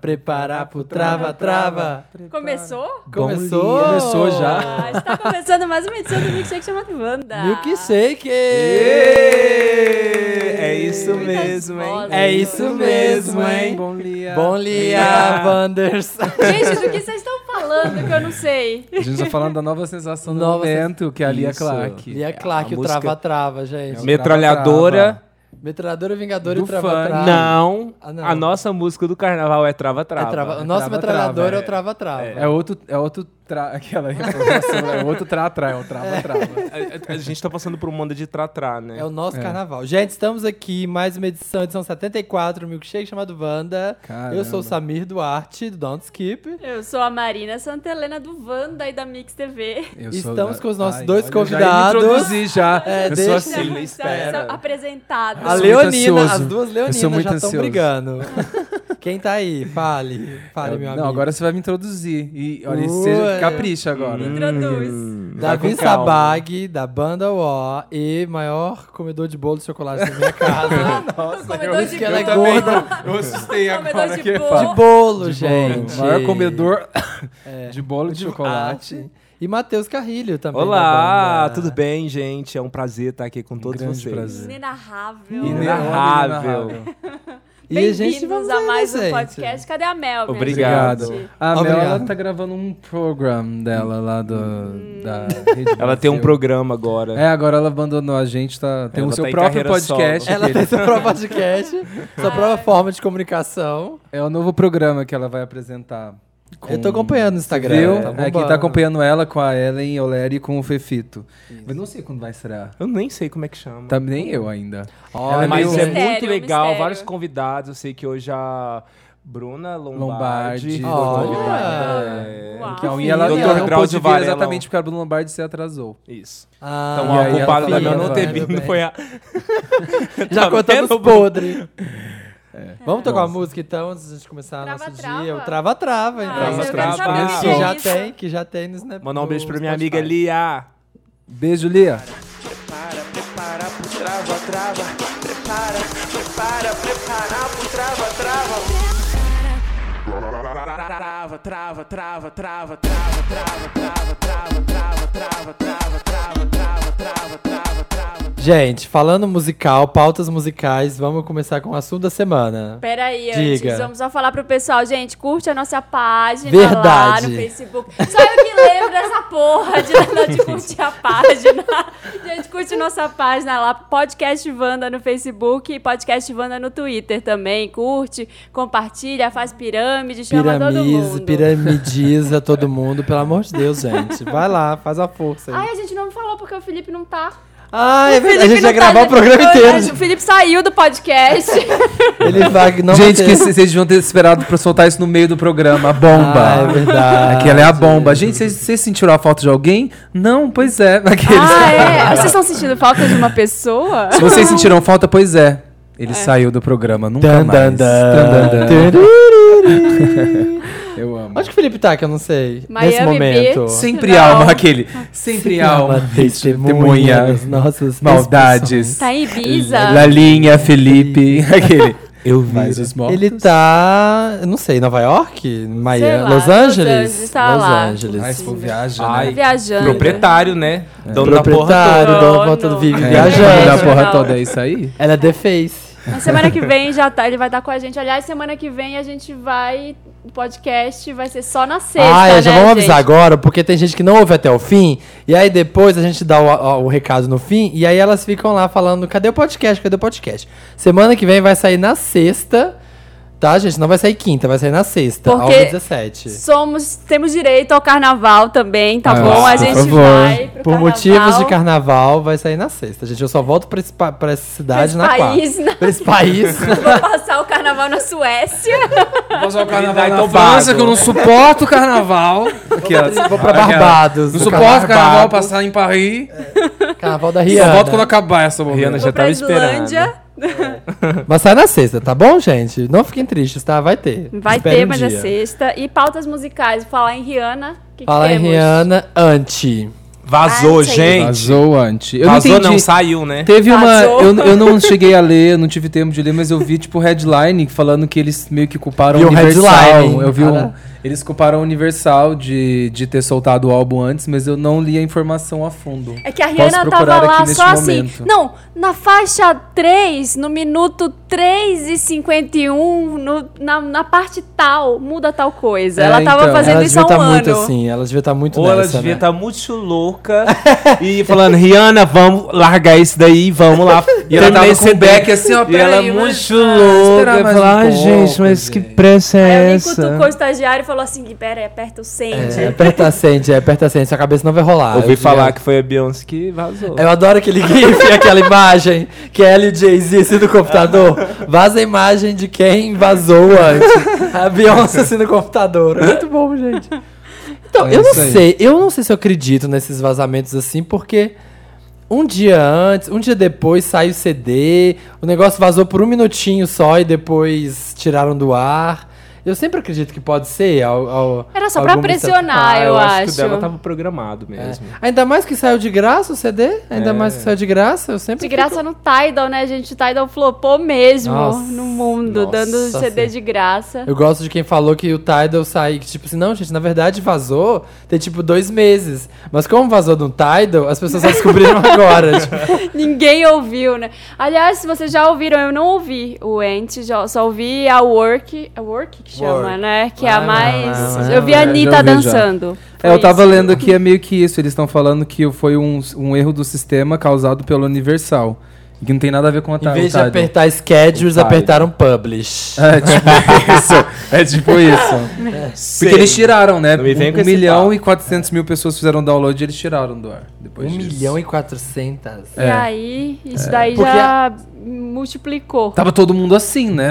prepara, prepara, prepara pro trava, trava. Começou? Começou? Começou já. Ah, está começando mais uma edição do Milkshake chamado Wanda. Milkshake! É isso Muitas mesmo, hein? vozes. É isso mesmo, hein? Bom dia. Bom dia, Wanders. Gente, do que vocês estão falando que eu não sei? A gente tá falando da nova sensação do Nova momento, que é a Lia. Clark. Lia Clark, A o música- trava-trava, gente. É o Metralhadora. Metralhadora Vingadora Do e trava-trava. funk. Não, Ah, não. a nossa música do carnaval é Trava É Trava. trava- o É nosso trava-trava, metralhador é, o é. trava-trava. É outro, é outro tra... aquela informação, é outro tra-tra, é o trava-trava. A, a- a gente tá passando por um mundo de tratrá, né? É o nosso É. carnaval. Gente, estamos aqui, mais uma edição, edição 74, do Milkshake chamado Wanda. Caramba. Eu sou o Samir Duarte, do Don't Skip. Eu sou a Marina Santa Helena do Wanda e da Mix TV. Eu sou Estamos da- com os nossos Ai, dois olha, convidados. Já me introduzi já. É, eu deixa- sou assim, na são espera. apresentados. A sou Leonina, as duas Leoninas sou já estão ansioso. brigando. Quem tá aí? Fale. Fale, Eu- meu não, amigo. agora você vai me introduzir. E olha, seja, capricha agora. Introduz. Hum, Davi. Sabag, da banda O e maior comedor de bolo de chocolate da minha casa. Comedor de que ela é bolo. gorda. Eu assustei Comedor agora de que bolo. De bolo, gente. O maior comedor É. de bolo de chocolate. E Matheus Carrilho também. Olá, tudo bem, gente? É um prazer estar aqui com todos grande vocês. prazer. Inenarrável. Inenarrável. Gente Bem-vindos vamos a aí, mais um podcast. Cadê a Mel, Obrigado. gente? A Mel, Obrigado. ela tá gravando um programa dela lá do, da Rede Ela tem um programa agora. É, agora ela abandonou a gente, tá, tem Ela o seu tá próprio podcast. solo. Ela tem seu próprio podcast, sua própria forma de comunicação. É o novo programa que ela vai apresentar. Eu tô acompanhando no Instagram. Viu? Tá é, quem tá acompanhando ela com a Ellen Oleri e com o Fefito. Mas não sei quando vai estrear. Eu nem sei como é que chama. Tá, nem eu ainda. Olha, é Mas meio- é Mistério, muito legal, mistério. vários convidados. Eu sei que hoje a Bruna Lombardi. Lombardi. Olha. É, Que unha ela, ela não pôde vir exatamente porque a Bruna Lombardi se atrasou. Isso. Ah, Então e a culpada da minha não ter vindo foi a. Já Tá contamos vendo? podre. Vamos tocar uma música então, antes de a gente começar Trava, nosso trava. dia. O Trava Trava, então. Ah, Trava, eu quero trava. saber o que Que é já isso. tem, que já tem no Snap. Mandar um beijo pra minha amiga Lia. Beijo, Lia. Prepara, prepara pro trava, trava. Prepara, prepara, prepara pro trava, trava. Trava, trava, trava, trava, trava, trava, trava, trava, trava, trava, trava, trava, trava, trava, trava, trava, trava. Gente, falando musical, pautas musicais, vamos começar com o assunto da semana. Peraí, Diga. antes, vamos só falar pro pessoal, gente, curte a nossa página Verdade. lá no Facebook. Só eu que lembro dessa porra de, de curtir a página. Gente, curte nossa página lá, Podcast Wanda no Facebook e Podcast Wanda no Twitter também. Curte, compartilha, faz pirâmide, chama todo Piramiza, mundo. piramidiza todo mundo, pelo amor de Deus, gente. Vai lá, faz a força aí. Ai, a gente não falou porque o Felipe não tá. Ah, é verdade. A gente vai não gravar tá, o programa inteiro. O Felipe saiu do podcast. Ele vai não gente, que vocês deviam ter esperado pra soltar isso no meio do programa. A bomba. Ah, é verdade. Aquela é a bomba. Gente, vocês, vocês sentiram a falta de alguém? Não, pois é. Aqueles. ah, é? Vocês estão sentindo falta de uma pessoa? Se vocês sentiram falta, pois é. Ele saiu do programa, nunca Dan, mais. dan, dan. Dan, dan, dan. Tururiri. Eu amo. Onde que o Felipe tá, que eu não sei? Miami Nesse momento. Beach. Sempre Não. alma, aquele. Sempre alma. testemunha das nossas Maldades. Tá em Ibiza. Lalinha, Felipe. Aquele. Eu vi Mas os mortos. Ele tá, eu não sei, Nova York? Miami? Sei lá, Los Los Angeles? Angeles, tá Los lá. Angeles. Ah, esse povo viaja, Ai, né? Viajando. Proprietário, né? Dono da porra Proprietário, toda. dono da Dono. volta do Vive É, viajando. da É, porra não. toda, é isso aí? Ela é The Face. Na semana que vem já tá, ele vai estar com a gente. Aliás, semana que vem a gente vai. O podcast vai ser só na sexta. ah, é, já né, vamos gente? avisar agora, porque tem gente que não ouve até o fim, e aí depois a gente dá o, o- o recado no fim, e aí elas ficam lá falando, cadê o podcast, cadê o podcast? Semana que vem vai sair na sexta, tá, gente? Não vai sair quinta, vai sair na sexta, Porque- ao dia 17. Somos, temos direito ao carnaval também, tá Ah, bom? A gente favor. vai pro Por carnaval. motivos de carnaval, vai sair na sexta, gente. Eu só volto pra, esse, pra essa cidade Esse na país, quarta. na- Pra esse país. Vou passar o carnaval na Suécia. Passar o carnaval na na França, que eu não suporto o carnaval. Aquelas- Vou pra Barbados. Não vou suporto pra o carnaval, passar em Paris. Carnaval da Só Rihanna. volto quando acabar essa Rihanna já Vou pra tava esperando. Islândia. Mas sai na sexta, tá bom, gente? Não fiquem tristes, tá? Vai ter. Vai Espere ter, um mas é dia. sexta. E pautas musicais. Falar em Rihanna. Que que Fala em? Rihanna, anti. Vazou, Ah, gente. Vazou antes. Eu Vazou não não, saiu, né? Teve uma. Eu, eu não cheguei a ler, não tive tempo de ler, mas eu vi, tipo, headline falando que eles meio que culparam a um Universal. headline. Eu vi um. Cara. Eles culparam a Universal de, de ter soltado o álbum antes, mas eu não li a informação a fundo. É que a Rihanna tava lá só assim. momento. Não, na faixa 3, no minuto 3 e 51, no, na, na parte tal, muda tal coisa. É, ela tava então. fazendo Ela isso há um estar ano. muito assim, ela devia estar muito Ou ela nessa, devia né? estar muito louca e falando, Rihanna, vamos largar isso daí, vamos lá. E ela tava com o back assim, ó, E ela peraí, muito ah, louca. Eu falei, um ai, gente, mas que gente." pressa Aí é essa? cutucou o estagiário e falou assim: pera aperta o send. É, aperta sente, é, aperta sente, sua cabeça não vai rolar. Ouvi Eu falar digo- que foi a Beyoncé que vazou. Eu adoro aquele gif, aquela imagem que é e Jay-Z assim no computador. Vaza a imagem de quem vazou antes. A Beyoncé assim no computador. É muito bom, gente. Então, É eu não aí. sei, eu não sei se eu acredito nesses vazamentos assim, porque um dia antes, um dia depois sai o CD, o negócio vazou por um minutinho só e depois tiraram do ar. Eu sempre acredito que pode ser. Ao, ao- Era só pra pressionar, Ah, eu, que o acho. dela tava programado mesmo. Ainda mais que saiu de graça o CD, ainda É. mais que saiu de graça, eu sempre De graça no Tidal, né, gente? O Tidal flopou mesmo Nossa, no mundo, nossa dando CD Senhora. de graça. Eu gosto de quem falou que o Tidal sai, que tipo assim, não, gente, na verdade vazou tem tipo dois meses. Mas como vazou no Tidal, as pessoas só descobriram agora. tipo, Ninguém ouviu, né? Aliás, se vocês já ouviram, eu não ouvi o Ent, só ouvi a Work. A Work que chama, né? Que é a mais. eu vi a Anitta dançando. É, eu tava isso. lendo que é meio que isso. Eles estão falando que foi um, um erro do sistema causado pelo Universal. E que não tem nada a ver com a em vez de apertar schedules, apertaram publish. É tipo isso. É tipo isso. Porque eles tiraram, né? Um esse milhão e 400 mil pessoas fizeram download e eles tiraram do ar. Depois Um disso. milhão e quatrocentas. E É. aí, isso daí Porque já multiplicou. Tava todo mundo assim, né?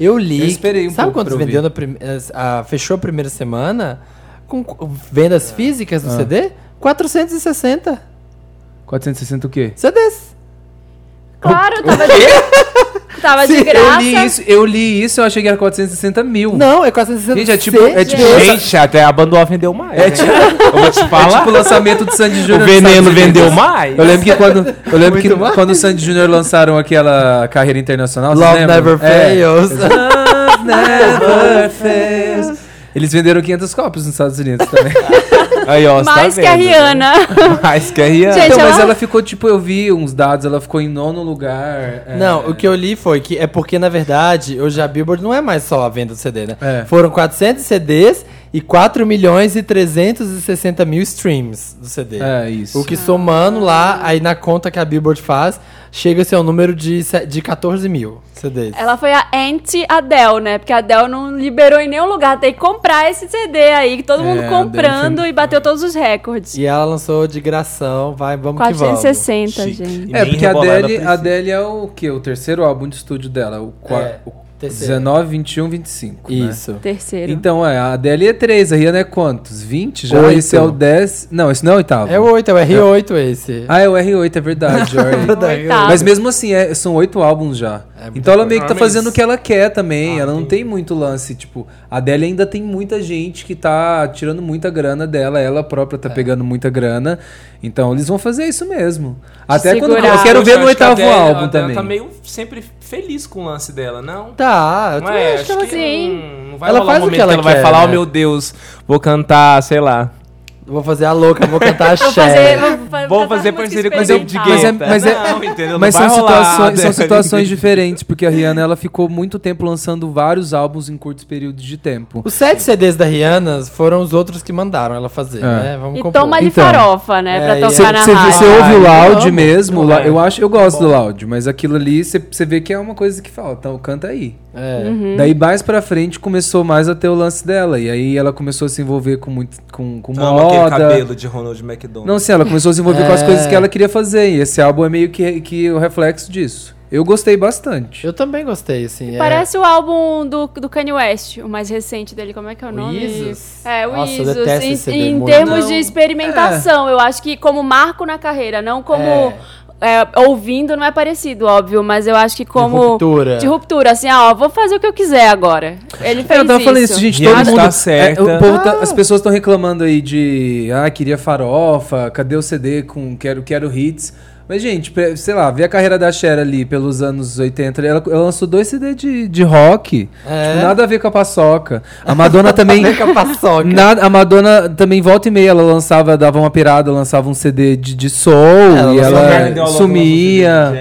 Eu li. Eu esperei um sabe pouco quantos vendeu na prim... a- fechou a primeira semana? Com com vendas físicas do Ah. CD? 460 460 o quê? CDs. Claro, tava de, tava de Eu graça. li isso, eu li isso, eu achei que era 460 mil. Não, é 460 Gente, é tipo- é tipo- C- Gente, até a Banduó vendeu mais. É né? tipo, Eu vou te é falar. tipo o lançamento do Sandy Júnior. o veneno vendeu mais. Eu lembro que quando, eu lembro que mais. quando o Sandy Júnior lançaram aquela carreira internacional, Love? Never É. Fails. Love never fails. Eles venderam 500 cópias nos Estados Unidos também. Aí, ó, tá Mais que a né? Rihanna. Mais que a Rihanna. Gente, Então, mas ela- ela ficou, tipo, eu vi uns dados, ela ficou em nono lugar. é. Não, o que eu li foi que é porque, na verdade, hoje a Billboard não é mais só a venda do CD, né? É. Foram 400 CDs e 4 milhões e 360 mil streams do CD. É, isso. O que somando lá, aí na conta que a Billboard faz, chega-se ao número de, de 14 mil CDs. Ela foi a anti-Adele, né? Porque a Adele não liberou em nenhum lugar. Tem que comprar esse CD aí, que todo É, mundo a comprando foi- e bateu todos os recordes. E ela lançou de gração, vai, vamos que vamos. 460, Chique. gente. E É, porque a Adele, a Adele é o quê? O terceiro álbum de estúdio dela. O, É, o terceiro. 19, 21, 25. né? Isso. Terceiro. Então, é, a Adele é 3, a Rihanna é quantos? 20 já? Oito. Esse é o 10. Não, esse não é o oitavo. É o 8, é o R8 esse. Ah, é o R8, é verdade. alright. Oitavo. Mas mesmo assim, é- são oito álbuns já. É então ela meio que tá fazendo o que ela quer também. Ah, ela não entendi. tem muito lance. Tipo, a Adele ainda tem muita gente que tá tirando muita grana dela. Ela própria É. tá pegando muita grana. Então eles vão fazer isso mesmo. Até quando. segurar. Eu quero ver no que a oitavo Adele- a álbum Adele também. tá meio sempre feliz com o lance dela, não? Tá, eu Não é? acho que ela... Sim. Não, não vai Ela faz um o que ela ela vai quer, falar, né? oh meu Deus, vou cantar, sei lá. Vou fazer a louca, vou cantar Vou axé. fazer, vou, fa- Vou cantar fazer parceria com o. David Mas é- Guetta. mas é- não, entendeu? Não Mas são situações, são situações diferentes, porque a Rihanna ela ficou muito tempo lançando vários álbuns em curtos períodos de tempo. Os sete CDs da Rihanna foram os outros que mandaram ela fazer, É. né? Vamos E compor. toma de Então. farofa, né? É, pra tocar Você na você- rádio. você ouve o loud mesmo, é. eu acho, eu gosto do loud, mas aquilo ali você você vê que é uma coisa que falta, então canta aí. É. Uhum. Daí mais pra frente começou mais a ter o lance dela e aí ela começou a se envolver com muito com, com Amo aquele moda. cabelo de Ronald McDonald. Não sei, ela começou a se envolver com as É. coisas que ela queria fazer e esse álbum é meio que, que o reflexo disso. Eu gostei bastante. Eu também gostei, assim. é- Parece o álbum do, do Kanye West, o mais recente dele. Como é que é o O nome? Isus? É, o Nossa, Isus. Em, em termos Não, de experimentação, eu acho que como marco na carreira, não como É. é, ouvindo não é parecido, óbvio, mas eu acho que como. ruptura. De ruptura, assim, ó, vou fazer o que eu quiser agora. Ele fez É, eu tava falando isso. isso, gente. Todo mundo. tá certa. é, povo tá- as pessoas estão reclamando aí de. Ah, queria farofa, cadê o CD com Quero, quero Hits? Mas, gente, sei lá, vê a carreira da Cher ali pelos anos 80. Ela, ela lançou dois CD de, de rock. É. Tipo, nada a ver com a paçoca. A Madonna também. Vem com a paçoca. Nada, a Madonna também volta e meia, ela lançava, dava uma pirada, lançava um CD de, de soul Ela e ela sumia.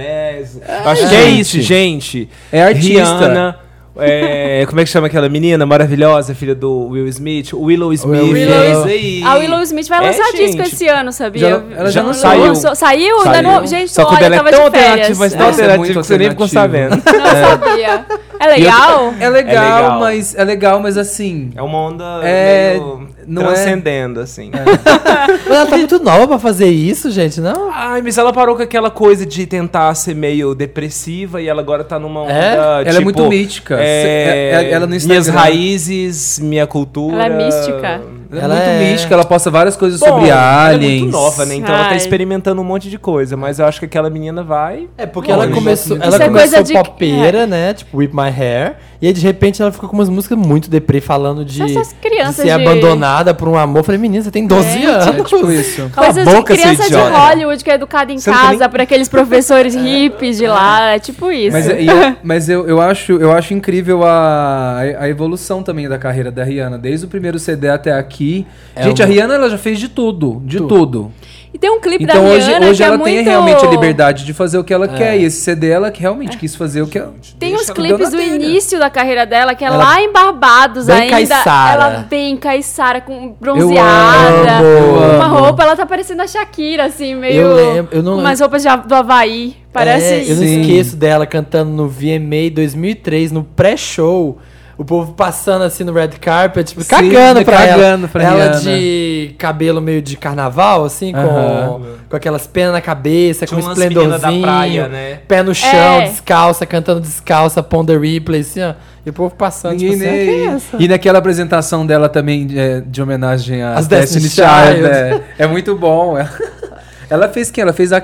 Acho que é isso, gente. É artista. Rihanna. É, como é que chama aquela menina maravilhosa, filha do Will Smith? Willow Smith. Willow é aí. A Willow Smith vai É, lançar disco gente. esse ano, sabia? Já- ela já Não saiu. lançou- Saiu? Ainda não. Gente, Só olha, dela eu é tava tão de férias. alternativo, mas tão é alternativo muito que você nem ficou sabendo. Não sabia. É legal? É legal, É legal. mas é legal, mas assim. É uma onda É, meio não é- transcendendo, assim. Mas ela tá muito nova pra fazer isso, gente, não? Ai, mas ela parou com aquela coisa de tentar ser meio depressiva e ela agora tá numa onda. É? Ela é tipo, muito mítica. É, Ela- ela no minhas Instagram- raízes, minha cultura. Ela é mística. Ela, Ela é muito é- mística, ela posta várias coisas Bom, sobre ela aliens. é muito nova, né? Então ela tá Ai. experimentando um monte de coisa, mas eu acho que aquela menina vai. É porque Bom, ela começou, ela é começou de- popeira, né? Tipo, Whip My Hair. E aí, de repente, ela ficou com umas músicas muito deprê, falando de, Essas de crianças ser de- abandonada por um amor. Eu falei, menina, você tem 12 Gente, anos. É tipo isso. Cala a Coisas de boca, seu criança de idiota. Hollywood que é educada em Você tem casa nem- por aqueles professores hippies de lá. É tipo isso. Mas, e- mas eu, eu, acho, eu acho incrível a, a evolução também da carreira da Rihanna. Desde o primeiro CD até aqui. É Gente, a Rihanna ela já fez de tudo. De tudo. E tem um clipe Então da hoje, Rihanna hoje que ela é tem muito... realmente a liberdade de fazer o que ela É. quer. E esse CD ela que realmente quis fazer o que ela. Tem uns clipes do início da carreira dela, que é Ela- lá em Barbados Bem ainda. caiçara. Ela bem caiçara, com amo, bronzeada. eu uma amo. roupa, ela tá parecendo a Shakira, assim, meio. Eu lembro, eu não lembro. umas roupas do Havaí. Parece. É, eu não Sim. esqueço dela cantando no VMA 2003, no pré-show. O povo passando assim no red carpet, tipo, Sim, cagando pra cagando ela. pra ela Rihanna. de cabelo meio de carnaval, assim, com, com aquelas penas na cabeça, Tinha com um esplendorzinho. praia, né? Pé no chão, É. descalça, cantando descalça, Ponder Replay, assim, ó. E o povo passando, tipo assim, ah, é? E naquela apresentação dela também é, de homenagem às As Destiny, Destiny Child. Child. É, é muito bom. Ela, fez quem? Ela fez a,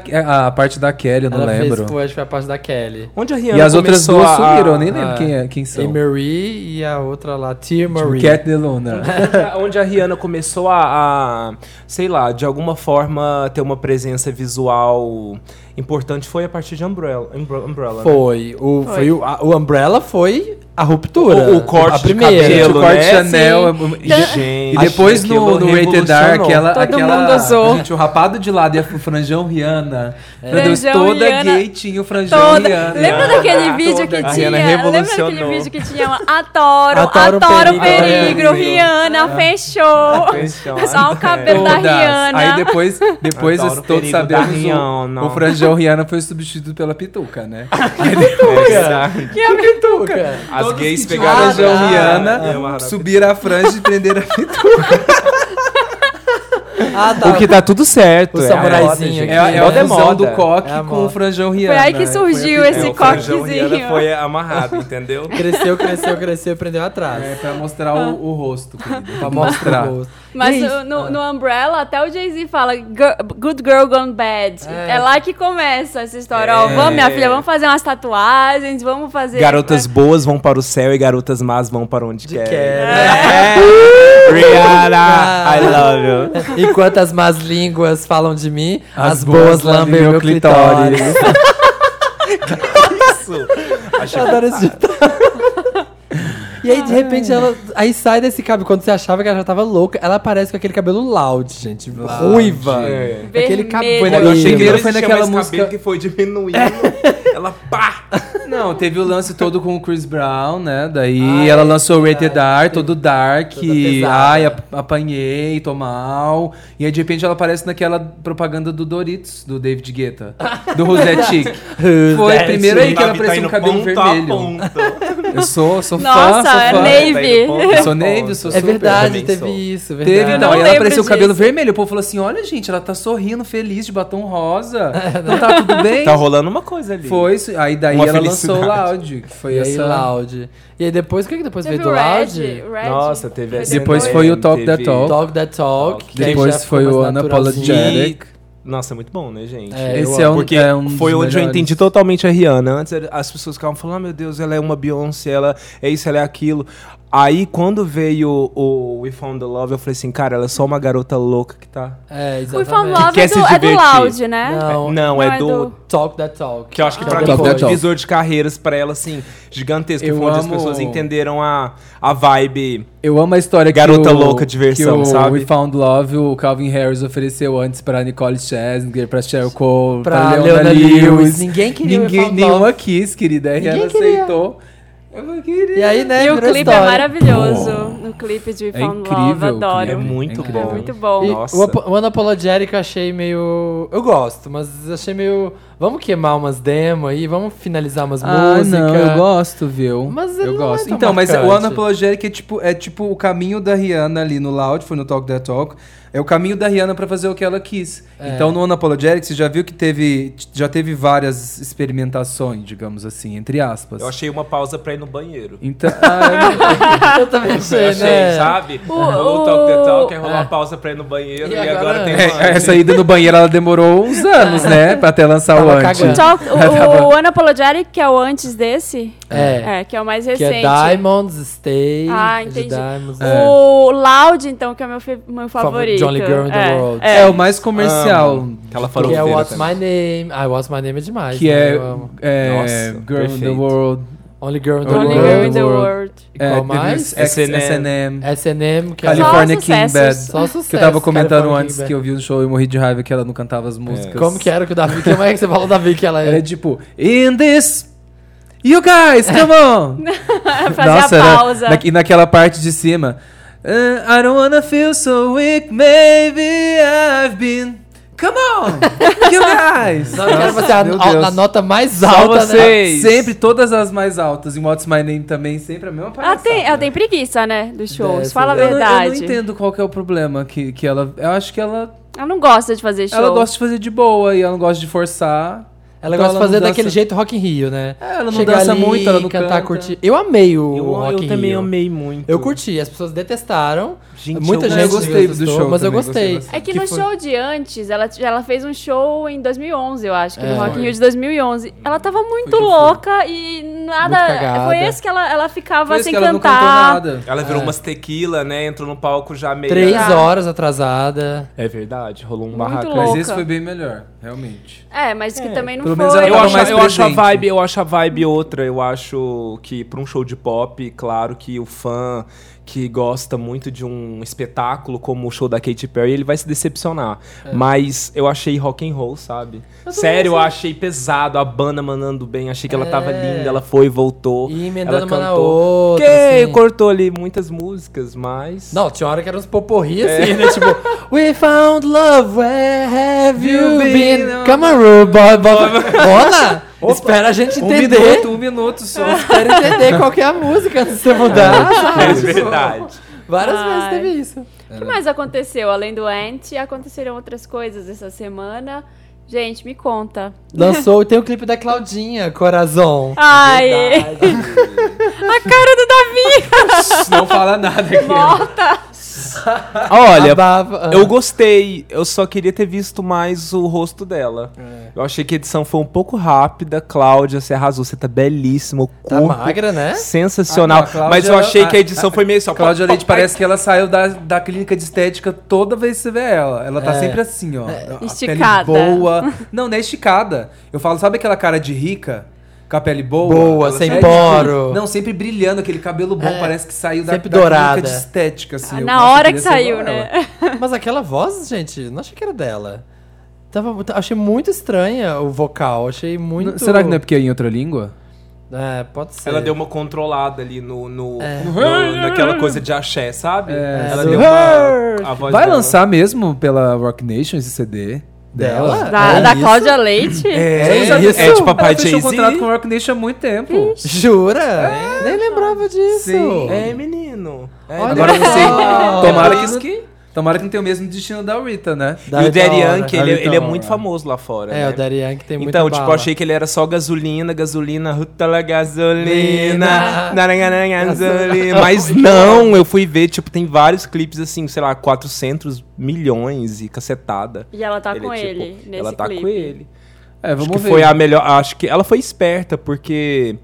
a parte da Kelly, eu não Ela lembro. fez, foi, acho que foi a parte da Kelly. Onde a Rihanna E as outras começou duas a- sumiram, eu nem lembro quem, é, quem são. Emery e a outra lá, Tia Tipo, Marie. Cat de Luna. onde a Rihanna começou a, a, sei lá, de alguma forma ter uma presença visual importante foi a partir de Umbrella. Umbra- Umbrella né? Foi. O, Foi. foi. o, a- o Umbrella foi a ruptura. O, o corte a de primeira. cabelo, o corte né? Chanel. Sim. é- Gente, E depois no, no Rated R, revolucionou. aquela. Todo aquela mundo usou. Gente, o rapado de lado e a- o franjão Rihanna. Meu Deus, Franjão toda Rihanna. gay tinha o franjão Toda. Rihanna. Lembra daquele vídeo que A tinha? Lembra daquele vídeo que tinha uma Adoro, Adoro adoro, perigo, perigo, é. Rihanna, fechou. Fechou. Só o cabelo da Todas. Rihanna. Aí depois, depois todos sabemos, da o, o franjão Rihanna foi substituído pela pituca, né? Exato. Que é pituca? As Todos gays que pegaram tinham a franjão Ah, Rihanna, é, subiram a franja e prenderam a pituca. Ah, tá. O que tá tudo certo. O é a samuraizinho. É, a- é a é fusão moda. do coque É a com o franjão Rihanna. Foi aí que né? surgiu a esse É, o franjão coquezinho. Rihanna foi amarrado, entendeu? Cresceu, cresceu, cresceu, prendeu atrás. É, pra mostrar o, o rosto, querido. Pra Mostra mostrar. o rosto. Mas E aí- o- no, no Umbrella, até o Jay-Z fala "Gir- Good Girl Gone Bad. É. É. lá que começa essa história. Ó, É. vamos, minha filha, vamos fazer umas tatuagens, vamos fazer... Garotas boas vão para o céu e garotas más vão para onde De querem. quero. É. Rihanna, I love you. Enquanto as más línguas falam de mim, as, As boas boas lambem meu clitóris. clitóris. Isso. Achei Eu adoro esse ditado. E aí, de repente, ela aí sai desse cabelo. Quando você achava que ela já tava louca, ela aparece com aquele cabelo loud, gente. Ruiva. É. Aquele cabelo. Foi na- ali. eu achei que foi naquela cabelo música- que foi diminuindo. Ela pá! Não, teve o lance todo com o Chris Brown, né? Daí ela lançou o Rated R, todo dark. Ai, ap- apanhei, tô mal. E aí, de repente, ela aparece naquela propaganda do Doritos, do David Guetta. Do That Chick. Foi primeiro aí que ela Tá apareceu indo com cabelo ponto a vermelho. ponto. Eu sou, sou fã, Sou é fã. Navy. Eu sou. Navy, sou É super. verdade, também teve sou. isso, verdade. Teve, então. não Aí ela lembro apareceu o cabelo vermelho. O povo falou assim: olha, gente, ela tá sorrindo, feliz, de batom rosa. Não tá tudo bem? Tá rolando uma coisa ali. Foi isso. Aí daí Uma ela lançou o. Loud, que foi E aí, essa. Loud. E aí depois, o que, que depois Teve veio do o Loud? Red. Nossa, teve essa Depois foi o Talk That Talk. Talk That Talk. Depois foi o naturalzinho. Unapologetic. Nossa, é muito bom, né, gente? É, Esse eu é um, Porque é um foi onde eu melhores. entendi totalmente a Rihanna. Antes as pessoas ficavam falando, ah, meu Deus, ela é uma Beyoncé, ela é isso, ela é aquilo. Aí quando veio o We Found the Love, eu falei assim, cara, ela é só uma garota louca que tá. É, O exatamente. Found Love quer é se do, é do divertir. Loud, né? Não, não, é do. Talk That Talk. Que eu acho que pra Ah, mim Talk foi um divisor de carreiras pra ela, assim, gigantesco. Eu foi onde as pessoas entenderam a, a vibe. Eu amo a história Garota que o, louca, diversão, que o sabe? We Found Love, o Calvin Harris ofereceu antes pra Nicole Scherzinger, pra Cheryl Cole, Pra pra, Leona Leona Lewis. Lewis. Ninguém queria We Ninguém, Found nenhuma Love. quis, querida. Ninguém ela queria. aceitou. Eu não queria. E aí, né, E o clipe é história. maravilhoso. No clipe de É Found incrível Love, o adoro. É muito. É bom. muito bom. E Nossa. o, o Unapologetic eu achei meio. Eu gosto, mas achei meio. Vamos queimar umas demos aí, vamos finalizar umas Ah, músicas. não, eu gosto, viu? Mas eu não é gosto. tão então, mas o marcante. Unapologetic é tipo, é tipo o caminho da Rihanna ali no Loud, foi no Talk That Talk. É o caminho da Rihanna pra fazer o que ela quis. É. Então, no Unapologetic, você já viu que teve, já teve várias experimentações, digamos assim, entre aspas. Eu achei uma pausa pra ir no banheiro. Então, ah, Eu também achei, Eu achei, né? sabe? O- o o- Talk the Talk, É. uma pausa pra ir no banheiro E e, agora- agora, tem eu- uma... é, essa ida no banheiro, ela demorou uns anos, né? Pra até lançar o antes. cagando. Talk- Ela o, o Unapologetic, que é o antes desse, É. é, que é o mais Que recente. é Diamonds, Stay. Ah, de entendi. Diamonds, O Loud, então, que é o meu, meu favorito. The Only Girl in the é, World. É. É, o mais comercial. Amo. Aquela Que é What's também. My Name. Ah, What's My Name é demais. Que né? é, é Nossa, Girl in the perfeito. World. Only Girl in the Only Only World. Girl in the World. E qual É, mais? S&M. S&M. S&M, que é California Só King. Bad. Só sucesso. Que eu tava comentando California antes King que eu vi um show e morri de raiva que ela não cantava as músicas. Como que era que o Davi... Como é que você falou, Davi, que ela Era é... tipo, in this. You guys, come on! Fazer a pausa. na- e naquela parte de cima. "Uh, I don't wanna feel so weak, maybe I've been. Come on! You guys! Não, eu quero Nossa, você a, meu a- Deus. a nota mais Só alta, né? vocês. Sempre, todas as mais altas. Em What's My Name também, sempre a mesma Ela palhaçada. tem, ela tem preguiça, né? Dos shows. Dessa, Fala a eu, não, eu verdade. não entendo qual que é o problema que, que ela... Eu acho que ela, Ela não gosta de fazer show. ela gosta de fazer de boa e ela não gosta de forçar. Ela Então gosta de fazer daquele dança- jeito Rock in Rio, né? É, ela não Chegar dança ali, muito, ela não cantar, canta. curtir. Eu amei o Eu, Rock eu in também Rio. amei muito. Eu curti, as pessoas detestaram. Gente, Muita eu- gente gostei do show mas eu gostei gostei. É que, Que no foi- show de antes, ela, ela fez um show em 2011, eu acho, que É. no Rock in Rio de 2011. Ela tava muito que foi. louca e nada. Foi esse que ela, ela ficava sem que ela não cantar. Ela virou É. umas tequila, né? Entrou no palco já meio... Três Já. horas atrasada. É verdade, rolou um Muito barraco. Mas Louca. esse foi bem melhor, realmente. É, mas que também não Pelo foi. menos Eu acho, mais eu acho a vibe, eu acho a vibe outra. Eu acho que pra um show de pop, claro que o fã que gosta muito de um espetáculo como o show da Katy Perry, ele vai se decepcionar. É. Mas eu achei rock and roll, sabe? Sério, eu achei pesado, a banda mandando bem, achei que ela tava É. linda, ela foi voltou. E ela uma cantou. outra. Que assim. cortou ali muitas músicas, mas Não, tinha hora que era uns poporri assim, né? Tipo, We found love, where have you You been? been? Come on, Rude boy, boy. Olha! Espera a gente Um entender. minuto, um minuto só. Espera entender qual que é a música antes de você mudar. é verdade. Várias Ai. vezes teve isso. O que mais aconteceu? Além do Ant, aconteceram outras coisas essa semana. Gente, me conta. Lançou, tem o clipe da Claudinha, Corazon. Ai, Verdade. a cara do Davi! Não fala nada aqui. Morta! Olha, Abafa- Eu gostei, eu só queria ter visto mais o rosto dela. É. Eu achei que a edição foi um pouco rápida. Cláudia, você arrasou, você tá belíssima. O Tá corpo magra, né? sensacional. Ah, a Cláudia, mas eu achei a- que a edição foi meio assim, ó, Cláudia Leite parece que ela saiu da, da clínica de estética toda vez que você vê ela. Ela tá É. sempre assim, ó. A Esticada. Pele boa. Não, não é esticada. Eu falo, sabe aquela cara de rica? Com a pele boa? Boa, sem sempre- poro. Não, sempre brilhando, aquele cabelo bom. É. Parece que saiu da, Sempre da dourada. de estética, assim. Eu- Na hora que ser saiu, né? Mas aquela voz, gente, não achei que era dela. Tava, achei muito estranha o vocal. Achei muito. Será que não é porque é em outra língua? É, pode ser. Ela deu uma controlada ali no, no, É. no- naquela coisa de axé, sabe? É, ela deu uma. A voz Vai dela. lançar mesmo pela Rock Nation esse CD? Dela? Da, É da? Cláudia Leite? É, É é, isso? é de papai Ela fechou Jay-Z. contrato com a Rock Nation há muito tempo. Jura? Nem lembrava disso. Sim. É, menino. É, Olha Agora você. Tomara que- Tomara que não tenha o mesmo destino da Rita, né? Da- e o Daddy. Yankee, ele, Rita ele é muito famoso lá fora. É, né? o Daddy Yankee tem muita Então, tipo, eu bala. achei que ele era só gasolina, gasolina, rutala gasolina, gasolina. Mas não, eu fui ver, tipo, tem vários clipes assim, sei lá, 400 milhões e cacetada. E ela tá Ele com é, tipo, ele nesse Ela tá clipe. com ele. É, vamos acho que ver. foi a melhor. Acho que ela foi esperta, porque.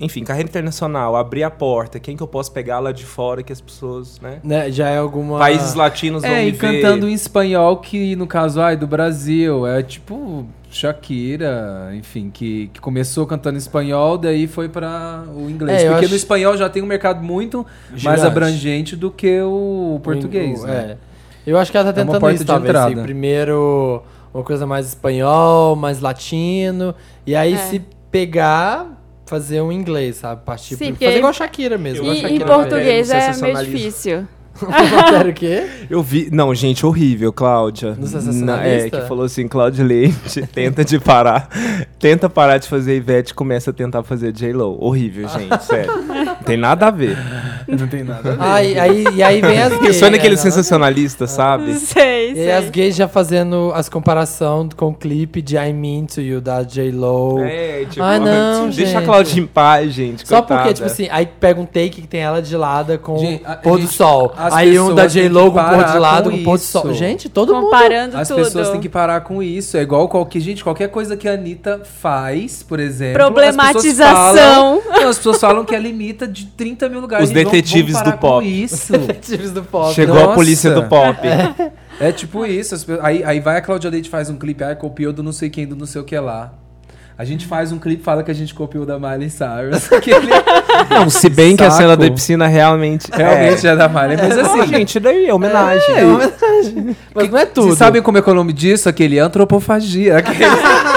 Enfim, carreira internacional, abrir a porta. Quem que eu posso pegar lá de fora que as pessoas, né? Né, já é alguma... Países latinos vão É, me e ver. cantando em espanhol, que no caso, ai, do Brasil, é tipo Shakira, enfim, que, que começou cantando em espanhol, daí foi pra o inglês. É, Porque acho- no espanhol já tem um mercado muito mais Gigante. abrangente do que o português, O- né? É. Eu acho que ela tá É uma tentando porta isso, de talvez. entrada. assim, primeiro, uma coisa mais espanhol, mais latino. E aí, É. se pegar, fazer um inglês, sabe? Partir Sim, pro- Fazer igual a Shakira mesmo. E em Shakira português no é meio difícil. Sério o quê? Eu vi. Não, gente, horrível, Cláudia. No sensacionalista? É, que falou assim, Cláudia Leite, tenta de parar. Tenta parar de fazer Ivete e começa a tentar fazer J-Lo. Horrível, gente, sério. Não tem nada a ver. Não tem nada a ver. Aí, aí, e aí vem as gays. Pensou naquele né? sensacionalista, sabe? Sei, E aí as gays já fazendo as comparação com o clipe de I Mean To You da J-Lo. É, tipo, Ah, não, deixa a gente. Cláudia em paz, gente. Só coitada. porque, tipo assim, aí pega um take que tem ela de lado com Gente, a- o pôr do gente, sol. as Aí um da pessoas têm que J-Lo com o pôr parar de lado com com o pôr do sol. isso. Gente, todo mundo. Comparando As tudo. pessoas têm que parar com isso. É igual qualquer gente, qualquer coisa que a Anitta faz, por exemplo. Problematização. As pessoas falam, não, as pessoas falam que ela limita de 30 mil lugares. Os detetives do pop. Isso. Detetives do pop. Chegou a Nossa. polícia do pop. É tipo isso. aí, aí vai a Cláudia Leite faz um clipe, ah, copiou do não sei quem, do não sei o que lá. A gente faz um clipe fala que a gente copiou da Miley Cyrus. Aquele Não, se bem que a Saco. cena da piscina realmente. realmente é, da Miley. Mas Assim, assim, gente, daí é homenagem. É uma homenagem. Mas não é tudo. vocês sabem como é que é o nome disso? Aquele antropofagia. Aquele...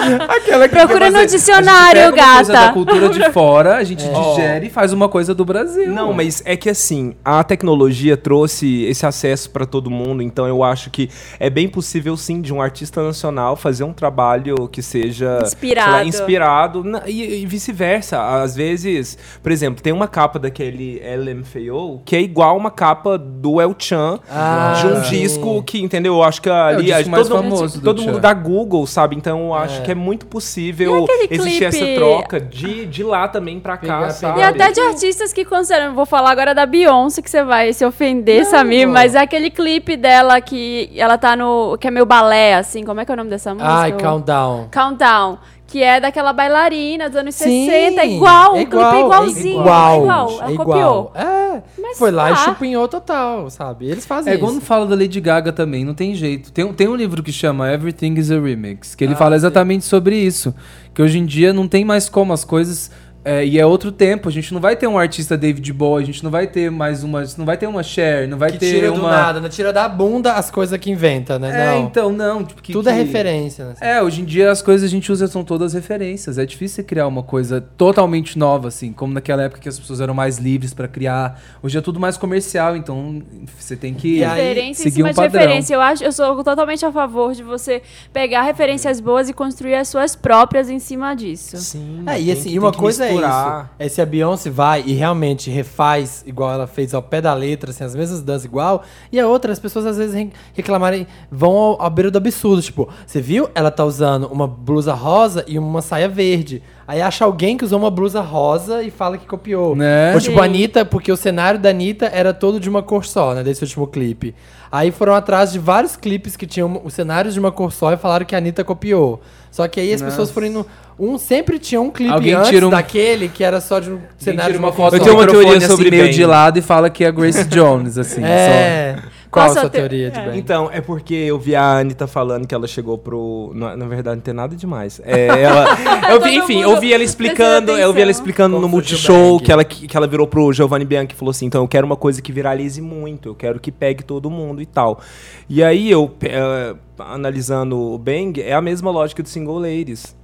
Aquela que Procura no dicionário, a gente pega uma coisa gata. da cultura de fora, a gente Ó. digere e faz uma coisa do Brasil. Não, mas é que assim, a tecnologia trouxe esse acesso para todo mundo, então eu acho que é bem possível sim de um artista nacional fazer um trabalho que seja Inspirado. lá, inspirado na- e, e vice-versa. Às vezes, por exemplo, tem uma capa daquele LMFAO que é igual uma capa do El Chan Ah, de um sim. disco que, entendeu? Eu acho que ali disco a- mais todo, famoso do todo mundo da Google, sabe? Então eu acho que é muito possível existir essa clipe- troca de, de lá também pra cá, Pegar- sabe? E até de artistas que consideram. Vou falar agora da Beyoncé, que você vai se ofender, Samir, mas é aquele clipe dela que ela tá no. que é meio balé, assim. Como é que é o nome dessa música? Ai, countdown. Countdown. Que é daquela bailarina dos anos Sim, 60. Igual, é o clipe é igualzinho. igual, É igual. Ela é copiou. igual. É, Mas foi lá e tá. chupinhou total, sabe? Eles fazem É igual não isso. fala da Lady Gaga também, não tem jeito. Tem, um- tem um livro que chama Everything is a Remix, que ele Ah, fala exatamente sobre isso. Que hoje em dia não tem mais como as coisas. É, e é outro tempo. A gente não vai ter um artista David Bowie, a gente não vai ter mais uma. Não vai ter uma Cher, não vai Que ter tira uma. do nada, né? Tira da bunda as coisas que inventa, né? É, não. então, não. tipo, que- Tudo é que- referência, né? É, hoje em dia as coisas a gente usa são todas referências. É difícil você criar uma coisa totalmente nova, assim, como naquela época que as pessoas eram mais livres pra criar. Hoje é tudo mais comercial, então você tem que aí, referência em seguir cima um de padrão. referência. Eu acho, eu sou totalmente a favor de você pegar referências boas e construir as suas próprias em cima disso. Sim, É, e assim, e uma coisa é misturar. isso. É se a Beyoncé vai e realmente refaz igual ela fez ao pé da letra, assim, as mesmas danças igual, e a outra, as pessoas às vezes re- reclamarem, vão ao, ao beira do absurdo. Tipo, você viu? Ela tá usando uma blusa rosa e uma saia verde. Aí acha alguém que usou uma blusa rosa e fala que copiou. Né? Ou tipo, Sim. a Anitta, porque o cenário da Anitta era todo de uma cor só, né? Desse último clipe. Aí foram atrás de vários clipes que tinham os cenários de uma cor só e falaram que a Anitta copiou. Só que aí as pessoas foram indo. Um sempre tinha um clipe Alguém antes tira um- daquele que era só de um cenário de uma cor só. Eu tenho uma teoria microfone, sobre assim, meio bem. de lado e fala que é Grace Jones, assim. É. Qual, a sua te- teoria de é. Então, é porque eu vi a Anitta falando que ela chegou pro. Na, na verdade, não tem nada demais. É, ela, eu vi, enfim, eu vi ela explicando, eu vi ela explicando no Como foi Multishow que ela, que ela virou pro Giovanni Bianchi e falou assim: então eu quero uma coisa que viralize muito, eu quero que pegue todo mundo e tal. E aí eu, eh, analisando o Bang, é a mesma lógica do Single Ladies.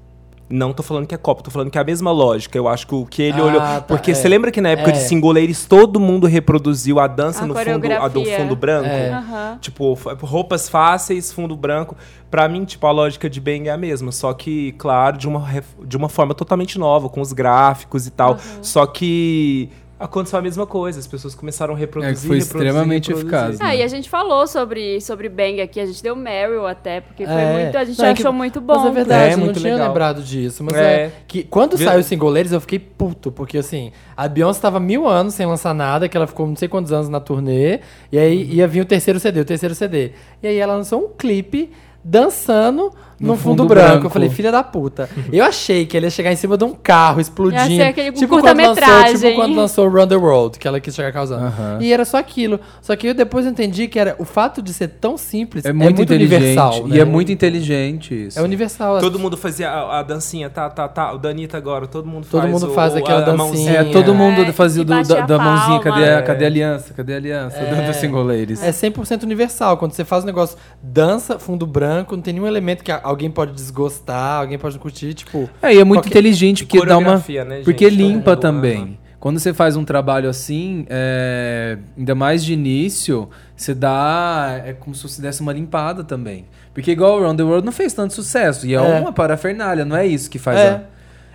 Não tô falando que é copa, tô falando que é a mesma lógica. Eu acho que o que ele Ah, olhou. tá, Porque é. você lembra que na época É. de Single Ladies todo mundo reproduziu a dança A no fundo, a do fundo branco? É. Aham. Tipo, roupas fáceis, fundo branco. Pra mim, tipo, a lógica de Bang é a mesma. Só que, claro, de uma, de uma forma totalmente nova, com os gráficos e tal. Só que Aconteceu a mesma coisa, as pessoas começaram a reproduzir. É, foi reproduzir, extremamente reproduzir. eficaz, Ah, e a gente falou sobre, sobre Bang aqui, a gente deu Meryl até, porque foi É. muito, a gente Não, é que- achou muito bom. Mas é verdade, É, eu não muito tinha legal. lembrado disso. Mas é, É. que quando saiu single Ladies, eu fiquei puto, porque assim, a Beyoncé tava mil anos sem lançar nada, que ela ficou não sei quantos anos na turnê, e aí Uhum. ia vir o terceiro CD, o terceiro CD. E aí ela lançou um clipe dançando No no fundo, fundo branco. branco. Eu falei, filha da puta. eu achei que ele ia chegar em cima de um carro explodindo. Ia ser aquele tipo, quando lançou, tipo quando lançou Run the World, que ela quis chegar causando. Aham. E era só aquilo. Só que eu depois entendi que era o fato de ser tão simples É muito, inteligente. universal. E né? é muito inteligente isso. É universal. Todo mundo fazia a, a dancinha, tá, tá, tá. O Danita agora, todo mundo Todo faz. mundo o- faz o- aquela a- a dancinha. mãozinha. É, todo mundo É, fazia e do, da, a da mãozinha. Cadê, a- cadê a aliança? Cadê a aliança? É. Do, do single ladies. É 100% universal. Quando você faz um negócio, dança, fundo branco, não tem nenhum elemento que alguém pode desgostar, alguém pode não curtir, tipo... É, e é muito Qualquer- inteligente porque dá uma. Né, Porque limpa mundo também. ama. Quando você faz um trabalho assim, é, ainda mais de início, você dá. É como se você desse uma limpada também. Porque igual o Round the World não fez tanto sucesso. E é, É. uma parafernália, não é isso que faz É. a.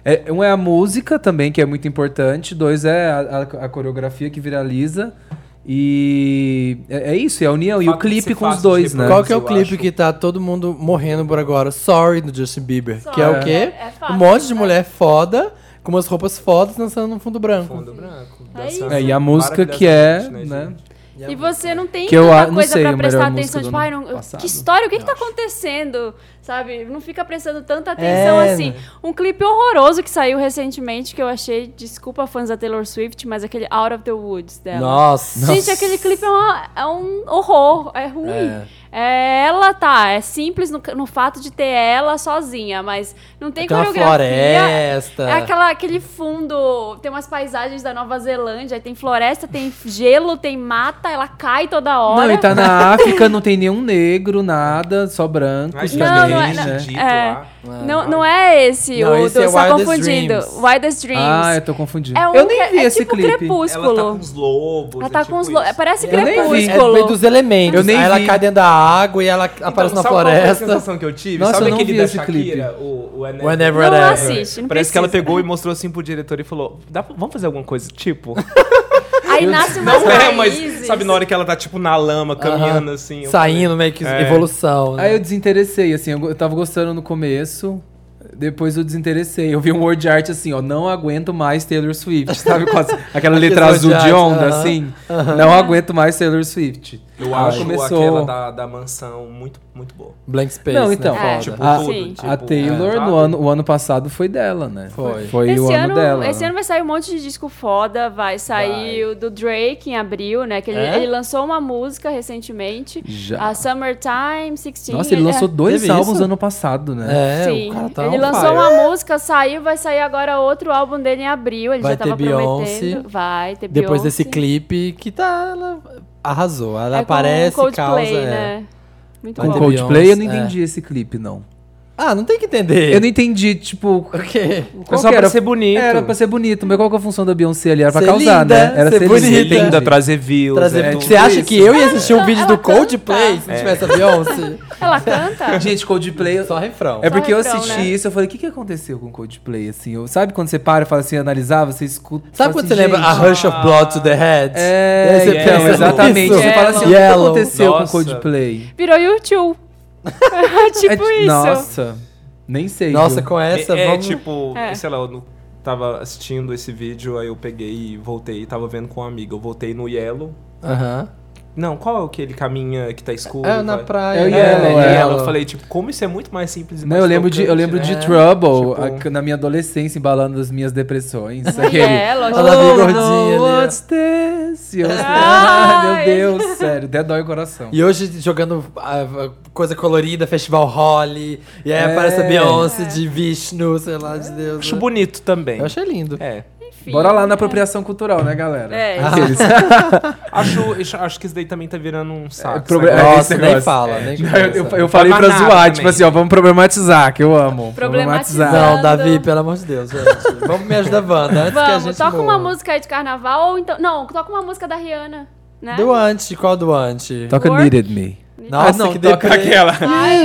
É, um é a música também, que é muito importante. Dois é a, a- a coreografia que viraliza. E é, é isso, é a união. E o clipe com os dois, né? Qual que é o clipe acho. que tá todo mundo morrendo por agora? Sorry, do Justin Bieber. Que é o Sorry. quê? É- é fácil, um monte de né? mulher foda, com umas roupas fodas, dançando no fundo branco. Fundo branco. É. É, e a música que é, né? E você não tem Que eu tanta não coisa sei pra a prestar atenção, tipo, ai, não, que história, o que que tá acontecendo? Sabe? Não fica prestando tanta atenção É, assim. né? Um clipe horroroso que saiu recentemente, que eu achei, desculpa fãs da Taylor Swift, mas aquele Out of the Woods dela. Nossa. Gente, aquele clipe é, uma- é um horror, é ruim. É. É, ela tá, é simples no, no fato de ter ela sozinha, mas não tem, Tem uma coreografia. floresta. É aquela, aquele fundo, tem umas paisagens da Nova Zelândia, aí tem floresta, tem gelo, tem mata, ela cai toda hora. Não, e tá na África, não tem nenhum negro, nada, só branco. Mas Não, também, não é- né? dito é. lá. Não, não é esse, Não, o esse do, é você tá Wildest confundindo. Dreams. Wildest Dreams. Ah, eu tô confundindo. é um eu nem vi é esse tipo clipe. crepúsculo. Ela tá com os lobos. Ela é tá tipo com os lobos. Parece Eu nem vi. É crepúsculo. meio dos elementos. Eu nem Aí ela vi. cai dentro da água e ela aparece na sabe qual foi a floresta. sensação que eu tive? Nossa, sabe eu aquele da Shakira? clipe. O, o Whenever, Whenever, Não whatever. assiste, não Parece que ela precisa. pegou e mostrou assim pro diretor e falou: "Dá pra- vamos fazer alguma coisa tipo? Aí nasce umas Não é, mas raízes. sabe na hora que ela tá tipo na lama, caminhando Aham. assim. eu Saindo, meio que É. evolução. né? Aí eu desinteressei, assim, eu tava gostando no começo, depois eu desinteressei. Eu vi um word art assim, ó, não aguento mais Taylor Swift, sabe? Com as- aquela letra azul de onda, assim. Não aguento mais Taylor Swift. Eu acho começou- aquela da, da mansão muito, muito boa. Blank Space. Não, então, né? É. Tipo, a, tudo. Tipo, a Taylor, é, no ano, o ano passado foi dela, né? Foi. Foi esse o ano, dela. Esse ano vai sair um monte de disco foda. Vai sair o do Drake em abril, né? Que ele, É? ele lançou uma música recentemente. Já. A Summertime 16. Nossa, ele lançou é, dois Teve álbuns isso? ano passado, né? É, Sim, o cara tá ele lançou fire. uma música, saiu, vai sair agora outro álbum dele em abril. Ele Vai já tava ter prometendo. Vai ter Depois Beyoncé. desse clipe que tá. Ela arrasou. Ela é aparece, com Coldplay, causa. é. né? Muito Vai Com bom. Coldplay eu não Beyoncé, é. entendi esse clipe, não. Ah, não tem que entender. Eu não entendi, tipo... O quê? Qual só que pra era? ser bonito. Era pra ser bonito, mas qual que é a função da Beyoncé ali? Era pra Ser causar, linda, né? Era ser ser, bonita. linda. linda, trazer views. Trazer- é Você tudo acha isso. que eu ia assistir um vídeo ela do Coldplay se não É. tivesse a Beyoncé? Ela canta? Gente, Coldplay... Só refrão. É porque eu refrão, assisti né? isso, eu falei, o que, que aconteceu com Coldplay, assim? Eu, sabe quando você para e fala assim, analisar, você escuta... Sabe quando assim, você lembra a Rush of Blood to the Head? É, você então, pensa exatamente. Você fala assim, o que aconteceu com. Coldplay? Virou YouTube. tipo É, isso. Nossa, nem sei. Nossa, viu? com essa, é, vamos... tipo, É. sei lá, eu não- tava assistindo esse vídeo, aí eu peguei e voltei, tava vendo com um amigo. Eu voltei no Yellow. Aham. Não, qual é o que ele caminha que tá escuro? É, na praia. É o né? Yellow, É, é. Yellow. Eu falei, tipo, como isso é muito mais simples e Não, mais eu lembro de, eu lembro né? de É, Trouble, tipo- a- na minha adolescência, embalando as minhas depressões. E Aquele... é, lógico. Ela bem Oh, gordinha no, what's this? E eu- Ai. Ai, meu Deus, sério, até dói o coração. E hoje jogando ah, ah, coisa colorida, Festival Holly, e aí É. aparece a Beyoncé de Vishnu, sei lá, de Deus. Acho né? bonito também. Eu achei lindo. É. Enfim, Bora lá na é. apropriação cultural, né, galera? É, Aqueles. Acho, acho- acho que isso daí também tá virando um saco. proble- sabe? é, Nossa, nem fala, É. nem Eu, eu, eu falei pra zoar, manar tipo também. assim, ó, vamos problematizar, que eu amo. Problematizar. Não, Davi, pelo amor de Deus, gente. Vamos me ajudar, Wanda, antes que a Vamos, gente toca uma morra. música aí de carnaval ou então. Não, toca uma música da Rihanna. Né? Do Ante, qual do Ante? Toca Work. Needed Me. Nossa, Ah, não, que toca deprê. aquela.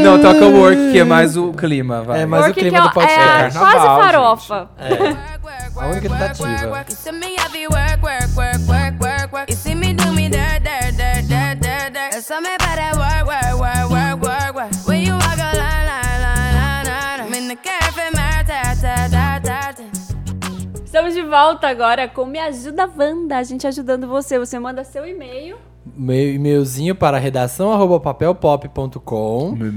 Não, toca Work, que é mais o clima, vai. É, mais o Work clima que do é, podcast. é Carnaval, quase gente. farofa. É. A única tentativa. You send me every work, work, work, work, work, work. You see me do me dirt, dirt, dirt, dirt, dirt, dirt. Volta agora com Me Ajuda Wanda. A gente ajudando você. Você manda seu e-mail. Meu e-mailzinho para redação arroba papelpop.com. Meu.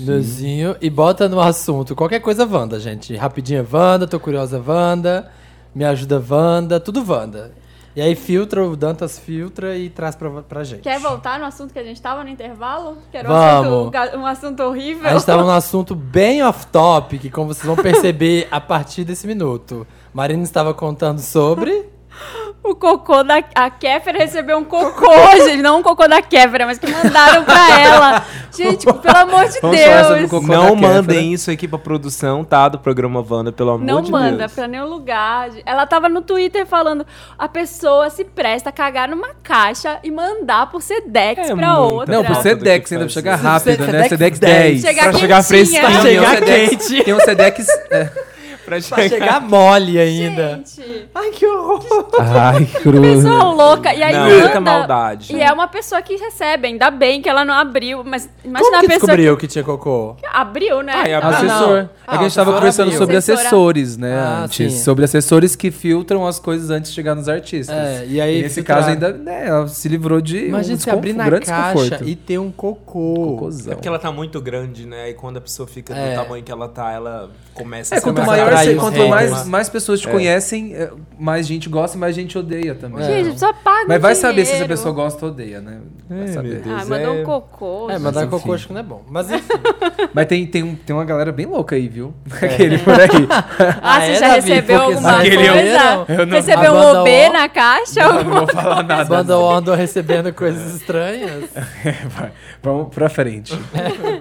Meuzinho e bota no assunto qualquer coisa Wanda, gente. Rapidinha Wanda, tô curiosa Wanda, me ajuda Wanda, tudo Wanda. E aí filtra, o Dantas filtra e traz pra, pra gente. Quer voltar no assunto que a gente tava no intervalo? Que era um Vamos. assunto, um assunto horrível. A gente tava num assunto bem off-topic, como vocês vão perceber a partir desse minuto. Marina estava contando sobre... O cocô da. A Kéfera recebeu um cocô, gente. Não um cocô da Kéfera, mas que mandaram pra ela. Gente, pelo amor de Vamos falar sobre o Deus. Não mandem isso aqui pra produção, tá? Do programa Wanda, pelo amor Não de manda Deus. pra nenhum lugar. Ela tava no Twitter falando: a pessoa se presta a cagar numa caixa e mandar por Sedex É pra outra. Não, por Sedex ainda pra chegar rápido, né? Sedex Sedex 10. 10. Chegar Pra chegar fresquinho. Tem um chegar Sedex- quente. Tem um Sedex. é. Pra Pra chegar mole ainda. Gente, Ai, que horror. Ai, cruz. pessoa louca. E aí Não, manda. muita maldade. E é uma pessoa que recebe, ainda bem que ela não abriu, mas imagina Como a que pessoa descobriu que tinha cocô? que abriu, né? Ah, e a- Ah, Assessor. não. é que Ah, a gente tava assessor conversando abriu. sobre Assessora. assessores, né? Ah, antes. sim. Sobre assessores que filtram as coisas antes de chegar nos artistas. É, e aí nesse filtrar. caso ainda, né, ela se livrou de Imagina um se abrir na grande caixa desconforto. e ter um cocô. Cocôzão. É porque ela tá muito grande, né? E quando a pessoa fica É. do tamanho que ela tá, ela começa É, a quanto começa a maior você, os quanto mais, mais pessoas te conhecem, é, mais gente gosta e mais gente odeia também. Gente, só paga Mas vai saber se essa dinheiro. pessoa gosta ou odeia, né? Vai É, saber. meu Deus. Ah, mandou é- um cocô. É, mandar Mas, cocô acho que não é bom. Mas enfim. Mas tem, tem, um- tem uma galera bem louca aí, viu? Aquele por aí. Ah, Ah, você é, já recebeu alguma coisa? eu- eu não- Recebeu um OB na caixa? Não, não vou falar nada. banda andou recebendo coisas estranhas. Vai, vamos pra frente.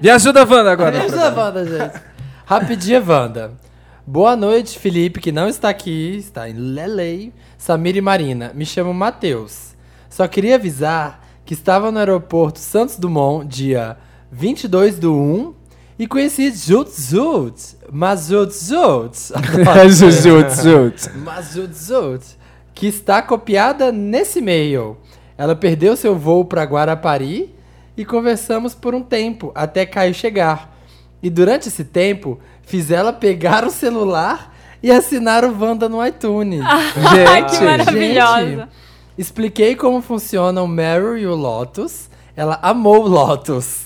Me ajuda, Wanda, agora. Me ajuda, Wanda, gente. Rapidinha, Wanda. Boa noite, Felipe, que não está aqui, está em Lelei. Samir e Marina. Me chamo Matheus. Só queria avisar que estava no aeroporto Santos Dumont, dia 22 do 1, e conheci Jut Zut. Mas Jut Zut. Jut, jut. Mazut Zut, que está copiada nesse e-mail. Ela perdeu seu voo para Guarapari e conversamos por um tempo até Caio chegar. E durante esse tempo, fiz ela pegar o celular e assinar o Wanda no iTunes. Que Gente. maravilhosa. Gente, expliquei como funciona o Meryl e o Lotus. Ela amou o Lotus.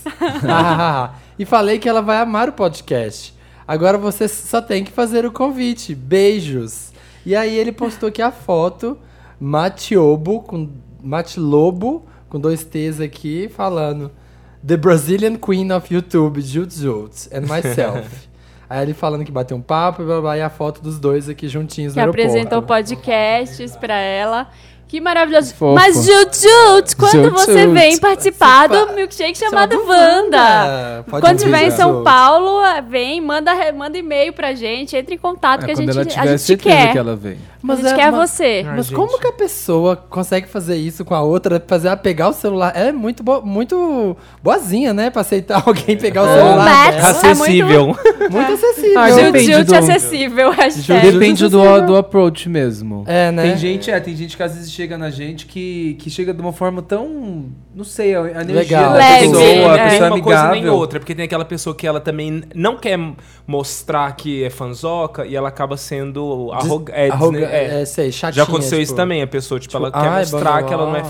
e falei que ela vai amar o podcast. Agora você só tem que fazer o convite. Beijos. E aí ele postou aqui a foto, Matiobo, com Matilobo, com dois T's aqui, falando The Brazilian Queen of YouTube, Jut Jut, and myself. aí ele falando que bateu um papo, e blá, blá, e a foto dos dois aqui juntinhos Que no aeroporto. apresentou podcasts pra ela. Que maravilhoso. Fofo. Mas, Jut Jut, quando Jut você vem participar do milkshake chamado Chamado Wanda. Wanda. Pode Quando vir, estiver em São. Paulo, eh, vem, manda, re- manda e-mail pra gente, entre em contato que É, a quando gente, ela a tiver gente certeza quer. que ela vem. a gente quer você. Mas Ai, como gente. que a pessoa consegue fazer isso com a outra, fazer ela pegar o celular? Ela é muito, bo- muito boazinha, né? Pra aceitar alguém pegar o O celular. Dela. Acessível. Muito acessível. Ah, depende Jut do- acessível, hashtag. Depende do, do approach mesmo. É, né? Tem gente, é, tem gente que às vezes chega na gente que, que chega de uma forma tão. Não sei, a energia Legal. da Leve, pessoa, é. a nem pessoa uma coisa nem amigável. outra, porque tem aquela pessoa que ela também não quer mostrar que é fanzoca e ela acaba sendo arrogante. É, Arroga- é. é, sei, chatinha. Já aconteceu tipo, isso também, a pessoa, tipo, ela tipo, quer ai, mostrar blá, que ela não é.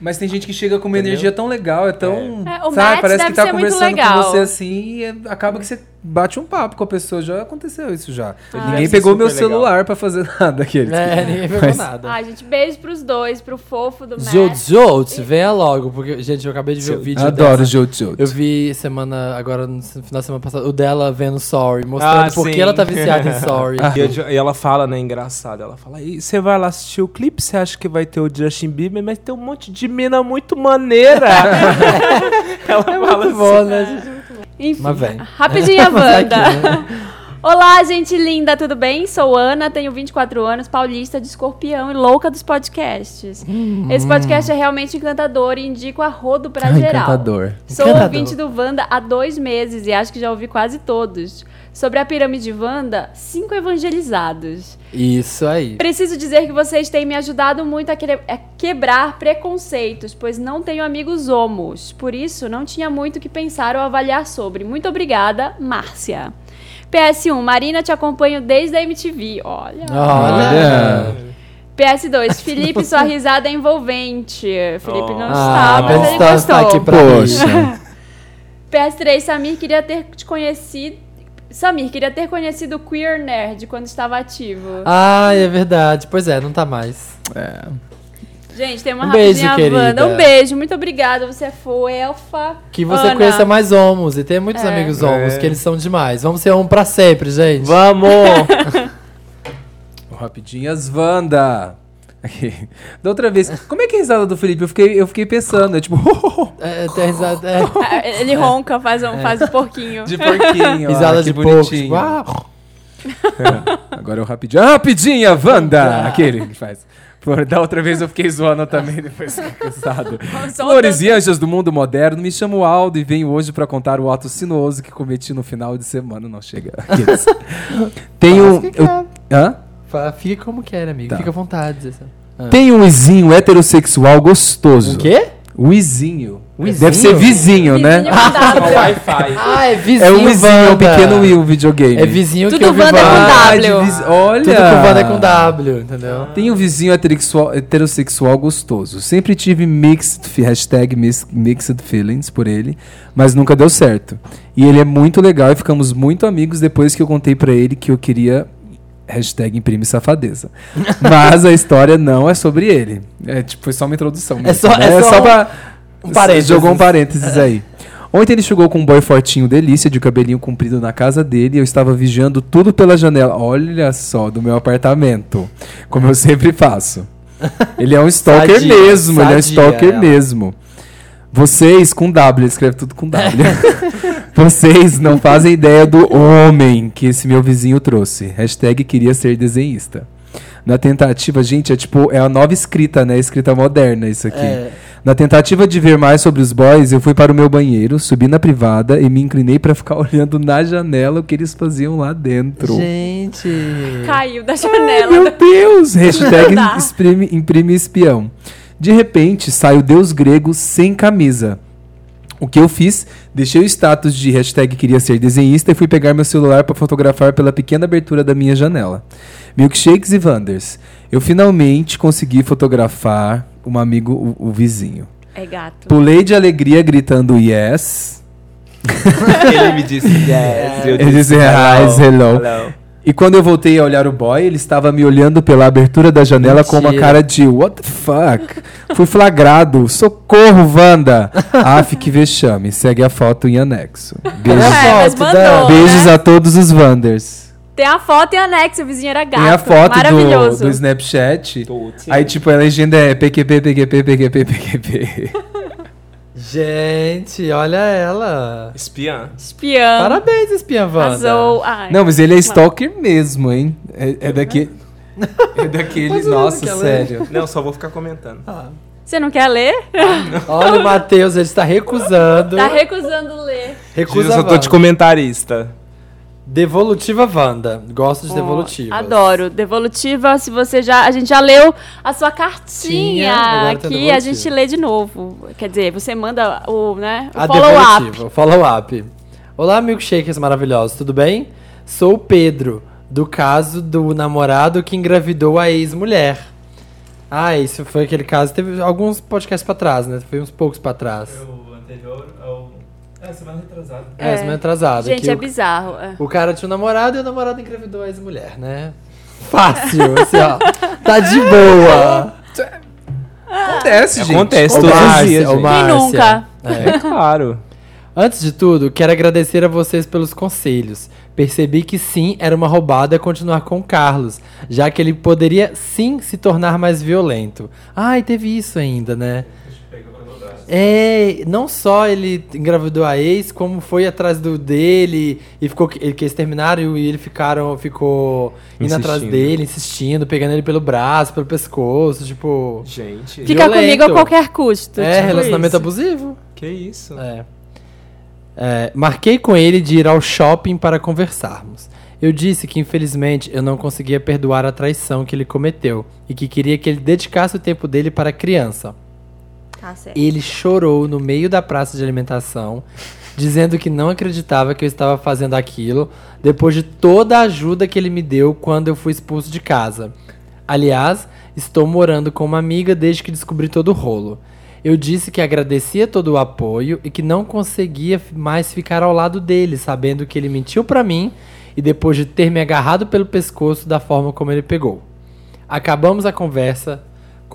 Mas tem gente que chega com uma Entendeu? energia tão legal, é tão. É, o sabe, Matt parece deve que tá conversando com você assim e é- acaba que você bate um papo com a pessoa. Já aconteceu isso já. Ah. Ninguém pegou meu celular pra fazer nada aquele. É, ninguém pegou Mas- nada. Ai, gente, beijo pros dois, pro fofo do Matt. Jut Jut, venha logo, porque, gente, eu acabei de ver o vídeo Adoro dessa. Jut Jut. Eu vi semana, agora no final da semana passada, o dela vendo Sorry, mostrando Ah, por que ela tá viciada em Sorry. E, e ela fala, né, engraçado, ela fala, e você vai lá assistir o clipe, você acha que vai ter o Justin Bieber, mas tem um monte de mina muito maneira. ela É fala muito assim. bom, né? gente? Enfim, Mas vem. rapidinho a Wanda. Olá, gente linda, tudo bem? Sou Ana, tenho 24 anos, paulista de escorpião e louca dos podcasts. Esse podcast é realmente encantador e indico a rodo pra Ah, geral. encantador. Sou Encantador. ouvinte do Wanda há dois meses e acho que já ouvi quase todos. Sobre a pirâmide Wanda, cinco evangelizados. Isso aí. Preciso dizer que vocês têm me ajudado muito a, quere- a quebrar preconceitos, pois não tenho amigos homos. Por isso, não tinha muito o que pensar ou avaliar sobre. Muito obrigada, Márcia. PS1, Marina, te acompanho desde a MTV. Olha. Olha. PS2, Felipe, sua risada é envolvente. Felipe não Ah, está, mas mas ele tá, gostou. aqui pra Poxa. mim. PS3, Samir queria ter te conhecido. Samir queria ter conhecido o Queer Nerd quando estava ativo. Ah, é verdade. Pois é, não tá mais. Gente, tem uma Um beijo. Wanda. Um beijo, muito obrigada. Você é fofa. Que você Ana. conheça mais homos. E tem muitos É. amigos homos, É. que eles são demais. Vamos ser um pra sempre, gente. Vamos! Rapidinhas, Wanda. Aqui. Da outra vez, como é que é a risada do Felipe? Eu fiquei, eu fiquei pensando, é tipo, É, tem risada, é, Ele ronca, faz um, faz um porquinho. de porquinho. risada de bonitinho. tipo, ah, Agora é o rapidinho. Ah, rapidinha, Wanda! Aquele que faz. Da outra vez eu fiquei zoando também, depois fiquei cansado. Flores e anjos do mundo moderno, me chamo Aldo e venho hoje pra contar o ato sinuoso que cometi no final de semana. Não chega. Tem um. eu- Hã? Fica como quer, amigo. Tá. Fica à vontade. Ah. Tem um vizinho heterossexual gostoso. O quê? Wizinho. Wizinho? Deve ser vizinho, né? Vizinho com W. Wi-Fi. Ah, é vizinho É um vizinho, é um Wanda. pequeno Will videogame. É vizinho Tudo que eu vi Wanda com Wanda. W. Ah, vis- Olha! Tudo com Wanda é com W, entendeu? Tem um vizinho heterossexual, heterossexual gostoso. Sempre tive mixed, hashtag mixed feelings por ele, mas nunca deu certo. E ele é muito legal e ficamos muito amigos depois que eu contei pra ele que eu queria hashtag imprime safadeza. Mas a história não é sobre ele. É tipo, foi só uma introdução. mesmo, só- né? é só pra... um parênteses. Jogou um parênteses aí. Ontem ele chegou com um boy fortinho delícia, de cabelinho comprido na casa dele, e eu estava vigiando tudo pela janela. Olha só, do meu apartamento. Como eu sempre faço. Ele é um stalker Sadia, mesmo, ele é um sadia stalker ela. mesmo. Vocês, com W, escreve tudo com W. Vocês não fazem ideia do homem que esse meu vizinho trouxe. Hashtag queria ser desenhista. Na tentativa, gente, é tipo, é a nova escrita, né? Escrita moderna, isso aqui. É. Na tentativa de ver mais sobre os boys, eu fui para o meu banheiro, subi na privada e me inclinei para ficar olhando na janela o que eles faziam lá dentro. Gente. Caiu da Ai, janela. meu Deus! Hashtag imprime, imprime espião. De repente, sai o deus grego sem camisa. O que eu fiz? Deixei o status de hashtag queria ser desenhista e fui pegar meu celular para fotografar pela pequena abertura da minha janela. Milkshakes e Wanders. Eu finalmente consegui fotografar um amigo, o, o vizinho. É gato. Pulei de alegria gritando yes. Ele me disse yes. eu Ele disse hi, hello. hello. E quando eu voltei a olhar o boy, ele estava me olhando pela abertura da janela com uma Mentira. cara de What the fuck? Fui flagrado. Socorro, Wanda. Aff, que vexame. Segue a foto em anexo. Beijos, É, mandou, beijos né? a todos os Wanders. Tem a foto e anexo, o vizinho era gato. Tem a foto do, Maravilhoso. do Snapchat. Aí, tipo, a legenda é PQP, PQP, PQP, PQP. Gente, olha ela. Espiã. Espião. Parabéns, espiã Wanda. Ai. Não, mas ele é stalker mesmo, hein? É, é daquele... É daquele... Nossa, não quero ler. sério. Não, só vou ficar comentando. Você não quer ler? Olha o Matheus, ele está recusando. Tá recusando ler. Recusa eu só tô de comentarista. Devolutiva Wanda. Gosto de devolutivas. Adoro. Devolutiva, se você já. A gente já leu a sua Tinha, cartinha tem aqui, a devolutiva. gente lê de novo. Quer dizer, você manda o, né, o A follow-up. devolutiva, o follow-up. Olá, milkshakers maravilhosos, tudo bem? Sou o Pedro, do caso do namorado que engravidou a ex-mulher. Ah, isso foi aquele caso. Teve alguns podcasts pra trás, né? Foi uns poucos pra trás. O anterior é o. É, semana retrasada. É, É. semana atrasada. Gente, que é o- bizarro. é. O cara tinha um namorado e o namorado engravidou a ex-mulher, né? Fácil, assim, ó. Tá de boa. Acontece, gente. Acontece todos os dias, ô, gente. Márcia. Quem nunca? É claro. Antes de tudo, quero agradecer a vocês pelos conselhos. Percebi que sim, era uma roubada continuar com o Carlos, já que ele poderia sim se tornar mais violento. Ai, teve isso ainda, né? É, não só ele engravidou a ex, como foi atrás do dele e ficou ele que eles terminaram e ele ficaram ficou indo atrás dele, insistindo, pegando ele pelo braço, pelo pescoço, tipo, Gente, Fica Violento. comigo a qualquer custo. é, tipo relacionamento isso. abusivo. que isso? É. É, marquei com ele de ir ao shopping para conversarmos. Eu disse que infelizmente eu não conseguia perdoar a traição que ele cometeu e que queria que ele dedicasse o tempo dele para a criança. Tá certo. Ele chorou no meio da praça de alimentação, dizendo que não acreditava que eu estava fazendo aquilo, depois de toda a ajuda que ele me deu quando eu fui expulso de casa. Aliás, estou morando com uma amiga desde que descobri todo o rolo. Eu disse que agradecia todo o apoio e que não conseguia mais ficar ao lado dele, sabendo que ele mentiu pra mim e depois de ter me agarrado pelo pescoço da forma como ele pegou. Acabamos a conversa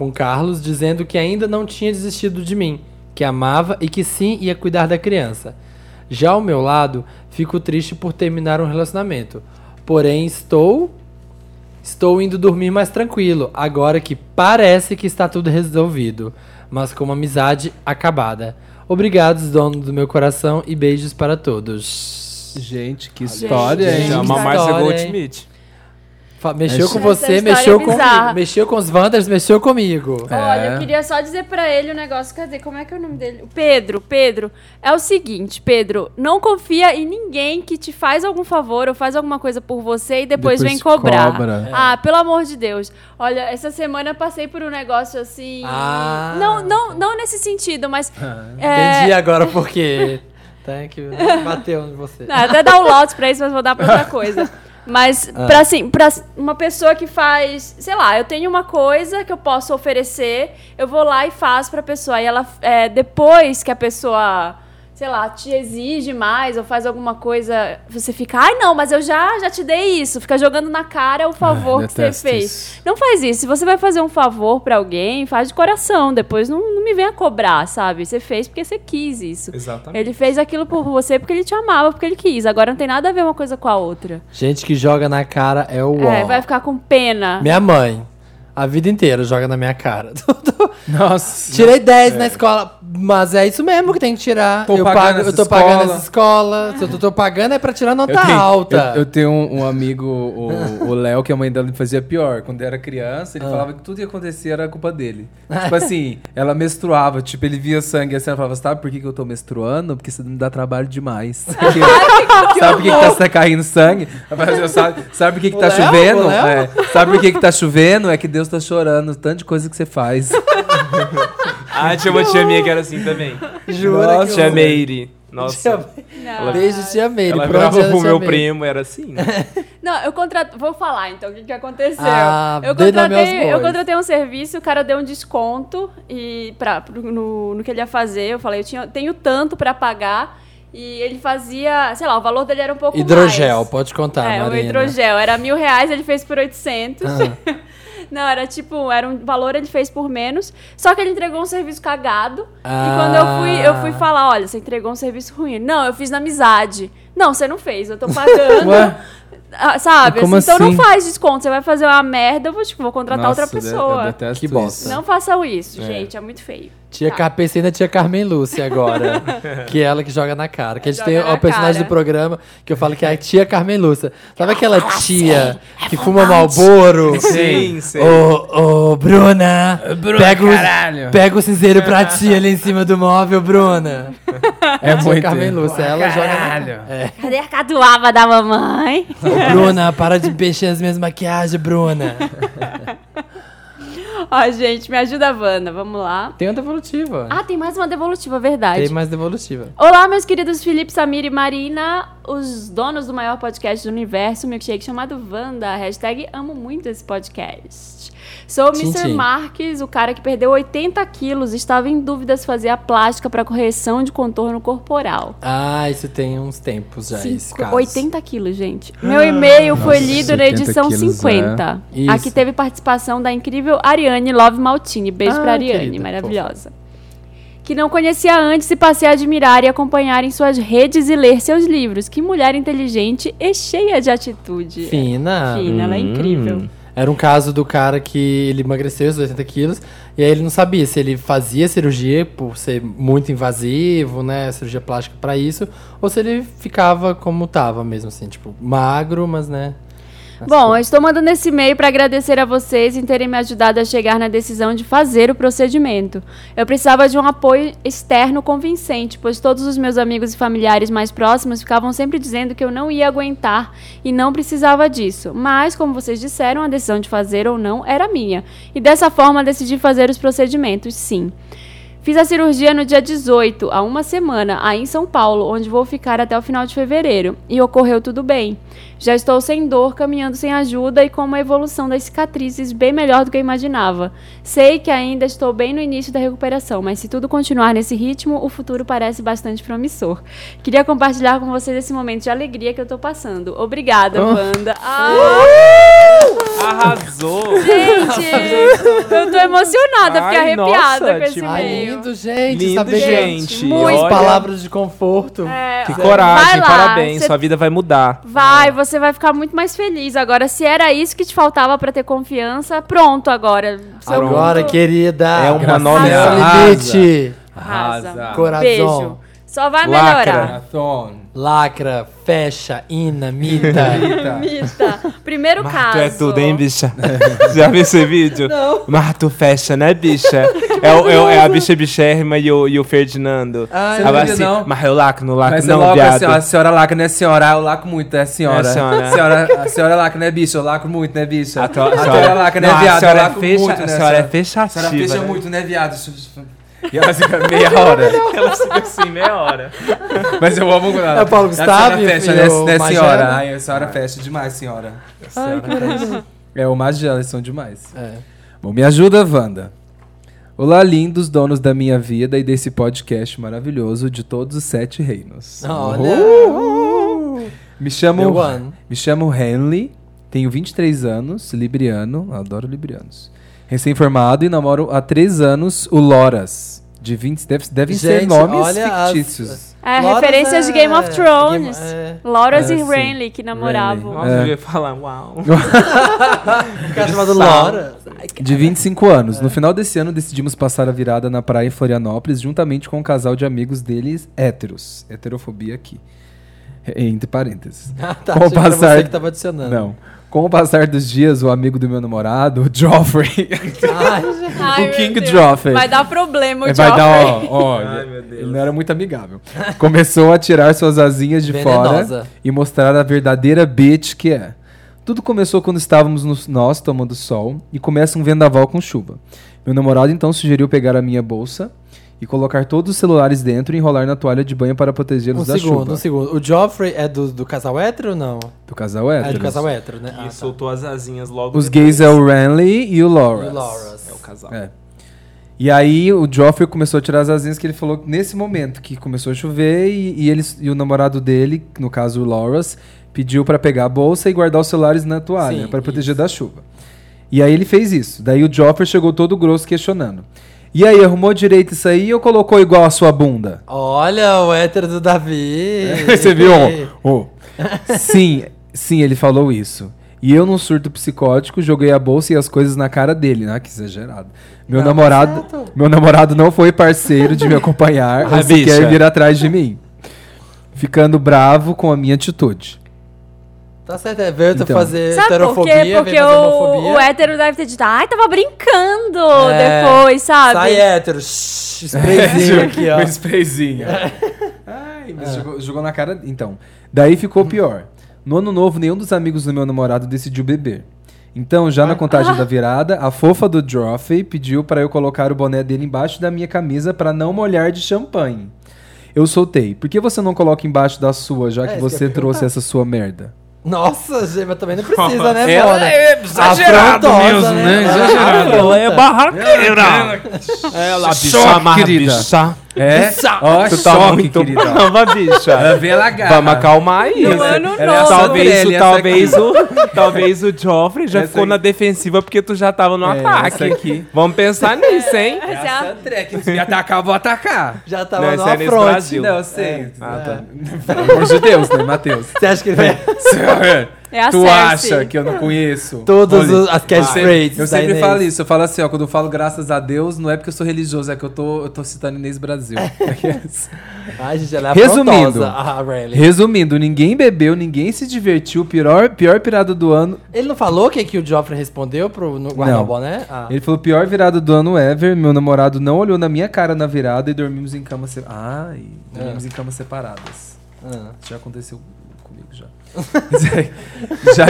com Carlos dizendo que ainda não tinha desistido de mim, que amava e que sim ia cuidar da criança. Já ao meu lado, fico triste por terminar um relacionamento. Porém, estou estou indo dormir mais tranquilo, agora que parece que está tudo resolvido, mas com uma amizade acabada. Obrigado, dono do meu coração, e beijos para todos. Gente, que história, gente, hein? Chama mais? Goldschmidt. Mexeu com Essa você, mexeu é comigo. Mexeu com os Wanders, mexeu comigo. Olha, É. eu queria só dizer pra ele o negócio. Cadê? Como é que é o nome dele? Pedro, Pedro. É o seguinte, Pedro, não confia em ninguém que te faz algum favor ou faz alguma coisa por você e depois, Depois vem cobrar. cobra. Ah, pelo amor de Deus. Olha, essa semana eu passei por um negócio assim. Ah. Não, não, não nesse sentido, mas. é, Entendi agora porque. Thank you. Bateu em você. Não, até dar o lote pra isso, mas vou dar pra outra coisa. Mas, Ah. pra, assim, pra uma pessoa que faz, sei lá, eu tenho uma coisa que eu posso oferecer, eu vou lá e faço pra pessoa. E ela, é, depois que a pessoa, sei lá, te exige mais ou faz alguma coisa, você fica, ai não, mas eu já, já te dei isso. Fica jogando na cara o favor que você fez. isso. Não faz isso. Se você vai fazer um favor pra alguém, faz de coração. Depois não, não me venha cobrar, sabe? Você fez porque você quis isso. Exatamente. Ele fez aquilo por você porque ele te amava, porque ele quis. Agora não tem nada a ver uma coisa com a outra. Gente que joga na cara é o É, ó. vai ficar com pena. Minha mãe. A vida inteira joga na minha cara. Nossa. Tirei 10 na escola, mas é isso mesmo que tem que tirar. Tô eu, pagando pago, eu tô pagando escola. essa escola. Se eu tô pagando é pra tirar nota Eu tenho- alta. Eu, eu tenho um, um amigo, o Léo, que a mãe dela fazia pior. Quando era criança, ele falava que tudo que acontecia era culpa dele. Tipo assim, ela menstruava, tipo, ele via sangue assim, ela falava, sabe por que, que eu tô menstruando? Porque você me dá trabalho demais. Sabe por que, que tá tá caindo sangue? Assim, sabe, sabe por que, que tá Léo? chovendo? É, sabe por que, que tá chovendo? É que Deus tá chorando, tanto de coisa que você faz. Ah, tinha uma tia minha que era assim também. Jura Nossa, que tia Meire. Nossa. Não. Beijo, tia Meire. Ela virava pro meu Meire? primo, era assim. Não, eu contratei. Vou falar então o que, que aconteceu. Ah, eu, contratei, eu contratei um serviço, o cara deu um desconto e pra, no, no que ele ia fazer. Eu falei, eu tinha, tenho tanto pra pagar. E ele fazia, sei lá, o valor dele era um pouco Hidrogel, mais. pode contar, É, o Marina. hidrogel. Era mil reais, ele fez por 800. Ah. Não, era tipo, era um valor, ele fez por menos. Só que ele entregou um serviço cagado. Ah. E quando eu fui, eu fui falar, olha, você entregou um serviço ruim. Não, eu fiz na amizade. Não, você não fez, eu tô pagando. Ué? Ah, sabe? Como assim, Então assim? não faz desconto. Você vai fazer uma merda, eu vou, tipo, vou contratar Nossa, outra pessoa. Eu detesto Que bosta. Não façam isso, gente. É muito feio. Tia Tá. Car... Pensei na tia Carmen Lúcia agora. que é ela que joga na cara. Que a gente Joga tem o personagem cara. do programa que eu falo que é a tia Carmen Lúcia. Sabe aquela tia que fuma Malboro? Sim, sei. Ô, ô, Bruna, Bruna, pega, caralho. o, pega o cinzeiro pra tia ali em cima do móvel, Bruna. É Tia muito. Carmen Lúcia, ela joga na Caralho. É. Cadê a catuaba da mamãe? Ô, Bruna, para de mexer as minhas maquiagens, Bruna. Ó, gente, me ajuda, Wanda. Vamos lá. Tem uma devolutiva. Ah, tem mais uma devolutiva, verdade. Tem mais devolutiva. Olá, meus queridos Felipe, Samir e Marina, os donos do maior podcast do universo, milkshake chamado Wanda. Hashtag amo muito esse podcast. Sou o Tchim, Mr. tchim. Marques, o cara que perdeu 80 quilos, estava em dúvida se fazia a plástica para correção de contorno corporal. Ah, isso tem uns tempos já, Sim, esse caso. 80 quilos, gente. Meu e-mail foi Nossa, lido na 80 edição quilos, 50. é. Isso. Aqui teve participação da incrível Ariane Love Maltini. Beijo Ah, pra Ariane, querida, maravilhosa. Que não conhecia antes e passei a admirar e acompanhar em suas redes e ler seus livros. Que mulher inteligente e cheia de atitude. Fina. Fina, ela é Hum. incrível. Era um caso do cara que ele emagreceu os 80 quilos e aí ele não sabia se ele fazia cirurgia por ser muito invasivo, né? Cirurgia plástica pra isso, ou se ele ficava como tava mesmo, assim, tipo, magro, mas né. Bom, eu estou mandando esse e-mail para agradecer a vocês em terem me ajudado a chegar na decisão de fazer o procedimento. Eu precisava de um apoio externo convincente, pois todos os meus amigos e familiares mais próximos ficavam sempre dizendo que eu não ia aguentar e não precisava disso. Mas, como vocês disseram, a decisão de fazer ou não era minha. E dessa forma decidi fazer os procedimentos, sim. Fiz a cirurgia no dia 18, há uma semana, aí em São Paulo, onde vou ficar até o final de fevereiro. E ocorreu tudo bem. Já estou sem dor, caminhando sem ajuda e com uma evolução das cicatrizes bem melhor do que eu imaginava. Sei que ainda estou bem no início da recuperação, mas se tudo continuar nesse ritmo, o futuro parece bastante promissor. Queria compartilhar com vocês esse momento de alegria que eu tô passando. Obrigada, Wanda. Ah, Arrasou! gente! Eu tô emocionada, fiquei arrepiada nossa, com esse tipo, e-mail. Lindo, gente. Lindo, saber gente. Muito. As Olha, palavras de conforto. É, Que vai coragem, lá, parabéns. cê- Sua vida vai mudar. Vai, você vai ficar muito mais feliz. Agora, se era isso que te faltava pra ter confiança, pronto agora. Seu Agora, mundo querida. É uma nova limite. arrasa. Arrasa. Coração. Beijo. Só vai Lacra. melhorar. Lacra, fecha, ina, mita. Mita. Primeiro Mas caso. tu é tudo, hein, bicha? Já viu esse vídeo? Não. Mas tu fecha, né, bicha? É, o- é, é a bicha bichérrima e o, e o Ferdinando. Ah, não assim, não? mas eu laco, não laco, Mas não, é logo viado. assim, ó, a senhora lacra, né, senhora? Ah, eu lacro muito, é senhora. É, senhora. A senhora, a senhora lacra, né, bicho? Eu lacro muito, né, bicha? A, A senhora lacra, né, Não, viado? A senhora, eu é, fecha, muito, né, a senhora é fechativa. A senhora fecha né? muito, né, viado? E ela fica meia hora. Ela fica assim, meia hora. Mas eu amo quando ela... É o Paulo A Gustavo senhora fecha, né, né Magela? senhora? Ai, a senhora fecha demais, senhora. Ai, caralho. É, o Magela, eles são demais. É. Bom, me ajuda, Wanda. Olá, lindos donos da minha vida e desse podcast maravilhoso de todos os sete reinos. Olha. Uhul. Me chamo, me chamo Henley, tenho 23 anos, libriano, adoro librianos. Recém-formado e namoro há 3 anos o Loras, de 20, deve, devem ser Gente, nomes olha as- fictícios. É, Loras referências de é- Game of Thrones. Game- é. Loras É, e. Renly que namoravam. Nossa, É. eu ia falar, uau. O cara chamado. Laura. De 25 anos. No final desse ano, decidimos passar a virada na praia em Florianópolis, juntamente com um casal de amigos deles héteros. Heterofobia aqui. Entre parênteses. Ah, tá. Com o passar- você que tava adicionando. Não. Com o passar dos dias, o amigo do meu namorado, o Joffrey, Ai. Ai, o King. Joffrey. Vai dar problema o vai Joffrey. dar, ó, ó, Ai, meu Deus. ele não era muito amigável. Começou a tirar suas asinhas de Venenosa. fora e mostrar a verdadeira bitch que é. Tudo começou quando estávamos nos- nós tomando sol e começa um vendaval com chuva. Meu namorado então sugeriu pegar a minha bolsa e colocar todos os celulares dentro e enrolar na toalha de banho para Um protegê-los da segundo, chuva. um segundo. O Joffrey é do, do casal hétero ou não? Do casal hétero. É do casal hétero, né? E Ah, tá. soltou as asinhas logo Os depois. gays é o Renly e o E Laura. o Lauras. É o casal. É. E aí o Joffrey começou a tirar as asinhas que ele falou nesse momento que começou a chover e, e eles, e o namorado dele, no caso o Lauras, pediu pra pegar a bolsa e guardar os celulares na toalha pra proteger isso. da chuva. E aí ele fez isso. Daí o Joffrey chegou todo grosso questionando. E aí, arrumou direito isso aí ou colocou igual a sua bunda? Olha o hétero do Davi. Você viu? Ó. Sim, sim, ele falou isso. E eu, num surto psicótico, joguei a bolsa e as coisas na cara dele, né? Que exagerado. Meu Não, namorado, tá certo. meu namorado não foi parceiro de me acompanhar ou sequer bicha. vir atrás de mim. Ficando bravo com a minha atitude. Tá certo, é veio tu Então. fazer Sabe por heterofobia, quê? veio Porque fazer o, homofobia. o hétero deve ter dito, ai, tava brincando É, depois, sabe? Sai hétero. shh, Sprayzinho aqui, ó. Com sprayzinho. Ai, mas jogou, jogou na cara. Então. Daí ficou pior. No ano novo, nenhum dos amigos do meu namorado decidiu beber. Então, já na contagem da virada, a fofa do Joffrey pediu para eu colocar o boné dele embaixo da minha camisa para não molhar de champanhe. Eu soltei. Por que você não coloca embaixo da sua, já É, que você trouxe essa sua merda? Nossa, mas também não precisa, né, Ela Mona? é exagerado mesmo, né? Ah, Exagerado. Ela é barraqueira. Ela, bicha, Choque, bicha. É? Ó, Tu tá choque, muito querida. brava, bicha. Ela vem. Vamos acalmar aí. No ano é novo. Talvez, o, essa talvez, o, talvez o Joffrey já Essa ficou aqui. na defensiva porque tu já tava no É, ataque. essa aqui. Vamos pensar nisso, hein? Essa é a- André, que se me atacar, eu vou atacar. Já tava Não, no é afronte. Brasil. Não, eu sei. Ah, tá. Pelo amor de Deus, né, Matheus? Você acha que ele vai... É a tu Cersei. acha que eu não conheço? Todas os- as catchphrases Eu sempre Inês. falo isso, eu falo assim, ó, quando eu falo graças a Deus, não é porque eu sou religioso, é que eu tô, eu tô citando Inês Brasil. Ai, gente, ela é Resumindo. afrontosa, a Riley. Resumindo, ninguém bebeu, ninguém se divertiu, pior, pior pirada do ano. Ele não falou o que, que o Joffrey respondeu pro no guardar Não. o boné? Ah. Ele falou, pior virada do ano ever, meu namorado não olhou na minha cara na virada e dormimos em cama se... Ai, dormimos em camas separadas. Ah. Isso já aconteceu já.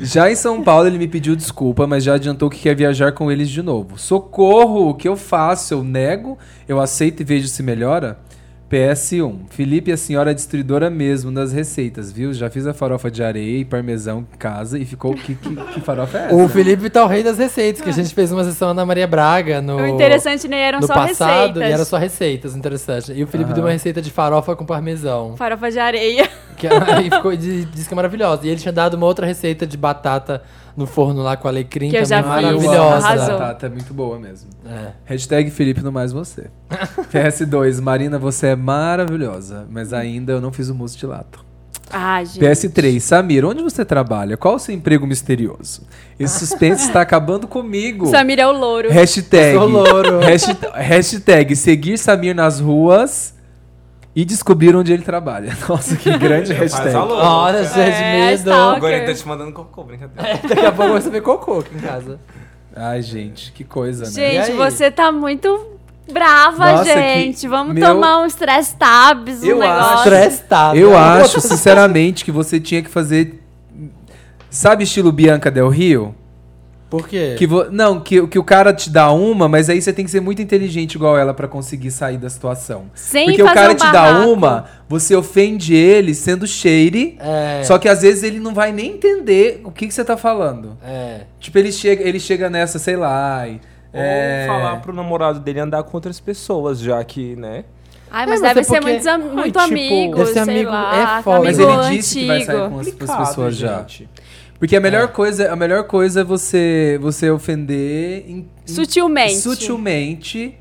já, em São Paulo ele me pediu desculpa, mas já adiantou que quer viajar com eles de novo. Socorro, o que eu faço? Eu nego, eu aceito e vejo se melhora? PS1. Felipe, a senhora é destruidora mesmo das receitas, viu? Já fiz a farofa de areia e parmesão em casa e ficou. Que, que, que farofa é essa? O Felipe tá o rei das receitas, que a gente fez uma sessão na Maria Braga no. O interessante nem eram no só passado, receitas. e era só receitas, interessante. E o Felipe deu uma receita de farofa com parmesão. Farofa de areia. Que aí ficou, e disse que é maravilhosa. E ele tinha dado uma outra receita de batata no forno lá com alecrim, Que eu já maravilhosa. Arrasou. Batata é muito boa mesmo. É. Hashtag Felipe no mais você. PS2, Marina, você é maravilhosa, mas ainda eu não fiz o mousse de lata. Ah, gente. PS3, Samir, onde você trabalha? Qual o seu emprego misterioso? Esse suspense está acabando comigo. Samir é o louro. Hashtag, Sou louro. hashtag, hashtag seguir Samir nas ruas e descobrir onde ele trabalha. Nossa, que grande hashtag. Olha, gente, É, medo. stalker. Agora ele tá te mandando cocô, brincadeira. Daqui a pouco você vê cocô aqui em casa. Ai, gente, que coisa, né? Gente, você tá muito brava, Nossa, gente. Vamos meu- tomar uns stress tabs, um Eu acho- negócio. Estressado. Eu acho, sinceramente, que você tinha que fazer. Sabe, estilo Bianca Del Rio? Por quê? Que vo- Não, que, que o cara te dá uma, mas aí você tem que ser muito inteligente igual ela pra conseguir sair da situação. Sem Porque o cara um te dá uma, você ofende ele sendo shady, É. só que às vezes ele não vai nem entender o que, que você tá falando. É. Tipo, ele chega, ele chega nessa, sei lá. e- é, Ou falar pro namorado dele andar com outras pessoas, já que, né? Ai, É, mas mas deve é ser porque- muito, muito tipo, amigo, deve ser sei amigo- lá, é foda. Mas amigo ele disse que vai sair com as, pessoas já. Porque a melhor coisa, a melhor coisa é você você ofender em- em- Sutilmente.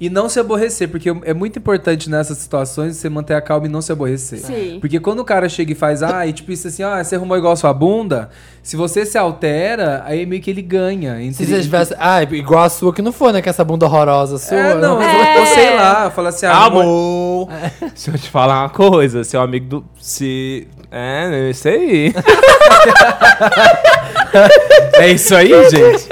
E não se aborrecer, porque é muito importante nessas situações você manter a calma e não se aborrecer. Sim. Porque quando o cara chega e faz, ah, e tipo isso assim, ah, você arrumou igual a sua bunda, se você se altera, aí meio que ele ganha. Se entre- você tivesse. Ah, igual a sua que não foi, né? Que essa bunda horrorosa sua. É, não, É. ou sei lá, fala assim, ah, Amor! Se eu te falar uma coisa, seu amigo do. Se. É, isso aí. é isso aí, gente.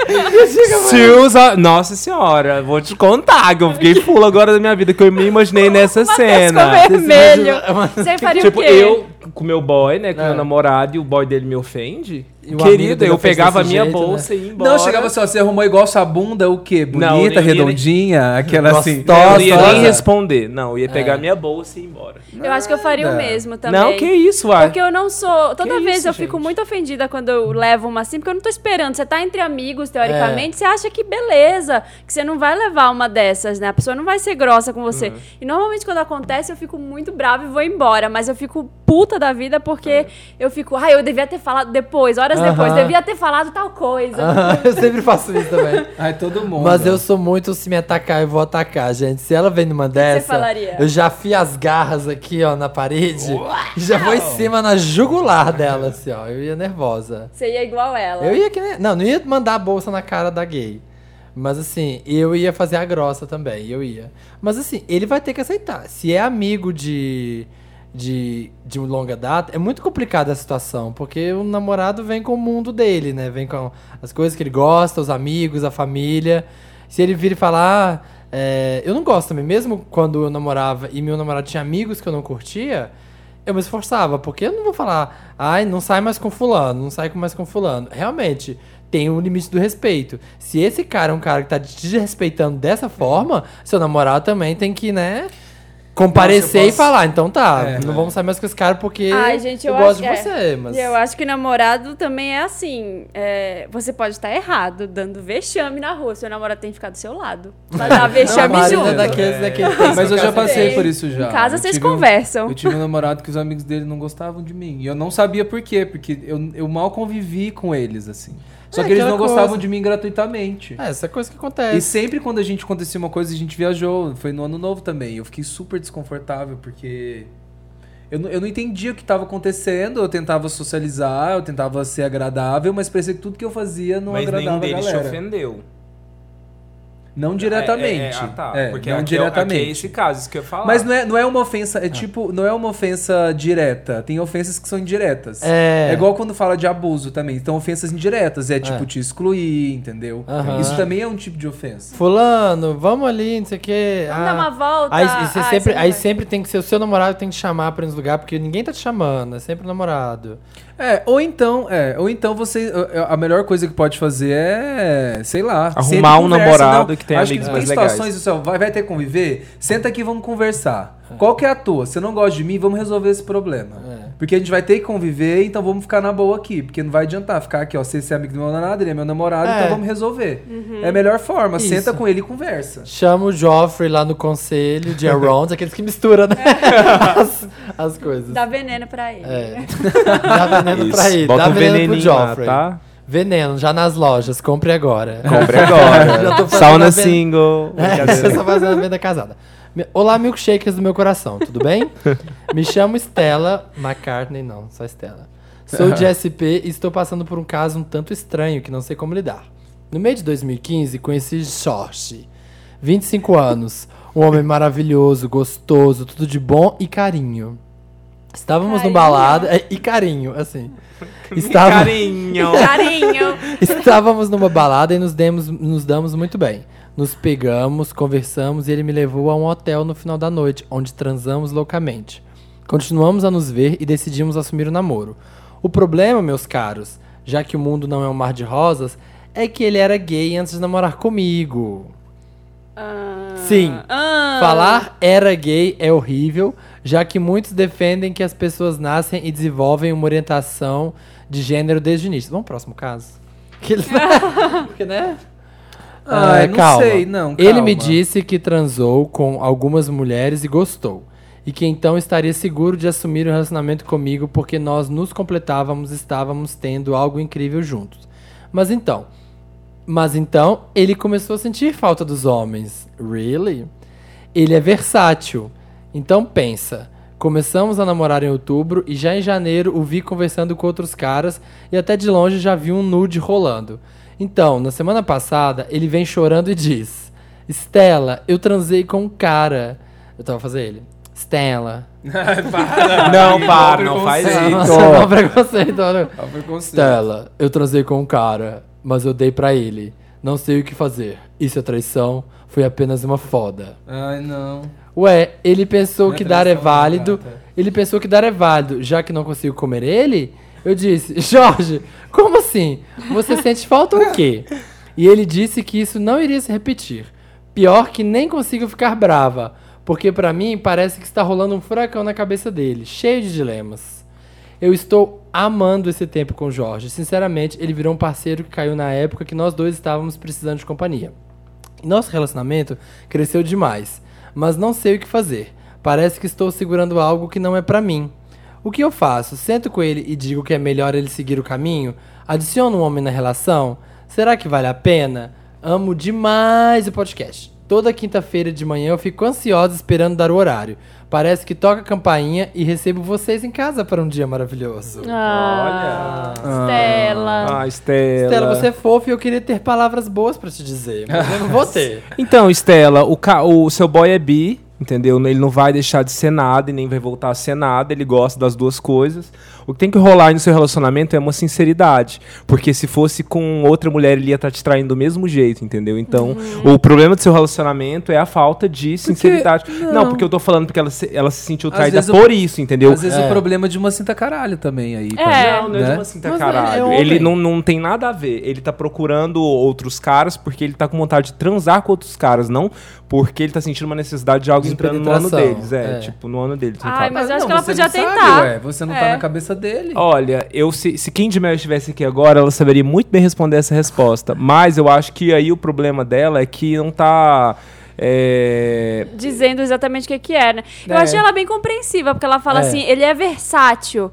Se usa. Nossa senhora, vou te contar que eu fiquei full agora da minha vida, que eu me imaginei nessa cena. Vermelho. Você faria Tipo, o quê? eu com meu boy, né, com É. meu namorado, e o boy dele me ofende. E Querida, eu pegava a minha jeito, bolsa e ia embora. Não, chegava assim, ó, você arrumou igual sua bunda, o quê? Não, Bonita, eu nem- redondinha, aquela assim. Gostosa. Eu não ia nem responder. Não, eu ia pegar É. minha bolsa e ir embora. Eu acho que eu faria o Nada. mesmo também. Não, que isso, uai. Porque eu não sou. Toda Que vez isso, eu fico gente? muito ofendida quando eu levo uma assim, porque eu não tô esperando. Você tá entre amigos, É. teoricamente, você acha que beleza, que você não vai levar uma dessas, né? A pessoa não vai ser grossa com você. Uhum. E normalmente quando acontece, eu fico muito brava e vou embora. Mas eu fico puta da vida porque eu fico, ai, eu devia ter falado depois, horas Aham. depois, devia ter falado tal coisa. eu sempre faço isso também. Ai, todo mundo. Mas eu sou muito se me atacar, eu vou atacar, gente. Se ela vem numa dessa, falaria? eu já fio as garras aqui, ó, na parede. E já vou em cima na jugular dela, assim, ó. Eu ia nervosa. Você ia igual ela. Eu ia que nem... Não, não ia mandar a bolsa na cara da gay. Mas assim, eu ia fazer a grossa também, eu ia. Mas assim, ele vai ter que aceitar. Se é amigo de, de, de longa data, é muito complicada a situação, porque o namorado vem com o mundo dele, né? Vem com as coisas que ele gosta, os amigos, a família. Se ele vir e falar, ah, é, eu não gosto também, mesmo quando eu namorava e meu namorado tinha amigos que eu não curtia, eu me esforçava, porque eu não vou falar, ai, não sai mais com fulano, não sai mais com fulano. Realmente, tem um limite do respeito. Se esse cara é um cara que tá te desrespeitando dessa forma, seu namorado também tem que, né, comparecer Nossa, eu e posso- falar, então tá, É. não vamos sair mais com esse cara porque Ai, gente, eu, gosto acho, de você, mas... E eu acho que namorado também é assim. é, você pode estar errado, dando vexame na rua. Seu namorado tem que ficar do seu lado. Pra dar Não, a vexame junto. é daqueles, daqueles Mas eu já passei Tem. por isso já. Em casa Eu vocês tive um- conversam. Eu tive um namorado que os amigos dele não gostavam de mim. E eu não sabia por quê, porque eu, eu mal convivi com eles, assim. Só É, que eles não gostavam coisa. de mim gratuitamente. É, essa coisa que E acontece. sempre quando a gente acontecia uma coisa, a gente viajou. Foi no ano novo também. Eu fiquei super desconfortável, porque Eu, não- eu não entendia o que estava acontecendo, eu tentava socializar, eu tentava ser agradável, mas parecia que tudo que eu fazia não Mas agradava nenhum a deles te galera. ofendeu. Não diretamente. É, é, ah, tá. É, Porque não aqui, é- diretamente. aqui é esse caso, isso que eu ia falar. Mas não é, não é uma ofensa, é tipo, não é uma ofensa direta. Tem ofensas que são indiretas. É. igual quando fala de abuso também. Então, ofensas indiretas. É tipo É. te excluir, entendeu? Aham. Isso também é um tipo de ofensa. Fulano, vamos ali, não sei o quê. Vamos dar uma volta. Aí, você Ai, sempre, aí sempre tem que ser o seu namorado que tem que te chamar pra ir nos lugares, porque ninguém tá te chamando, é sempre o namorado. É, ou então, é, ou então você. A melhor coisa que pode fazer é, sei lá, Arrumar um conversa, namorado não. Que tem Acho amigos que mais tem legais. situações, isso, ó, vai, vai ter que conviver, senta aqui e vamos conversar. Qual que é a tua? Você não gosta de mim, vamos resolver esse problema. É. Porque a gente vai ter que conviver, então vamos ficar na boa aqui. Porque não vai adiantar ficar aqui, ó. Você é amigo do meu namorado, ele é meu namorado, É. então vamos resolver. É a melhor forma. Isso. Senta com ele e conversa. Chama o Joffrey lá no conselho de Around, aqueles que misturam né? as, as coisas. Dá veneno pra ele. É. Dá veneno Isso. pra ele, Bota dá um veneno pro veneninho lá, Joffrey. tá? Veneno, já nas lojas, compre agora. Compre agora. Sauna venda- single. É, você só fazendo a venda casada. Olá, milkshakers do meu coração, tudo bem? Me chamo Stella McCartney, não, só Stella. Sou de SP e estou passando por um caso um tanto estranho que não sei como lidar. No meio de 2015, conheci Jorge, 25 anos, um homem maravilhoso, gostoso, tudo de bom e carinho. Estávamos no Carinho. balada. é, e carinho, assim. Estava- Carinho. Carinho. Estávamos numa balada e nos, demos, nos damos muito bem. Nos pegamos, conversamos e ele me levou a um hotel no final da noite, onde transamos loucamente. Continuamos a nos ver e decidimos assumir o namoro. O problema, meus caros, já que o mundo não é um mar de rosas, é que ele era gay antes de namorar comigo. Ah, Sim. ah. Falar era gay é horrível, já que muitos defendem que as pessoas nascem e desenvolvem uma orientação de gênero desde o início. Vamos pro próximo caso? Que ele- Porque, né? Ah, É, não sei, não, Ele me calma. disse que transou com algumas mulheres e gostou. E que então estaria seguro de assumir o relacionamento comigo porque nós nos completávamos e estávamos tendo algo incrível juntos. Mas então, mas então ele começou a sentir falta dos homens. Really? Ele é versátil. Então pensa. Começamos a namorar em outubro e já em janeiro o vi conversando com outros caras e até de longe já vi um nude rolando. Então, na semana passada, ele vem chorando e diz: Stella, eu transei com um cara. Eu tava fazendo ele. Stella. Não, para, não faz Nossa, isso. não, preconceito. não. Preconceito. Stella, eu transei com um cara, mas eu dei pra ele. Não sei o que fazer. Isso é traição? Foi apenas uma foda. Ai, não. Ué, ele pensou é que dar é não, válido. Ele pensou que dar é válido, já que não consigo comer ele? Eu disse, Jorge, como assim? Você sente falta o quê? E ele disse que isso não iria se repetir. Pior que nem consigo ficar brava, porque pra mim parece que está rolando um furacão na cabeça dele, cheio de dilemas. Eu estou amando esse tempo com o Jorge. Sinceramente, ele virou um parceiro que caiu na época que nós dois estávamos precisando de companhia. Nosso relacionamento cresceu demais, mas não sei o que fazer. Parece que estou segurando algo que não é pra mim. O que eu faço? Sento com ele e digo que é melhor ele seguir o caminho? Adiciono um homem na relação? Será que vale a pena? Amo demais o podcast. Toda quinta-feira de manhã eu fico ansiosa esperando dar o horário. Parece que toca a campainha e recebo vocês em casa para um dia maravilhoso. Ah, Stella. Ah, Estela. Estela, você é fofa e eu queria ter palavras boas pra te dizer, mas eu não vou ter. Então, Estela, o, ca- o seu boy é bi, entendeu? Ele não vai deixar de ser nada e nem vai voltar a ser nada. Ele gosta das duas coisas. O que tem que rolar aí no seu relacionamento é uma sinceridade. Porque se fosse com outra mulher, ele ia estar te traindo do mesmo jeito, entendeu? Então, Uhum. o problema do seu relacionamento é a falta de sinceridade. Não, porque eu tô falando porque ela se, ela se sentiu traída vezes o- por isso, entendeu? Às vezes É. o problema é de uma cinta caralho também aí. É. Não, não é de né? uma cinta Mas caralho. ele é. Ele não, não tem nada a ver. Ele tá procurando outros caras porque ele tá com vontade de transar com outros caras, não porque ele tá sentindo uma necessidade de algo De entrando no ano deles. É, é. tipo, no ano deles. Ai, mas eu acho não, que ela podia não sabe, tentar. ué. Você não tá É. na cabeça dele. Olha, eu se, se Kim de Mel estivesse aqui agora, ela saberia muito bem responder essa resposta. Mas eu acho que aí o problema dela é que não tá. é, Dizendo exatamente o que, que é, né? Eu É. achei ela bem compreensiva, porque ela fala É. assim, ele é versátil.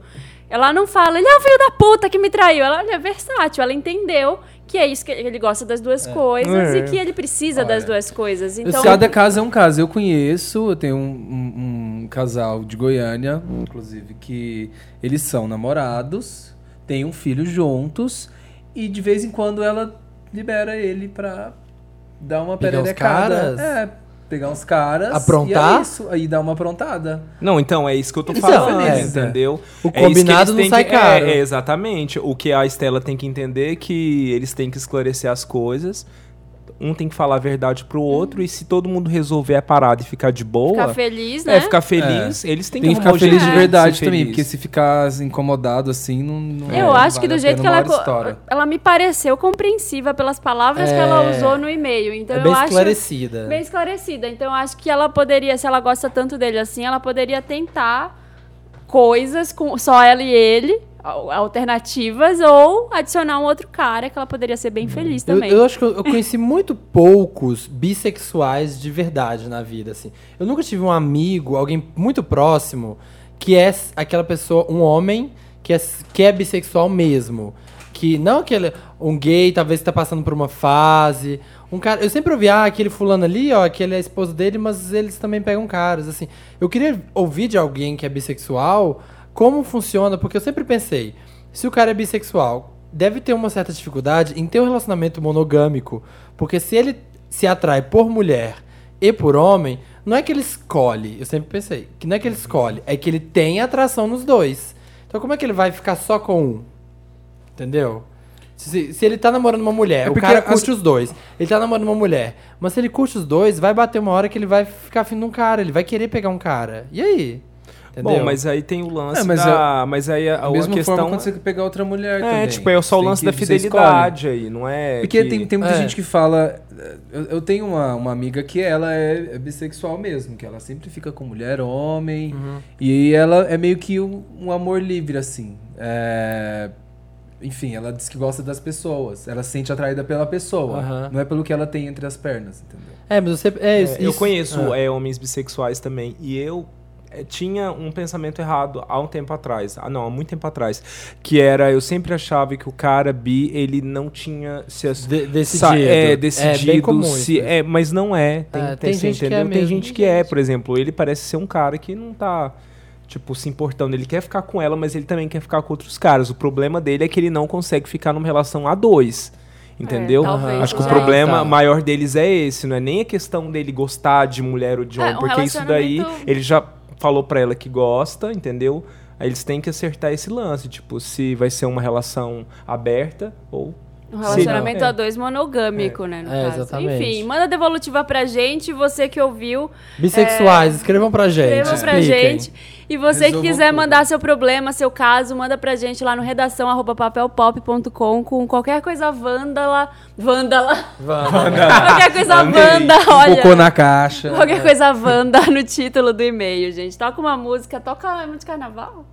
Ela não fala, ele é o filho da puta que me traiu. Ela, ele é versátil. Ela entendeu que é isso que ele gosta das duas coisas É. e que ele precisa das Olha, duas coisas. Então, Cada caso é um caso. Eu conheço, eu tenho um, um- um casal de Goiânia, inclusive, que eles são namorados, têm um filho juntos, e de vez em quando ela libera ele pra dar uma pererecada. caras? É, pegar uns caras. Aprontar? E é isso, aí dá uma aprontada. Não, então é isso que eu tô Isso falando, é, entendeu? O É combinado não sai que- caro. É, é, exatamente. O que a Estela tem que entender é que eles têm que esclarecer as coisas. Um tem que falar a verdade pro outro, e se todo mundo resolver a parada e ficar de boa, ficar feliz, né? é ficar feliz, eles têm Tem que arrumar ficar feliz de verdade também, feliz. porque se ficar incomodado assim, não. não Eu não acho que do jeito que ela, estoura. ela me pareceu compreensiva pelas palavras que É. ela usou no e-mail. Então é eu bem acho esclarecida. bem esclarecida. Então eu acho que ela poderia, se ela gosta tanto dele assim, ela poderia tentar coisas com só ela e ele, alternativas, ou adicionar um outro cara que ela poderia ser bem feliz Eu, também. eu acho que eu, eu conheci muito poucos bissexuais de verdade na vida, assim. Eu nunca tive um amigo, alguém muito próximo, que é aquela pessoa, um homem, que é, que é bissexual mesmo. Que não aquele. Um gay, talvez tá passando por uma fase. Um cara. Eu sempre ouvi, ah, aquele fulano ali, ó, aquele é a esposa dele, mas eles também pegam caras, assim. Eu queria ouvir de alguém que é bissexual como funciona, porque eu sempre pensei, se o cara é bissexual, deve ter uma certa dificuldade em ter um relacionamento monogâmico, porque se ele se atrai por mulher e por homem, não é que ele escolhe, eu sempre pensei, que não é que ele escolhe, é que ele tem atração nos dois. Então como é que ele vai ficar só com um? Entendeu? Se, se ele tá namorando uma mulher, É o cara as- curte os dois. Ele tá namorando uma mulher. Mas se ele curte os dois, vai bater uma hora que ele vai ficar afim de um cara. Ele vai querer pegar um cara. E aí? Entendeu? Bom, mas aí tem o lance É, mas da... Mas aí a, a mesma questão... forma quando você quer pegar outra mulher É, também. tipo, é só o lance da fidelidade aí, não é Porque que- tem, tem muita É. gente que fala. Eu, eu tenho uma, uma amiga que ela é, é bissexual mesmo, que ela sempre fica com mulher, homem. Uhum. E ela é meio que um, um amor livre, assim. É, Enfim, ela diz que gosta das pessoas. Ela se sente atraída pela pessoa. Aham. Não é pelo que ela tem entre as pernas, entendeu? É, mas você. É, É, isso, eu conheço Ah. é, homens bissexuais também. E eu é, tinha um pensamento errado há um tempo atrás. Ah, não, há muito tempo atrás. Que era, eu sempre achava que o cara bi, ele não tinha se De- decidido. sa- É, É, decidido. bem comum se, isso. é, mas não é. Tem, É, tem, tem você gente que é entendeu? Tem mesmo. gente que é, por exemplo, ele parece ser um cara que não tá. Tipo, se importando. Ele quer ficar com ela, mas ele também quer ficar com outros caras. O problema dele é que ele não consegue ficar numa relação a dois. Entendeu? talvez Acho que o seja problema isso. maior deles é esse, não é nem a questão dele gostar de mulher ou de É, homem, um porque isso daí ele já falou pra ela que gosta, entendeu? Aí eles têm que acertar esse lance, tipo, se vai ser uma relação aberta ou Um relacionamento a dois monogâmico, né? No É, caso. exatamente. Enfim, manda devolutiva pra gente, você que ouviu. Bissexuais, escrevam pra gente. Escreva pra expliquem. gente. E você que quiser tudo. mandar seu problema, seu caso, manda pra gente lá no redação arroba papelpop.com com qualquer coisa vândala. Vândala. Vamos. qualquer coisa vanda, olha. Cocô na caixa. Qualquer coisa vanda no título do e-mail, gente. Toca uma música, toca de carnaval.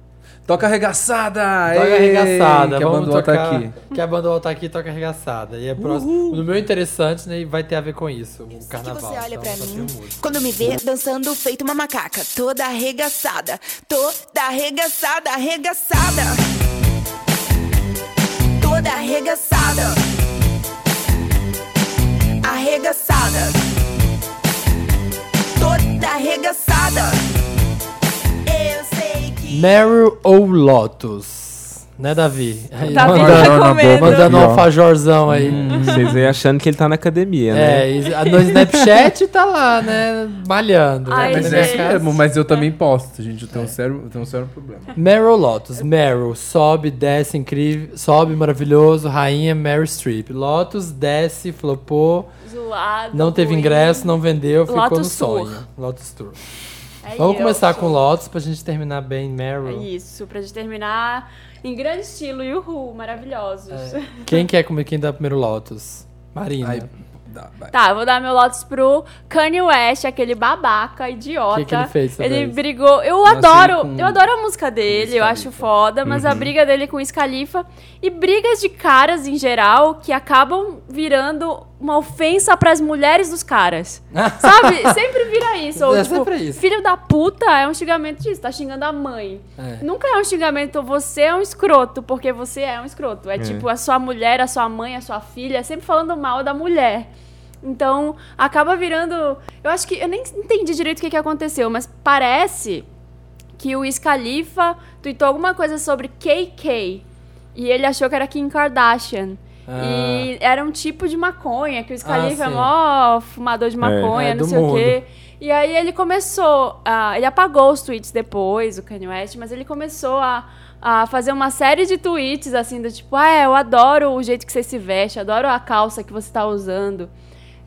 Toca arregaçada! Toca Ei, arregaçada. Que a banda tá tocar, aqui. Que a banda tá aqui toca arregaçada. E é próximo. No meu interessante, né? Vai ter a ver com isso. O carnaval. você olha Então, pra mim quando me vê dançando feito uma macaca, toda arregaçada, toda arregaçada, arregaçada, toda arregaçada, arregaçada, toda arregaçada. Meryl ou Lotus? Né, Davi? Davi tá comendo. mandando um alfajorzão aí. vocês aí achando que ele tá na academia, né? É, no Snapchat tá lá, né? Malhando. né? Ai, Mas Mas é mesmo, mas eu também posto, gente. Eu tenho, um, sério, eu tenho um sério problema. Meryl Lotus. Meryl sobe, desce, incrível. Sobe, maravilhoso. Rainha Meryl Streep. Lotus desce, flopou. Zoado. Não teve ruim. ingresso, não vendeu, ficou Lotus no sonho. Tour. Lotus Tour. É Vamos isso. começar com Lotus pra gente terminar bem, É Meryl. Isso, pra gente terminar em grande estilo. Yuhu, maravilhosos. É. Quem quer comer quem dá primeiro Lotus? Marina. Ai, dá, vai. Tá, eu vou dar meu Lotus pro Kanye West, aquele babaca, idiota. Que que ele fez Ele vez? brigou. Eu Nossa, adoro, com eu adoro a música dele, eu acho foda, mas a briga dele com o Wiz Khalifa e brigas de caras em geral que acabam virando uma ofensa pras mulheres dos caras. Sabe? Sempre vira isso. Ou, É tipo, sempre isso. filho da puta é um xingamento disso, tá xingando a mãe. É. Nunca é um xingamento, você é um escroto, porque você é um escroto. É, tipo a sua mulher, a sua mãe, a sua filha, é sempre falando mal da mulher. Então, acaba virando. Eu acho que. Eu nem entendi direito o que, que aconteceu, mas parece que o Wiz Khalifa tweetou alguma coisa sobre KK. E ele achou que era Kim Kardashian. E era um tipo de maconha, que o Wiz Ah, é mó fumador de maconha, é, não do sei o mundo. quê. E aí ele começou, a, ele apagou os tweets depois, o Kanye West, mas ele começou a, a fazer uma série de tweets, assim, do tipo, ah, é, eu adoro o jeito que você se veste, adoro a calça que você tá usando.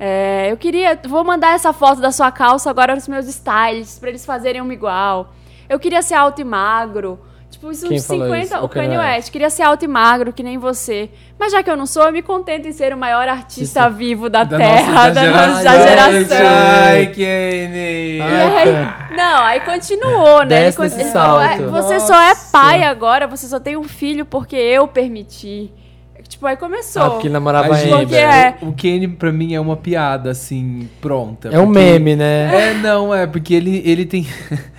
É, eu queria, vou mandar essa foto da sua calça agora nos meus styles, pra eles fazerem uma igual. Eu queria ser alto e magro. Tipo, isso Quem uns falou 50. isso? O Kanye Kanye West. Queria ser alto e magro, que nem você. Mas já que eu não sou, eu me contento em ser o maior artista Isso. vivo da, Da Terra, nossa da nossa geração. geração. Ai. E Ah, aí, não, aí continuou, né? Desce Ele, falou, é, salto. você só é pai agora, você só tem um filho porque eu permiti. Tipo, aí começou. Ah, porque namorava a Amber. é- O Kenny, pra mim, é uma piada, assim, pronta. É um meme, né? É, não, é, porque ele, ele tem.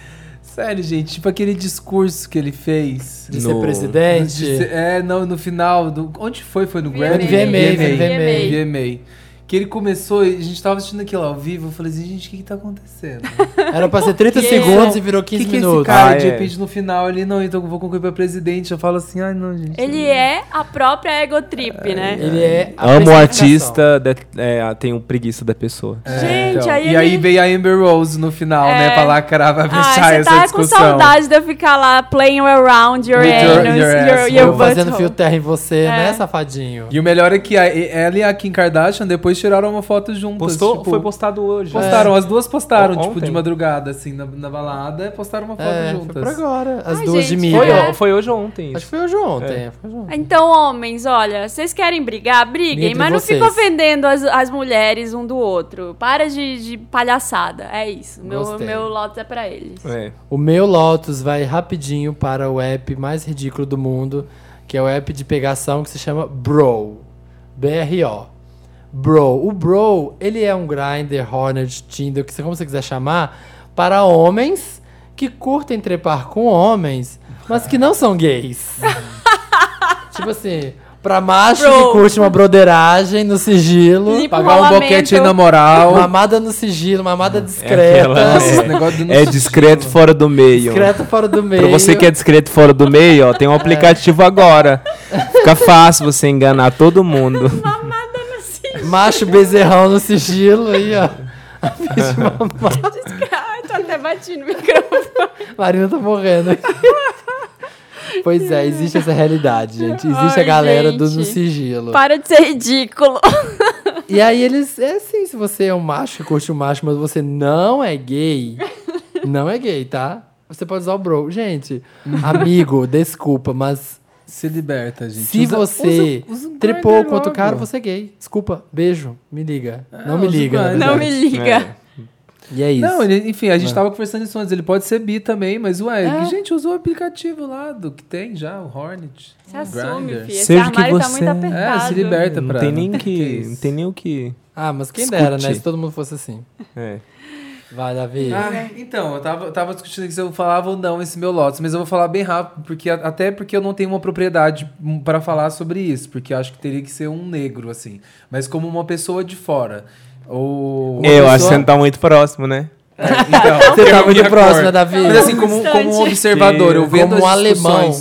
Sério, gente, tipo aquele discurso que ele fez. De ser No- presidente. De ser- é, não, no final. Do, onde foi? Foi no VMA. Grammy? VMA, VMA. VMA. Que ele começou, e a gente tava assistindo aquilo ao vivo, eu falei assim, gente, o que que tá acontecendo? Era pra ser 30 Que segundos e virou O 15 que, que é esse minutos. cara, Ah, de é. repente, no final, ele, não, então eu vou concorrer pra presidente. Eu falo assim, ai, não, gente. Ele é a própria ego trip, né? Ele é a Amo o personificação. artista, de, é, tenho preguiça da pessoa. É, Gente, aí E ele- aí veio a Amber Rose no final, É. né, pra lacrar, pra Ah, fechar você essa tá com discussão. saudade de eu ficar lá playing around your With your- anus, your your, your, Eu fazendo butthole. fio terra em você, É. né, safadinho? E o melhor é que a, ela e a Kim Kardashian depois tiraram uma foto juntas. Postou, tipo, foi postado hoje. Postaram, as duas postaram, O- tipo, de madrugada, assim, na, na balada, postaram uma foto É, foi juntas. por agora. As Ai, duas gente, de Foi, milha. É. foi hoje ou ontem. Acho que foi hoje ou ontem. Foi ontem. Então, homens, olha, vocês querem brigar? Briguem, mas não vocês. fiquem ofendendo as, as mulheres um do outro. Para de, de palhaçada. É isso. Meu, Gostei. meu Lotus é pra eles. É. O meu Lotus vai rapidinho para o app mais ridículo do mundo, que é o app de pegação que se chama Bro. B-R-O. Bro. O Bro, ele é um Grindr, Hornet, Tinder, o que você, como você quiser chamar, para homens que curtem trepar com homens, mas que não são gays. tipo assim, pra macho Bro. que curte uma broderagem no sigilo, Limpa Pagar um rolamento. boquete aí na moral. mamada no sigilo, mamada É discreta. aquela- Esse negócio do É no discreto fora do meio. Discreto fora do meio. Pra você que é discreto fora do meio, ó, tem um aplicativo agora. Fica fácil você enganar todo mundo. Macho bezerrão no sigilo aí, ó. Fiz mamar. Ai, tô até batindo no microfone. Marina tá morrendo. pois é, existe essa realidade, gente. Existe Ai, a galera do gente. no sigilo. Para de ser ridículo. E aí eles. É assim, se você é um macho que curte o macho, mas você não é gay. Não é gay, tá? Você pode usar o bro. Gente, amigo, desculpa, mas Se liberta, gente. se Usa- você usa- usa um trepou com outro cara, você é gay. Desculpa, beijo, me liga. não me liga. Não me liga. E é isso. Não, ele- enfim, a gente tava conversando isso antes. Ele pode ser bi também, mas ué, É. gente, usou o aplicativo lá do que tem já, o Hornet. Se o assume, filho. Esse Seja o que armário tá você muito é. apertado. É, se liberta Não pra. tem nem Que? Não tem nem o que. Ah, mas quem Discutir. dera, né? Se todo mundo fosse assim. É. Vai, Davi. Ah, então, eu tava, tava discutindo se eu falava ou não esse meu Lotus, mas eu vou falar bem rápido, porque até porque eu não tenho uma propriedade para falar sobre isso, porque eu acho que teria que ser um negro, assim. Mas como uma pessoa de fora. Ou. Eu acho que pessoa- você não tá muito próximo, né? É, então, Você tá muito próximo, Davi? Mas assim, como, como um observador, eu vendo Como um alemão.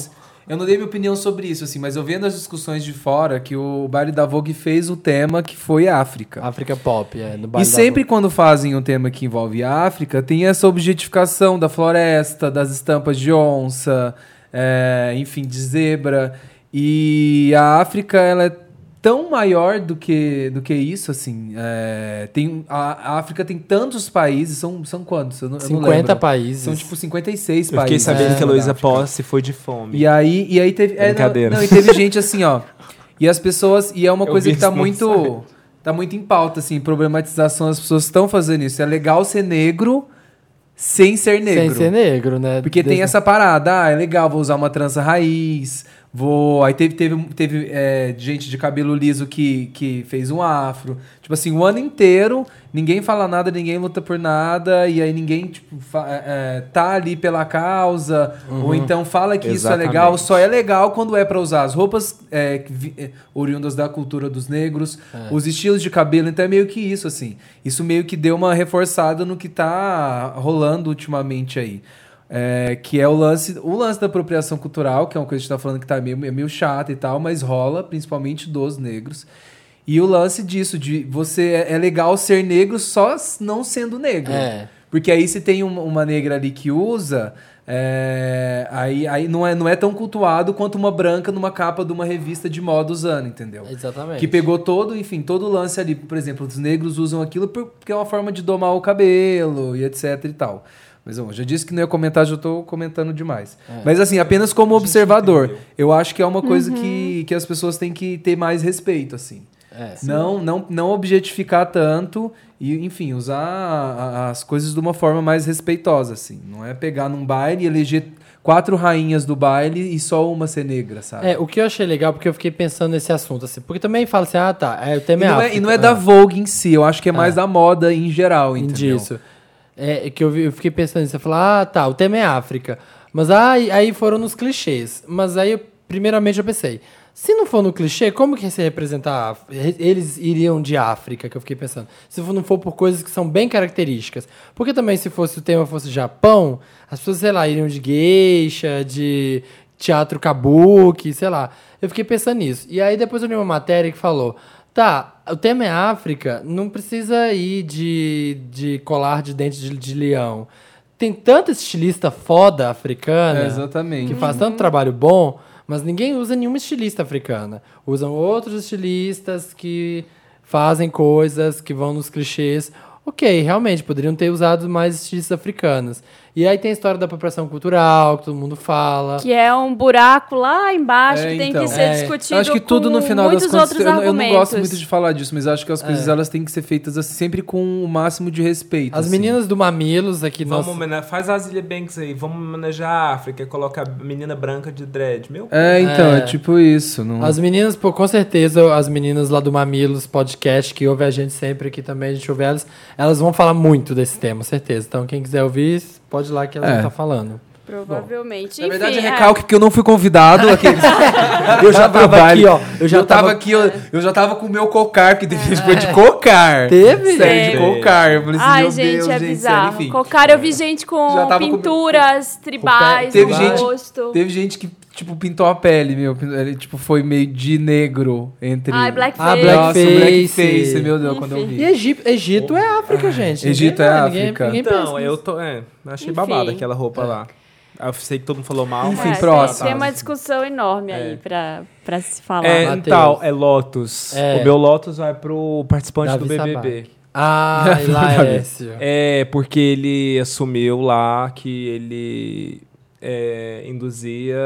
Eu não dei minha opinião sobre isso, assim, mas eu vendo as discussões de fora, que o baile da Vogue fez o tema que foi África. África Pop, é. No E baile da sempre Vogue. quando fazem um tema que envolve a África, tem essa objetificação da floresta, das estampas de onça, é, enfim, de zebra. E a África, ela é tão maior do que, do que isso, assim. é, tem, a, a África tem tantos países, são, são quantos? Eu não, eu não 50 lembro. países. São tipo 56 Eu fiquei países. sabendo né, que a Luísa. Posse foi de fome. E aí, e aí teve. é, não, Brincadeira. não, e teve gente assim, ó. E as pessoas. E é uma Eu coisa que tá muito. site. Tá muito em pauta, assim, problematização. As pessoas estão fazendo isso. É legal ser negro sem ser negro. Sem ser negro, né? Porque tem Desde- essa parada, ah, é legal, vou usar uma trança raiz, Vou. Aí teve, teve, teve é, gente de cabelo liso que, que fez um afro. Tipo assim, o ano inteiro, ninguém fala nada, ninguém luta por nada, e aí ninguém, tipo, é, é, tá ali pela causa, ou então fala que isso é legal. Exatamente. Só é legal quando é pra usar as roupas é, é, oriundas da cultura dos negros, os estilos de cabelo, então é meio que isso, assim. Isso meio que deu uma reforçada no que tá rolando ultimamente aí. É, que é o lance, o lance da apropriação cultural, que é uma coisa que a gente tá falando que tá meio, é meio chata e tal, mas rola, principalmente dos negros. E o lance disso, de você é é legal ser negro só não sendo negro. É. Porque aí se tem uma, uma negra ali que usa, é, aí, aí não, é, não é tão cultuado quanto uma branca numa capa de uma revista de moda usando, entendeu? Exatamente. Que pegou todo, enfim, todo o lance ali. Por exemplo, os negros usam aquilo por- porque é uma forma de domar o cabelo e etc e tal. Mas eu já disse que não ia comentar, já tô comentando demais. Mas assim, apenas como observador, eu acho que é uma coisa que, que as pessoas têm que ter mais respeito, assim. É. Não, não, não objetificar tanto e, enfim, usar a- a- as coisas de uma forma mais respeitosa, assim. Não é pegar num baile e eleger quatro rainhas do baile e só uma ser negra, sabe? É, o que eu achei legal, porque eu fiquei pensando nesse assunto, assim, porque também fala assim, ah, tá, é, o E tema é não é, e não é ah. da Vogue em si, eu acho que é mais da moda em geral, entendeu? disso. É que eu, eu fiquei pensando nisso. Eu falei, ah, tá, o tema é África. Mas aí, aí foram nos clichês. Mas aí, eu- primeiramente, eu pensei, se não for no clichê, como que se representar? Eles iriam de África, que eu fiquei pensando. Se não for por coisas que são bem características. Porque também, se fosse o tema fosse Japão, as pessoas, sei lá, iriam de geisha, de teatro kabuki, sei lá. Eu fiquei pensando nisso. E aí depois eu li uma matéria que falou: tá, o tema é África, não precisa ir de, de colar de dente de, de leão. Tem tanta estilista foda africana É, exatamente. que faz tanto trabalho bom, mas ninguém usa nenhuma estilista africana. Usam outros estilistas que fazem coisas que vão nos clichês. Ok, realmente, poderiam ter usado mais estilistas africanos. E aí tem a história da apropriação cultural, que todo mundo fala. Que é um buraco lá embaixo É, que tem então. que ser É. discutido Eu acho que tudo no com final das muitos contas. outros Eu, não- eu não gosto muito de falar disso, mas acho que as coisas elas têm que ser feitas assim, sempre com o máximo de respeito. As assim. meninas do Mamilos aqui, Vamos nossa, homene- faz a Zilia Banks aí, vamos homenagear a África e coloca a menina branca de dread. Meu É, então, é, É. tipo isso. Não... As meninas, pô, com certeza, as meninas lá do Mamilos Podcast, que ouve a gente sempre aqui também, a gente ouve elas, elas vão falar muito desse tema, certeza. Então, quem quiser ouvir, pode ir lá que elas É. estar falando. Provavelmente. Na Enfim, verdade, é. recalque porque eu não fui convidado. aqueles- eu já tava aqui, ó, eu já tava tava- aqui, eu, eu já tava com o meu cocar, que depois foi de cocar. Teve? Sério, de Teve. cocar. Eu falei assim, Ai, meu gente, Deus, é gente, bizarro. sério, enfim. Cocar, eu vi gente com tava com- pinturas tribais Teve no gente, rosto. teve gente que, tipo, pintou a pele, meu. Ele, tipo, foi meio de negro entre... Ai, blackface. Ah, Nossa, blackface. blackface, meu Deus, quando eu E vi. Egito, Egito é África, gente. Egito Ninguém é vai, ninguém- África. ninguém pensa Então, eu tô. É, achei Enfim. babado aquela roupa lá. Eu sei que todo mundo falou mal. Enfim, mas- É, próximo. Tem uma discussão enorme aí pra, pra se falar. É, Matheus. então, é Lotus. É. O meu Lotus vai pro participante Davi do BBB. Sabac. Ah, e Laércio. É, porque ele assumiu lá que ele é, induzia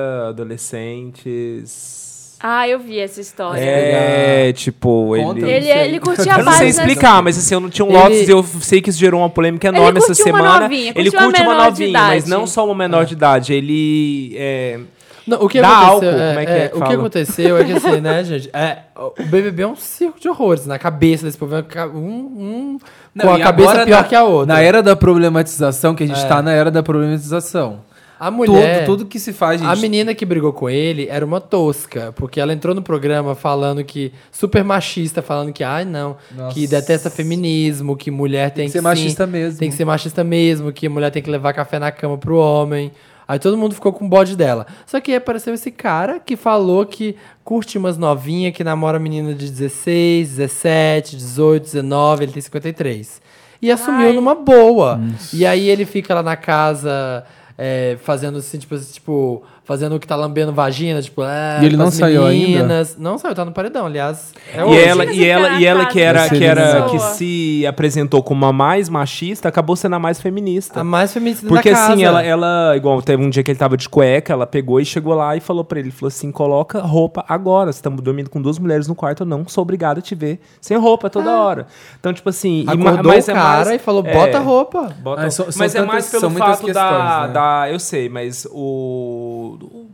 adolescentes. Ah, eu vi essa história. É, tipo, Conta. ele. Ele, ele curtia a Eu não sei explicar, mas assim, eu não tinha um Ele- Lotus e eu sei que isso gerou uma polêmica enorme essa curtiu uma semana. novinha, ele curtiu uma curte uma menor de novinha, mas não só uma menor de idade. Ele. É, Não, o que Dá aconteceu, álcool, como é que é que o que aconteceu é que assim, né, gente? É, o BBB é um circo de horrores na cabeça desse povo. é Um, um Não, com a cabeça pior na- que a outra. Na era da problematização, que a gente É. tá na era da problematização. A mulher, Tudo, tudo que se faz, gente. a menina que brigou com ele era uma tosca, porque ela entrou no programa falando que super machista, falando que ai não, Nossa. que detesta feminismo, que mulher tem, Tem que ser sim, machista mesmo. Tem que ser machista mesmo, que mulher tem que levar café na cama pro homem. Aí todo mundo ficou com o bode dela. Só que aí apareceu esse cara que falou que curte umas novinhas, que namora menina de 16, 17, 18, 19, ele tem 53. E assumiu Ai. numa boa. E aí ele fica lá na casa é, fazendo assim, tipo, tipo, fazendo o que tá lambendo vagina, tipo, é, E ele não as saiu ainda? meninas. Não saiu, tá no paredão, aliás. É e hoje. ela, e você ela, e ela que era, que, era que se apresentou como a mais machista, acabou sendo a mais feminista. A mais feminista Porque da casa. assim, ela, ela, igual teve um dia que ele tava de cueca, ela pegou e chegou lá e falou pra ele, falou assim, coloca roupa agora, estamos dormindo com duas mulheres no quarto, eu não sou obrigado a te ver sem roupa toda hora. Então, tipo assim, e Acordou mas o é cara mais- e falou, é, bota a roupa. bota- Ah, são- são mas é tantas- mais são pelo fato da, né? da, eu sei, mas o, o-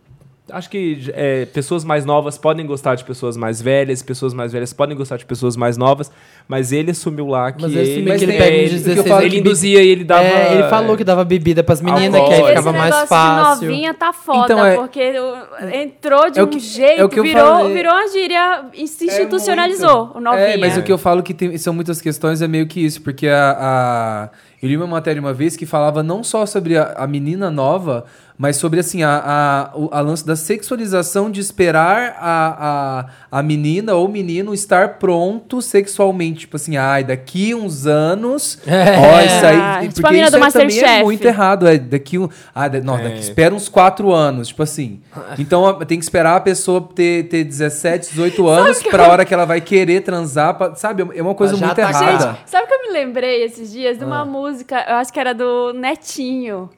Acho que é, pessoas mais novas podem gostar de pessoas mais velhas, pessoas mais velhas podem gostar de pessoas mais novas, mas ele assumiu lá que Mas ele, filme que ele é, pega uns ele- 16 o que ele que induzia e ele dava... É, ele falou que dava bebida pras meninas, que aí ficava Esse mais fácil. de novinha tá foda, Então, é- porque entrou de É um que- jeito, é que virou, falei. virou uma gíria, se institucionalizou o novinha. É, mas o que eu falo que tem- são muitas questões é meio que isso, porque a, a- eu li uma matéria uma vez que falava não só sobre a, a menina nova, mas sobre assim, a, a, o a lance da sexualização de esperar a, a, a menina ou menino estar pronto sexualmente. Tipo assim, ai, daqui uns anos. É. Ó, isso aí. Ah, tipo porque isso do aí também é Masterchef. muito errado. É daqui um. Ah, não, daqui, espera uns quatro anos. Tipo assim. Então a- tem que esperar a pessoa ter, ter 17, 18 anos pra hora que ela vai querer transar. pra- sabe? É uma coisa muito tá errada. Gente, Sabe o que eu me lembrei esses dias de Ah. uma música, eu acho que era do Netinho.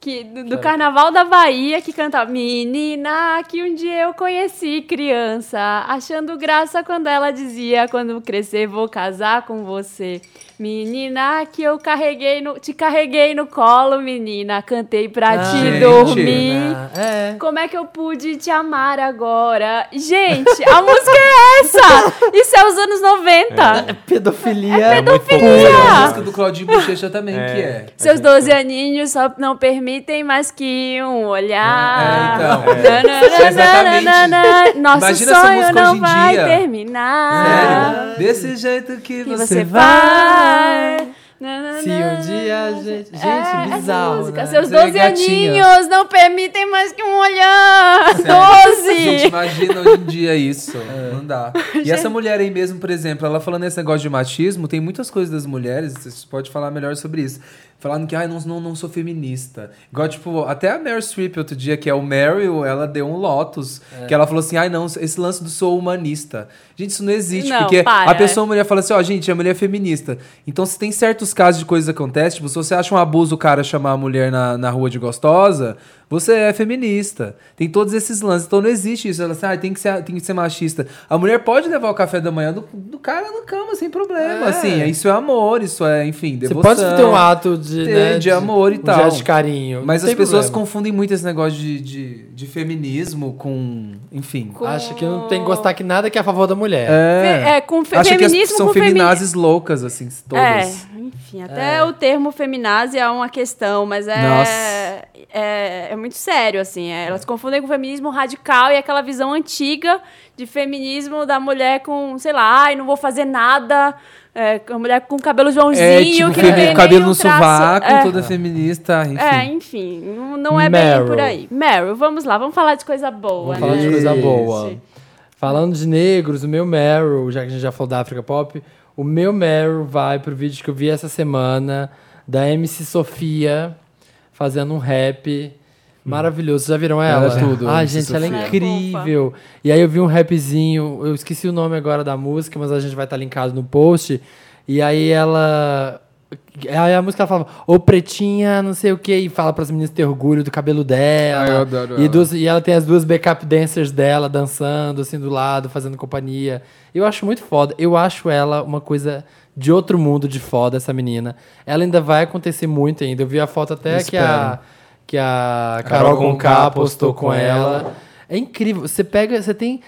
Que, do, do Carnaval da Bahia, que cantava Menina, que um dia eu conheci criança, achando graça quando ela dizia, quando crescer vou casar com você. Menina, que eu carreguei no, te carreguei no colo, menina, cantei pra Ah, te gente. dormir. É. Como é que eu pude te amar agora? Gente, a música é essa! Isso é os anos 90. Pedofilia. É pedofilia. E a música do Claudinho Bochecha também, que é. Seus 12 aninhos só não permitem mais que um olhar. É, então. Nananana, Exatamente. Nosso Imagina essa sonho música não hoje em vai dia. terminar. Sério? Desse jeito que, Que você, você vai. vai. Se um dia a gente. Gente, É, essa bizarro. música. né? Seus Você é 12 gatinha. aninhos não permitem mais que um olhar. Gente, 12! imagina hoje em dia isso. Não dá. E essa mulher aí mesmo, por exemplo, ela falando esse negócio de machismo, tem muitas coisas das mulheres, você pode falar melhor sobre isso. Falando que, ai, não, não, não sou feminista. Igual, tipo, até a Meryl Streep outro dia, que é o Meryl, ela deu um Lotus, que ela falou assim, ai, não, esse lance do sou humanista. Gente, isso não existe, Não, porque para. a pessoa, a mulher, fala assim, ó, gente, a mulher é feminista. Então, se tem certos casos de coisas que acontecem, tipo, se você acha um abuso o cara chamar a mulher na, na rua de gostosa, você é feminista. Tem todos esses lances. Então não existe isso. Ela assim, ah, tem que ser, tem que ser machista. A mulher pode levar o café da manhã do, do cara na cama sem problema. É. Assim, isso é amor, isso é, enfim, Você devoção. pode ter um ato de, ter né, de amor e um tal. de carinho. Mas as pessoas problema. confundem muito esse negócio de, de, de feminismo com. Enfim. Acha que não tem que gostar que nada que é a favor da mulher. É. É, com fe Acha que as- feminismo são com femi- feminazes loucas, assim, todas. É, enfim, até o termo feminazi é uma questão, mas é, Nossa. é, é muito sério, assim. é, elas confundem com feminismo radical e aquela visão antiga de feminismo da mulher com, sei lá, ai, não vou fazer nada, é, com a mulher com cabelo Joãozinho, É, tipo, que não tem cabelo no traço. sovaco, é. toda feminista, enfim. É, enfim, não, não é bem Meryl. por aí. Meryl, vamos lá, vamos falar de coisa boa. Vamos falar de né? coisa Isso. boa. Falando de negros, o meu Meryl, já que a gente já falou da África Pop, o meu Meryl vai pro vídeo que eu vi essa semana da MC Sofia fazendo um rap maravilhoso. Vocês já viram ela? Ela tudo, Ai, gente, ela é incrível. E aí eu vi um rapzinho, eu esqueci o nome agora da música, mas a gente vai estar linkado no post. E aí ela. Aí a música ela falava, ô pretinha, não sei o que, e fala pras meninas ter orgulho do cabelo dela. Ah, eu adoro e, ela. dos, e ela tem as duas backup dancers dela dançando assim do lado, fazendo companhia. Eu acho muito foda. Eu acho ela uma coisa de outro mundo de foda, essa menina. Ela ainda vai acontecer muito ainda. Eu vi a foto até Eu que a, que a Carol, Carol Conká postou com ela. É incrível. Você pega, você tem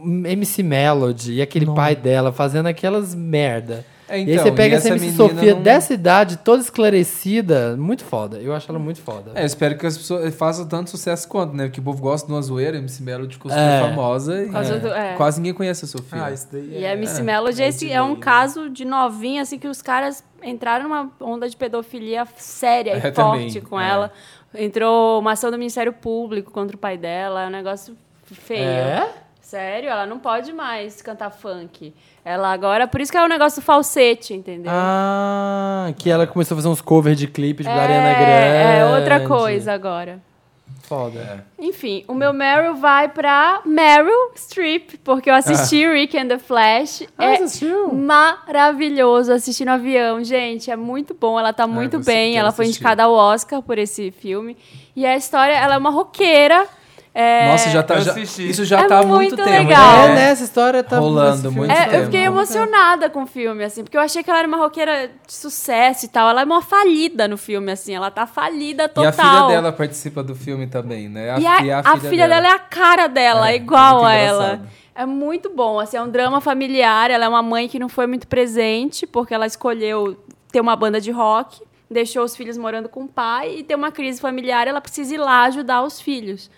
MC Melody e aquele pai dela fazendo aquelas merda. É, e aí então, você pega essa essa MC menina Sofia não- dessa idade, toda esclarecida, muito foda. Eu acho ela muito foda. É, eu espero que as pessoas façam tanto sucesso quanto, né? Porque o povo gosta de uma zoeira, MC Melody costura É. famosa e do- é. quase ninguém conhece a Sofia. Ah, isso daí E a Miss Melody esse é um caso de novinha, assim, que os caras entraram numa onda de pedofilia séria e É, forte também, com é. ela. Entrou uma ação do Ministério Público contra o pai dela, é um negócio feio. É? Sério, ela não pode mais cantar funk. Ela agora, por isso que é o negócio do falsete, entendeu? Ah, que ela começou a fazer uns covers de clipe de Ariana Grande. é, é outra coisa agora. Foda. Enfim, o meu Meryl vai pra Meryl Streep, porque eu assisti Rick and the Flash. Ah, é você assistiu? maravilhoso assistir no avião, gente. É muito bom, ela tá muito você bem. Ela foi assistir. indicada ao Oscar por esse filme. E a história, ela é uma roqueira. É, Nossa, já tá. Eu já- isso já É tá há muito muito tempo. legal. É, né? né? Essa história tá Rolando muito É, eu tempo. fiquei emocionada com o filme, assim, porque eu achei que ela era uma roqueira de sucesso e tal. Ela é uma falida no filme, assim, ela tá falida E total. a filha dela participa do filme também, né? E a, e a filha, dela. é a cara dela, É, igual muito a ela. É muito bom, assim, é um drama familiar. Ela é uma mãe que não foi muito presente, porque ela escolheu ter uma banda de rock, deixou os filhos morando com o pai e tem uma crise familiar, ela precisa ir lá ajudar os filhos.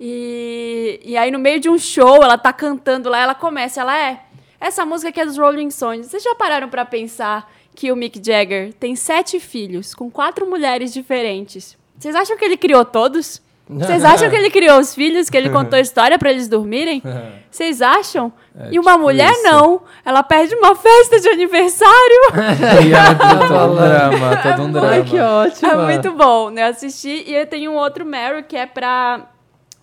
E, e aí, no meio de um show, ela tá cantando lá, ela começa, ela é. Essa música aqui é dos Rolling Stones. Vocês já pararam pra pensar que o Mick Jagger tem sete filhos com quatro mulheres diferentes? Vocês acham que ele criou todos? Vocês acham que ele criou os filhos, que ele contou história pra eles dormirem? Vocês acham? e uma tipo mulher isso. não. Ela perde uma festa de aniversário. E é todo um drama, todo um drama. Ai, que ótimo. É muito bom, né? Eu assisti e eu tenho um outro Meryl que é pra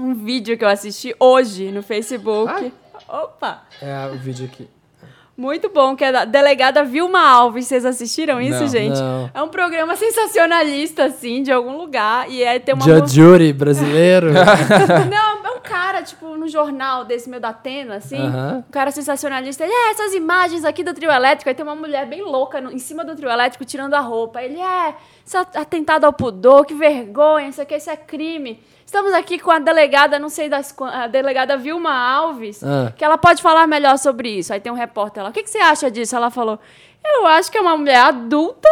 um vídeo que eu assisti hoje no Facebook. Opa! É o vídeo aqui. Muito bom, que é da delegada Vilma Alves. Vocês assistiram isso, Não. gente? Não. É um programa sensacionalista, assim, de algum lugar. E é ter uma Judge Jury brasileiro. Não, é um cara, tipo, no jornal desse meio da Atena, assim. Aham. Um cara sensacionalista. Ele, é, essas imagens aqui do trio elétrico. Aí tem uma mulher bem louca no- em cima do trio elétrico tirando a roupa. Ele, é, isso é atentado ao pudor, que vergonha, isso aqui, isso é crime. Estamos aqui com a delegada, não sei das a delegada Vilma Alves, Ah. que ela pode falar melhor sobre isso. Aí tem um repórter lá, o que, que você acha disso? Ela falou, eu acho que é uma mulher adulta,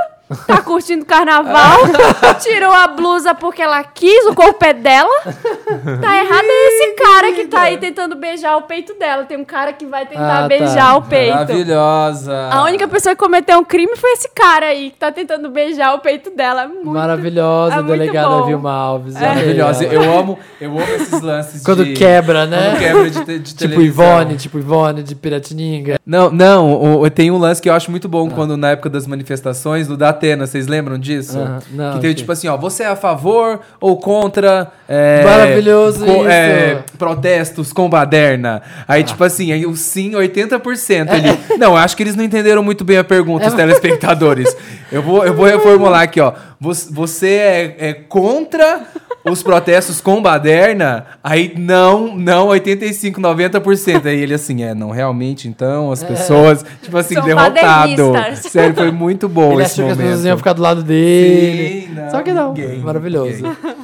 tá curtindo carnaval, tirou a blusa porque ela quis, o corpo é dela. Tá errado é esse cara que tá aí tentando beijar o peito dela. Tem um cara que vai tentar Ah, tá. beijar o peito. Maravilhosa. A única pessoa que cometeu um crime foi esse cara aí, que tá tentando beijar o peito dela. É Muito... Maravilhosa, é delegada. Vilma Alves. amei Maravilhosa. Eu amo, eu amo esses lances Quando de... quebra, né? Quando quebra de, te- de Tipo televisão. Ivone, tipo Ivone de Piratininga. Não, não, tem um lance que eu acho muito bom quando na época das manifestações do da Atena, vocês lembram disso? Não, que teve tipo assim, ó, você é a favor ou contra é, Maravilhoso isso. é, protestos com baderna? Aí tipo assim, aí o sim 80%. Ele, É. não, eu acho que eles não entenderam muito bem a pergunta, os telespectadores. Eu vou, eu vou reformular aqui, ó. Você- é, é contra os protestos com baderna? Aí não, não 85, 90%. Aí ele assim, é, não, realmente, então, as pessoas, tipo assim, São derrotado. Sério, foi muito bom Ele esse achou que as momento. pessoas iam ficar do lado dele. Sim, não, Só que não. ninguém, Maravilhoso. ninguém.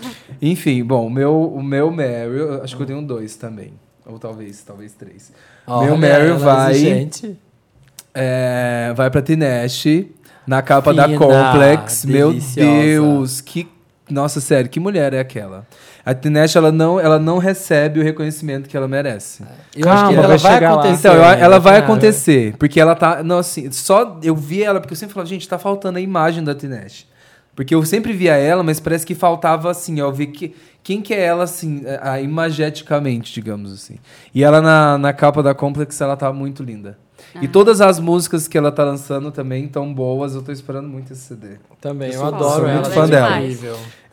Enfim, bom, o meu, o meu Meryl, acho que eu tenho dois também. Ou talvez, talvez três. Olha, meu Meryl é vai, exigente. é, vai pra Tinashe, na capa da Fina, Complex. Meu deliciosa. Deus, que... Nossa, sério, que mulher é aquela? A Tinashe, ela não, ela não recebe o reconhecimento que ela merece. Eu acho que Calma, ela vai vai acontecer. Então, eu- ela vai cara. acontecer, porque ela tá. Não, assim, só eu vi ela, porque eu sempre falava, gente, tá faltando a imagem da Tinashe. Porque eu sempre via ela, mas parece que faltava, assim, ó, ver que, quem que é ela, assim, a, a- imageticamente, digamos assim. E ela na, na capa da Complex, ela tá muito linda. E todas as músicas que ela tá lançando também tão boas, eu tô esperando muito esse CD. Também, eu sou- adoro sou ela. muito fã é dela.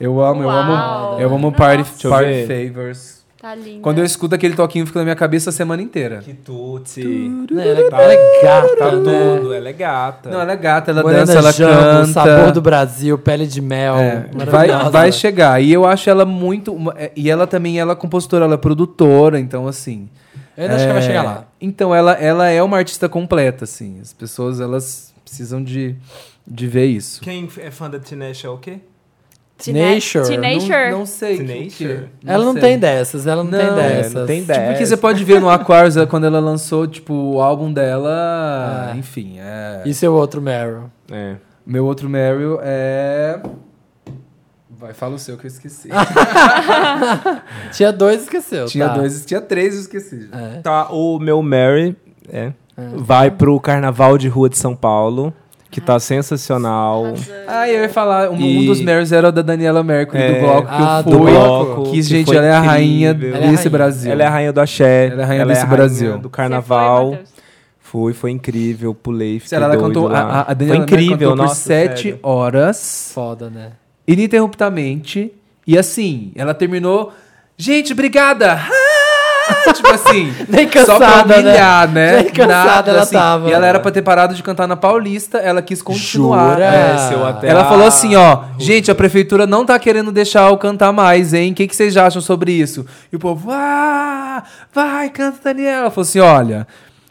Eu amo, eu Uau. amo. Eu amo Party, Nossa. party eu. Favors. Tá linda. Quando eu escuto aquele toquinho, fica na minha cabeça a semana inteira. Que tutsi. Né, Ela, ela é gata, Tá né? tudo, ela é gata. Não, ela é gata, ela Morena dança, ela Jambo, canta. Sabor do Brasil, Pele de Mel. É, vai, vai chegar. E eu acho ela muito. é, E ela também ela é compositora, ela é produtora, então assim. Eu ainda acho que ela vai é, chegar lá. Então ela, ela é uma artista completa, assim. As pessoas elas precisam de, de ver isso. Quem é fã da Tinashe é o quê? Teenager. Teenager. Não, não sei. que- Teenager? que- Ela não sei. tem dessas, ela não, tem Não, dessas. não tem Tipo, dessas. porque você pode ver no Aquarius, ela- quando ela lançou, tipo, o álbum dela. É. Enfim, é. E seu outro Meryl? É. Meu outro Meryl é. Vai, fala o seu que eu esqueci. Tinha dois, esqueceu. tinha tá. dois, tinha três, eu esqueci. É. Tá, o meu Mary é, vai pro Carnaval de Rua de São Paulo, que tá sensacional. Ah, eu ia falar, um, um E- dos Meryls era o da Daniela Mercury, É. do bloco que Ah, eu do fui. bloco. Que, que gente, foi ela é a rainha é a desse rainha. Brasil. Ela é a rainha do axé. Ela é a rainha desse Brasil. do carnaval. foi, foi incrível, pulei, fiquei Sério, ela doido cantou. lá. A, a foi Daniela Mercury incrível, cantou por nossa, sete sério. horas, Foda, né? Ininterruptamente. E assim, ela terminou. Gente, obrigada! Ah! tipo assim, assim, Nem só pra cansada, humilhar, né? Nem cansada ela tava. E ela era pra ter parado de cantar na Paulista, ela quis continuar. Jura? É, Desceu até Ela a- falou assim, ó, gente, a prefeitura não tá querendo deixar eu cantar mais, hein? O que, que vocês acham sobre isso? E o povo, ah, vai, canta, Daniela. Ela falou assim, olha,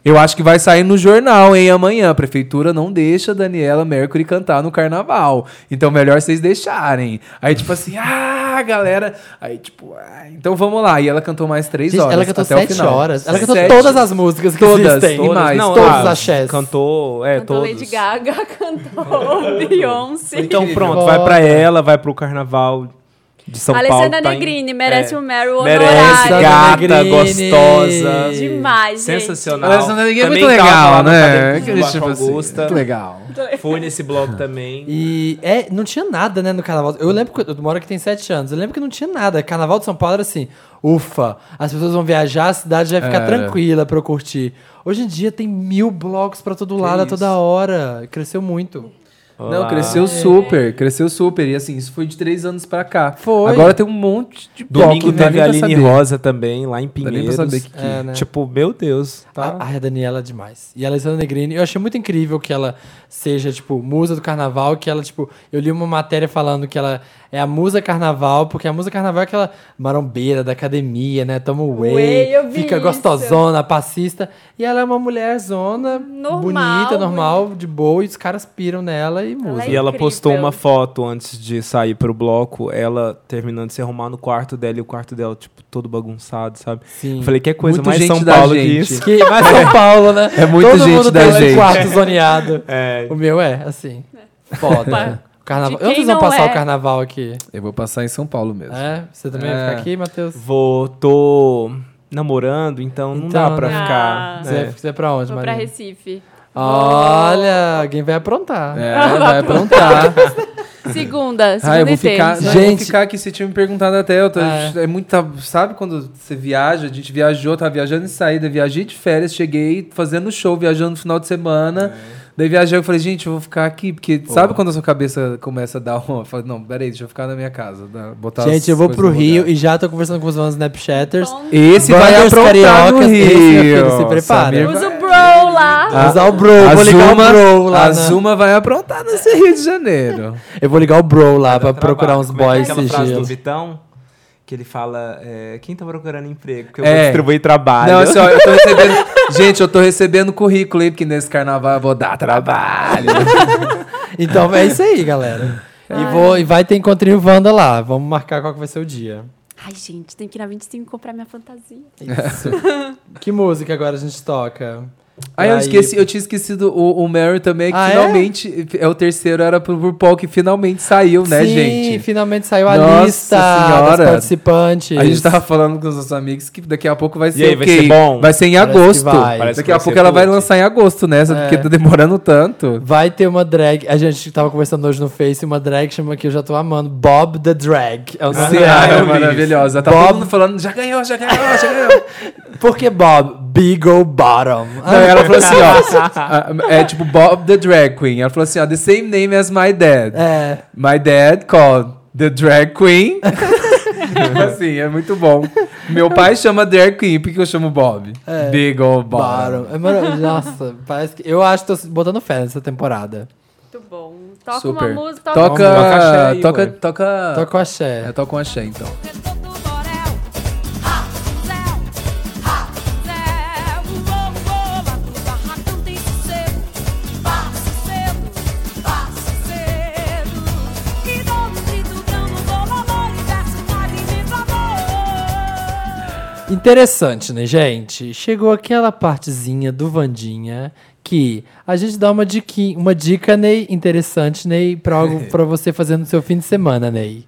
eu acho que vai sair no jornal, hein, amanhã. A prefeitura não deixa a Daniela Mercury cantar no carnaval. Então, melhor vocês deixarem. Aí, tipo assim, ah, galera. Aí, tipo, ah, então vamos lá. E ela cantou mais três Gente, horas. ela cantou até o sete final. horas. Ela cantou Sete. todas as músicas que Todas, existem. todas. mais, Não, todos ah, axés. Cantou, é, Cantou todos. Lady Gaga, cantou Beyoncé. Então pronto, vai pra ela, vai pro carnaval de São Alessandra Paulo. tá em- Negrini merece é, um Meryl Merece, honorário. gata, Negrini. gostosa. Demais, gente. Sensacional. Alessandra Negrini é Também muito tava legal, lá na né? Baixo tipo assim, Augusta. muito legal. Fui nesse bloco também. E é, não tinha nada, né, no carnaval. Eu lembro que eu moro aqui tem sete anos. Eu lembro que não tinha nada. Carnaval de São Paulo era assim, ufa, as pessoas vão viajar, a cidade vai ficar Era. tranquila pra eu curtir. Hoje em dia tem mil blocos pra todo lado, a toda hora. Cresceu muito. Não, Olá. cresceu super, cresceu super. E assim, isso foi de três anos pra cá. Foi. Agora tem um monte de Domingo bloco, não teve a Aline. Rosa também, lá em Dá nem pra Pinheiros. saber que, que... É, né? Tipo, meu Deus. Tá? A, a Daniela é demais. E a Alessandra Negrini, eu achei muito incrível que ela seja, tipo, musa do carnaval, que ela, tipo, eu li uma matéria falando que ela é a musa carnaval, porque a musa carnaval é aquela marombeira da academia, né? Toma whey, Whey, eu vi fica isso. gostosona, passista. E ela é uma mulher zona, Normal, bonita, normal, de boa, e os caras piram nela e musa. é E ela incrível. postou uma foto antes de sair pro bloco, ela terminando de se arrumar no quarto dela e o quarto dela, tipo, todo bagunçado, sabe? Sim. Eu falei, que coisa Muito mais gente São Paulo que isso. Que, mas São Paulo, né? É muito Todo gente mundo da tem um gente. quarto zoneado. É. O meu é, assim. Foda. O Carnaval. De Onde quem vocês vão não passar é? o carnaval aqui? Eu vou passar em São Paulo mesmo. É? Você também vai É. ficar aqui, Matheus? Vou, tô namorando, então não Então, dá pra né? ficar. Ah. Você, né? vai- você vai pra onde, Vou pra? Recife. Olha, alguém vai aprontar. É, vai aprontar. Segunda, segunda Ah, eu vou e ficar. terça. Não, eu vou Gente- ficar aqui. Você tinha me perguntado até. Eu tô, É. é. muita. Sabe quando você viaja? A gente viajou, tava viajando em saída, viajei de férias, cheguei fazendo show, viajando no final de semana. Daí viajei, eu falei, gente, eu vou ficar aqui, porque sabe quando a sua cabeça começa a dar uma. Eu falei, não, peraí, deixa eu ficar na minha casa. dá- Botar Gente, eu vou pro Rio lugar. e já tô conversando com os meus Snapchatters. Esse vai aprontar no cariocas, Rio. esse, meu filho, se prepara. Samir Usa o bro lá. Vou usar o Bro, A vou ligar Zuma, o Bro lá. a na- Zuma vai aprontar nesse Rio de Janeiro. Eu vou ligar o Bro lá pra Dá procurar trabalho. uns Como é que é boys aquela frase do sigilos. Vitão? Que ele fala, é, quem tá procurando emprego? Porque eu É. vou distribuir trabalho. Não, assim, ó, eu tô recebendo. gente, eu tô recebendo currículo aí, porque nesse carnaval eu vou dar trabalho. Então é isso aí, galera. E, vou, e vai ter encontrinho Wanda lá. Vamos marcar qual que vai ser o dia. Ai, gente, tem que ir na 25 comprar minha fantasia. Isso. que música agora a gente toca? Aí eu Aí- esqueci, eu tinha esquecido o, o Mary também, que Ah, é? finalmente é? o terceiro, era pro RuPaul que finalmente saiu, né, Sim, gente? finalmente saiu a Nossa lista senhora. das participantes. A gente tava falando com os nossos amigos que daqui a pouco vai ser aí, o vai quê? ser bom? Vai ser em Parece agosto. vai. Daqui a pouco ela vai lançar em agosto, né? É. Porque tá demorando tanto. Vai ter uma drag. A gente tava conversando hoje no Face, uma drag chama que eu já tô amando. Bob the Drag. É o nome Sim, ah, é maravilhosa. Tá Bob- todo mundo falando, já ganhou, já ganhou, já ganhou. Por que Bob? Big ol' Bottom. Não, ela falou assim, ó. É tipo Bob the Drag Queen. Ela falou assim, ó, the same name as my dad. É. My dad called the drag queen. assim, é muito bom. Meu pai chama drag queen, por que eu chamo Bob? É. Big Bob. Bottom. É maravilhoso. Nossa, parece que. Eu acho que tô botando fé nessa temporada. Muito bom. Toca Super. uma música. Toca, Toca toca, ué. toca, Toca o axé. É, toca um axé, então. Interessante, né, gente? Chegou aquela partezinha do Vandinha que a gente dá uma dica, uma dica, Ney, interessante, Ney, pra algo pra você fazer no seu fim de semana, Ney.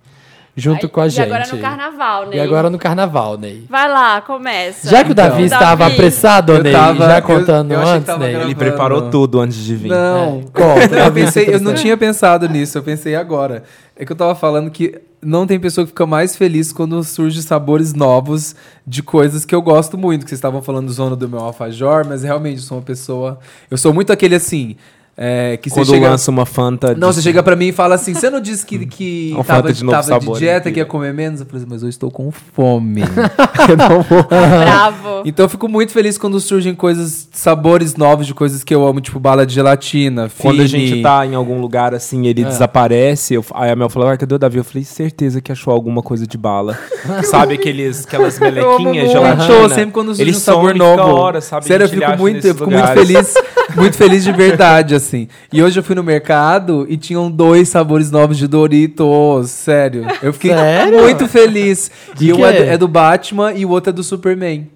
Junto Ai, com a e gente. agora no carnaval, né? E agora no carnaval, Ney. Vai lá, começa. Já que o Davi Então. estava Davi. apressado, Eu Ney, tava- já eu- contando eu que antes, Ney. gravando. Ele preparou tudo antes de vir. Não, É, conta, eu, pensei, eu não tinha pensado nisso, eu pensei agora. É que eu tava falando que não tem pessoa que fica mais feliz quando surge sabores novos de coisas que eu gosto muito. Que vocês estavam falando do zona do meu alfajor, mas realmente eu sou uma pessoa. Eu sou muito aquele assim. É, que Quando você chega... lança uma Fanta. Não, de- você chega pra mim e fala assim: você não disse que, que Uma tava, de tava sabor, de dieta, né, que ia comer menos? Eu falei assim, mas eu estou com fome. eu não vou. Bravo. Então eu fico muito feliz quando surgem coisas, sabores novos de coisas que eu amo, tipo bala de gelatina, Quando a gente tá em algum lugar assim, ele desaparece. eu- aí a Mel falou: ah, cadê o Davi? Eu falei: certeza que achou alguma coisa de bala. sabe aqueles, aquelas melequinhas, muito, gelatina? sempre quando surge Ele um sabor some, novo. hora, sabe? Sério, eu fico muito, eu fico muito feliz, muito feliz de verdade, assim. E hoje eu fui no mercado e tinham dois sabores novos de Doritos, sério. Eu fiquei Sério? muito feliz. De e um é do, é do Batman e o outro é do Superman.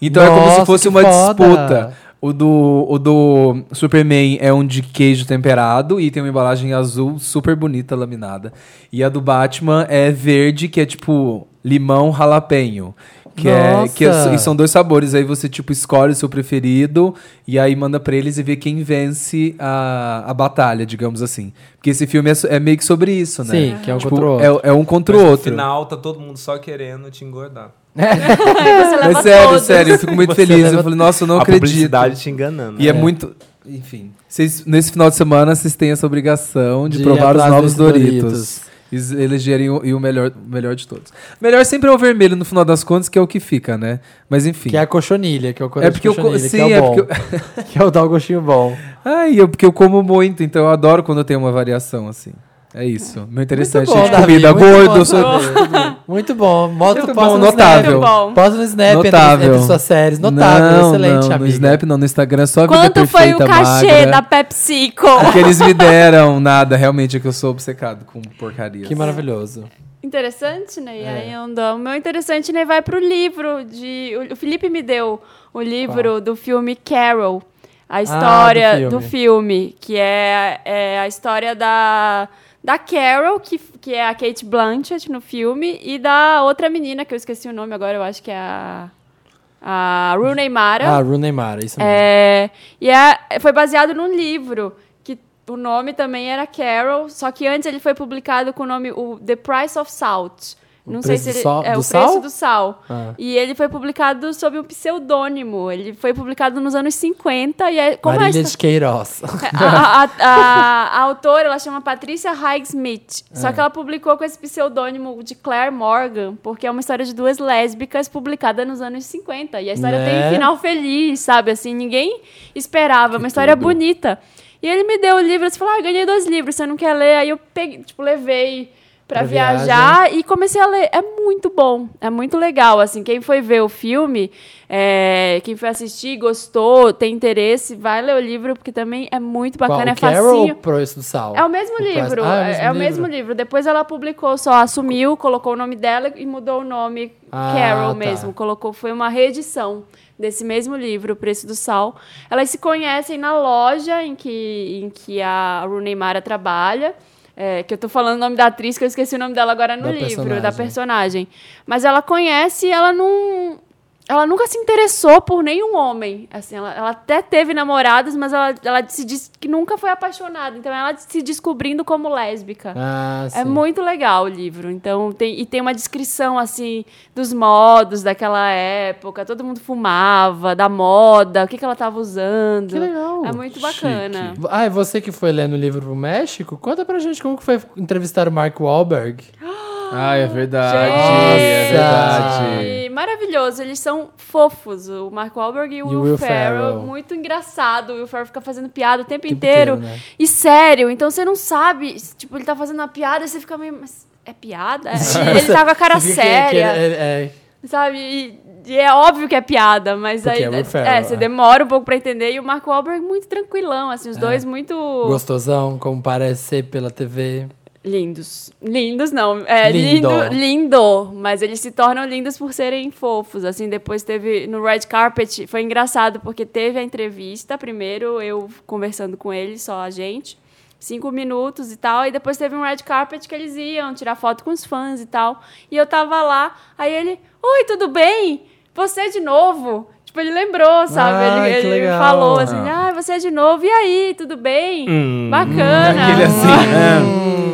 Então é como Nossa, se fosse uma foda. disputa. O do, o do Superman é um de queijo temperado e tem uma embalagem azul super bonita, laminada. E a do Batman é verde, que é tipo limão jalapeño. Que é, que é- e são dois sabores. Aí você, tipo, escolhe o seu preferido e aí manda pra eles e vê quem vence a, a batalha, digamos assim. Porque esse filme é, é meio que sobre isso, né? Sim, que é um Tipo, contra o outro. É, é um contra Mas o no outro. final tá todo mundo só querendo te engordar. Aí você leva Mas sério, todos. sério, eu fico muito Você feliz. leva- Eu falei, nossa, eu não a acredito. publicidade te enganando. E é, muito. Enfim. Vocês, nesse final de semana, vocês têm essa obrigação de, De provar os novos Doritos. Doritos. Elegerem o, e o melhor, melhor de todos. Melhor sempre é o vermelho no final das contas, que é o que fica, né? Mas enfim. Que é a cochonilha, que é o É porque eu co- sim, que é é bom. porque eu- Que é o dá o gostinho bom. Ai, eu, porque eu como muito, então eu adoro quando tem uma variação assim. É isso. Meu interessante bom, é de Davi, comida gordo. eu sou-. Muito bom. Moto, Muito bom, no notável. Snap. Muito bom. Posta no Snap Notável. entre suas séries. Notável, não, excelente, não, No. Snap não, no Instagram é só a vida Quanto foi o perfeita, cachê magra. da PepsiCo? O que eles me deram, nada. Realmente é que eu sou obcecado com porcarias. Que maravilhoso. Interessante, né? E É. aí andou. O meu interessante, né, vai pro livro de... O Felipe me deu o livro do filme Carol. A história do do, filme. filme. que é, é a história da, da Carol, que, que é a Kate Blanchett no filme, e da outra menina, que eu esqueci o nome agora, eu acho que é a... A Rooney Mara. Ah, Rooney Mara, isso mesmo. É, e é, foi baseado num livro, que o nome também era Carol, só que antes ele foi publicado com o nome o The Price of Salt. Não sei se ele. sal- é o sal? preço do sal. Ah. E ele foi publicado sob um pseudônimo. Ele foi publicado nos anos 50 e é como Marília histó- de Queiroz. a, a- a- a autora, ela chama Patricia Highsmith. É. Só que ela publicou com esse pseudônimo de Claire Morgan, porque é uma história de duas lésbicas publicada nos anos 50. E a história Né? tem final feliz, sabe? Assim, ninguém esperava. uma história bonita. E ele me deu o livro, você falou, ah, ganhei dois livros, você não quer ler? Aí eu peguei, tipo, levei pra Pra viajar e comecei a ler. É muito bom, é muito legal. Assim, quem foi ver o filme, é, quem foi assistir, gostou, tem interesse, vai ler o livro, porque também é muito bacana, Qual, é o Carol ou facinho. o Preço do Sal? É o mesmo O livro, Ah, é, é o mesmo livro. Depois ela publicou, só assumiu, colocou o nome dela e mudou o nome Ah, Carol tá. mesmo. Colocou, foi uma reedição desse mesmo livro, O Preço do Sal. Elas se conhecem na loja em que, em que a Rooney Mara trabalha. É, que eu tô falando o nome da atriz, que eu esqueci o nome dela agora no Da livro, personagem. da personagem. Mas ela conhece e ela não. Ela nunca se interessou por nenhum homem. Assim, ela, ela até teve namorados, mas ela, ela se diz que nunca foi apaixonada. Então ela se descobrindo como lésbica. Ah, sim. É muito legal o livro. Então, tem, e tem uma descrição, assim, dos modos daquela época. Todo mundo fumava, da moda, o que, que ela estava usando. Que legal. É muito bacana. Ah, e você que foi lendo o livro pro México, conta pra gente como que foi entrevistar o Mark Wahlberg. Ah, é verdade. Gente! É verdade. Maravilhoso, eles são fofos, o Mark Wahlberg e o o Will, Will Ferrell. Ferrell. Muito engraçado, o Will Ferrell fica fazendo piada o tempo, tempo inteiro. inteiro, né? E sério, então você não sabe, tipo, ele tá fazendo uma piada e você fica meio, mas é piada? E ele tá com a cara fica que- que séria. ele- é- Sabe? E, e é óbvio que é piada, mas Porque aí. é É, Ferrell, você é. demora um pouco pra entender. E o Mark Wahlberg muito tranquilão, assim, os dois muito. gostosão, como parece ser pela TV. Lindos. Lindos, não. É Lindo. lindo. lindo. Mas eles se tornam lindos por serem fofos. Assim, depois teve. No Red Carpet, foi engraçado, porque teve a entrevista. Primeiro, eu conversando com ele, só a gente. Cinco minutos e tal. E depois teve um Red Carpet que eles iam tirar foto com os fãs e tal. E eu tava lá. Aí ele. Oi, tudo bem? Você de novo? Tipo, ele lembrou, sabe? Ai, ele ele falou assim: ah, você é de novo. E aí, tudo bem? Hum, Bacana. Aquele assim.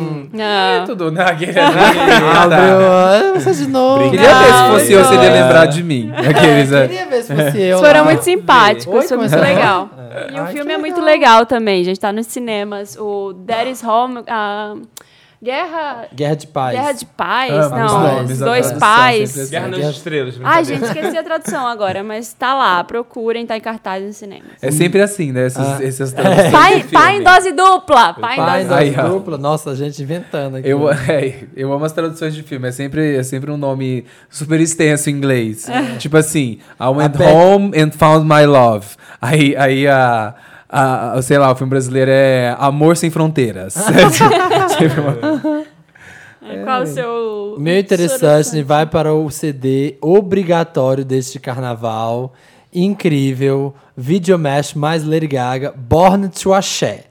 é. Não. Tudo, né? Aquele- ah, Você de novo. Queria ver se Não, fosse eu, se ele ia não. lembrar de mim. Aqueles, é. Queria ver se fosse eu. Foram lá. muito simpáticos, Oi, foi muito legal. É. E o filme é muito legal também, gente. Tá nos cinemas. O Daddy's Home. a Guerra. Guerra de Paz. Guerra de Paz? Os não, nomes, os a dois pais. Guerra nas Estrelas. Ai, gente, esqueci a tradução agora, mas tá lá. Procurem, tá em cartaz nos cinemas. É sempre assim, né? Esses, Ah. essas traduções Pai, pai em dose dupla! Pai em Pai dose Aí, da ó. dupla. Nossa, a gente inventando aqui. Eu, é, eu amo as traduções de filme. É sempre, é sempre um nome super extenso em inglês. Tipo assim, I went Beck- home and found my love. Aí, aí a, a, a- sei lá, o filme brasileiro é Amor Sem Fronteiras. Sempre uma- Qual o seu. O meu interessante vai para o CD obrigatório deste carnaval. Incrível. Videomash mais Lady Gaga. Born to Axé.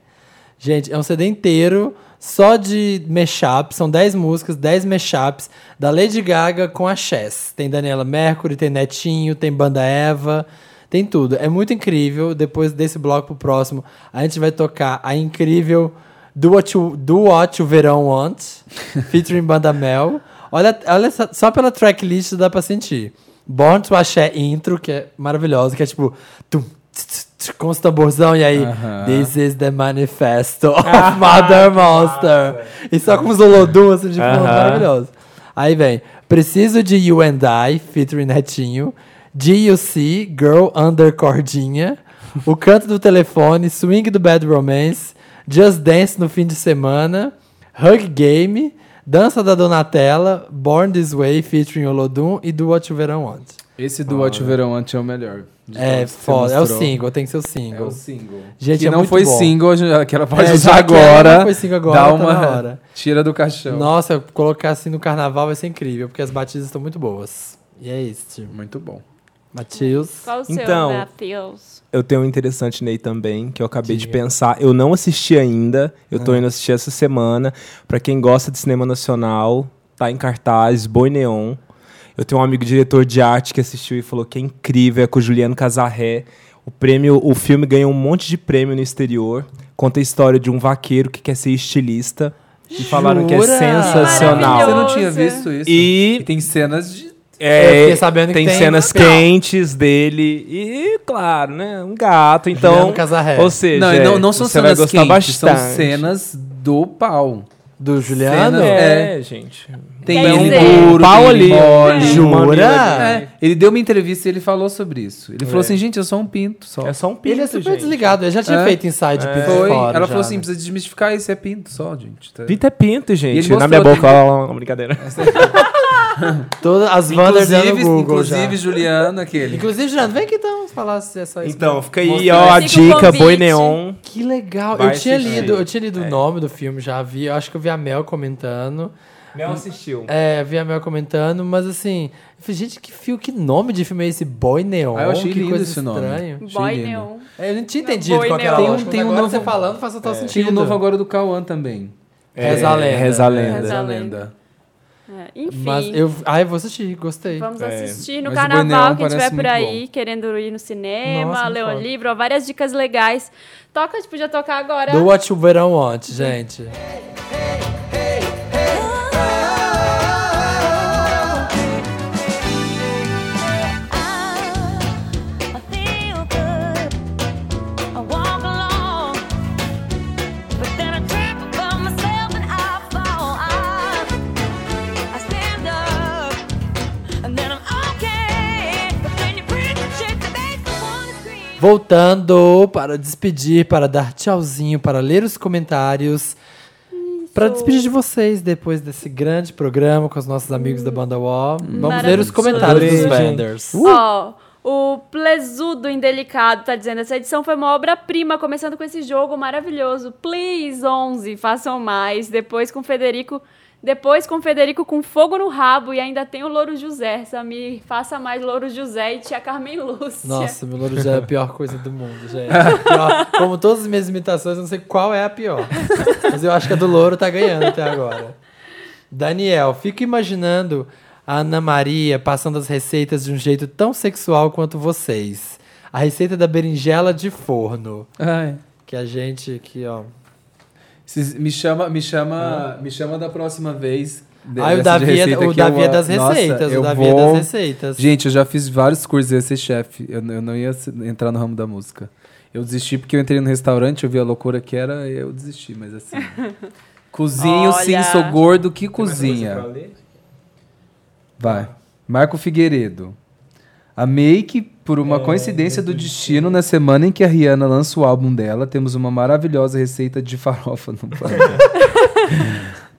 Gente, é um CD inteiro só de mashups. São 10 músicas, 10 mashups da Lady Gaga com axés. Tem Daniela Mercury, tem Netinho, tem Banda Eva. Tem tudo. É muito incrível. Depois desse bloco pro próximo, a gente vai tocar a incrível Do What You, Do What you Verão Want, featuring Banda Mel. Olha, olha só- só pela tracklist dá pra sentir. Born to Axé intro, que é maravilhosa, que é tipo... tum, tch, tch, com os tamborzão e aí... Aham. This is the manifesto of Mother Monster. E só com os Olodum, assim, tipo, Aham. maravilhoso. Aí vem, preciso de You and I, featuring Netinho. GUC, Girl Under Cordinha. O canto do telefone, Swing do Bad Romance. Just Dance no fim de semana. Hug Game. Dança da Donatella. Born This Way, featuring Olodum. E Do What You Verão Want. Esse do What You Verão Antes é o melhor. É foda, é o single, tem que ser o É single. o single. Gente, que é não foi bom. single, que ela pode É, usar agora. não foi single agora, dá tá uma na hora. tira do caixão. Nossa, colocar assim no carnaval vai ser incrível, porque as batidas estão muito boas. E é isso. Muito bom. Matheus. Qual o seu, Então, Matheus? Eu tenho um interessante nele também, que eu acabei de pensar. Eu não assisti ainda, eu tô indo assistir essa semana. Pra quem gosta de cinema nacional, tá em cartaz, Boi Neon. Eu tenho um amigo diretor de arte que assistiu e falou que é incrível, é com o Juliano Casarré. O prêmio, o filme ganhou um monte de prêmio no exterior. Conta a história de um vaqueiro que quer ser estilista. E falaram que é Jura? sensacional. Você não tinha visto isso? E- tem cenas de. É, sabendo que tem, tem- cenas quentes dele e, claro, né, um gato, então, Juliano ou seja, Não, não, não são você vai cenas gostar quentes, bastante. são cenas do pau. Do Juliano? Cena- É, gente. Tem ele dizer- duro, Pau ali. mole. Jura? É, ele deu uma entrevista e ele falou sobre isso. Ele falou assim, gente, eu sou um pinto só. É só um pinto, Ele é super gente. desligado, ele já tinha É. feito inside pinto Foi. fora. Ela já, falou assim, né? precisa desmistificar isso, é pinto só, gente. Tá? Pinto é pinto, gente. Na minha boca, ó, brincadeira. Todas as Wanders é no Inclusive, Google inclusive já. Juliano, aquele. Inclusive, Juliano, vem aqui então falar se é só isso. Então, fica aí, ó, a dica. Boi Neon. Que legal. Vai eu tinha assistir. lido, eu tinha lido o nome do filme, já vi. Eu acho que eu vi a Mel comentando. Mel assistiu. É, vi a Mel comentando, mas assim, eu falei, gente, que fio, que nome de filme é esse? Boy Neon? Ah, eu achei que lindo coisa esse nome. Boy. Neon. É, eu não tinha Não, entendido Boy qual que era Tem um- tem um novo- você falando faz total sentido. Tinha o novo agora do Cauã também. Reza a lenda. Reza a lenda. Reza a Reza a lenda. É, enfim. Mas eu, ah, eu vou assistir, gostei. Vamos É, assistir no o carnaval, Neon quem estiver por aí, querendo ir no cinema, Nossa, ler um livro, ó, várias dicas legais. Toca, a gente podia tocar agora. Do What You Verão Want, gente. I Voltando para despedir, para dar tchauzinho, para ler os comentários. Para despedir de vocês depois desse grande programa com os nossos amigos da Banda Wall. Vamos ler os comentários dos vendors. Ó, o Plesudo Indelicado tá dizendo: essa edição foi uma obra-prima, começando com esse jogo maravilhoso. Please, 11, façam mais. Depois com Federico. Depois com Federico com fogo no rabo e ainda tem o Louro José. Samir, faça mais Louro José e tia Carmen Lúcia. Nossa, meu louro já é a pior coisa do mundo, gente. Pior. Como todas as minhas imitações, eu não sei qual é a pior. Mas eu acho que a do louro tá ganhando até agora. Daniel, fico imaginando a Ana Maria passando as receitas de um jeito tão sexual quanto vocês. A receita da berinjela de forno. Ai. Que a gente aqui, ó. Me chama, me chama, me chama da próxima vez. Ah, o Davi, é, o eu, Davi é das nossa, receitas. eu o Davi é vou- das receitas. Gente, eu já fiz vários cursos, eu ia ser chefe. Eu, eu não ia entrar no ramo da música. Eu desisti porque eu entrei no restaurante, eu vi a loucura que era, e eu desisti, mas assim. cozinho sim, Olha. sou gordo que cozinha. Vai. Marco Figueiredo. Amei que, por É, uma coincidência do destino, na semana em que a Rihanna lança o álbum dela, temos uma maravilhosa receita de farofa no programa.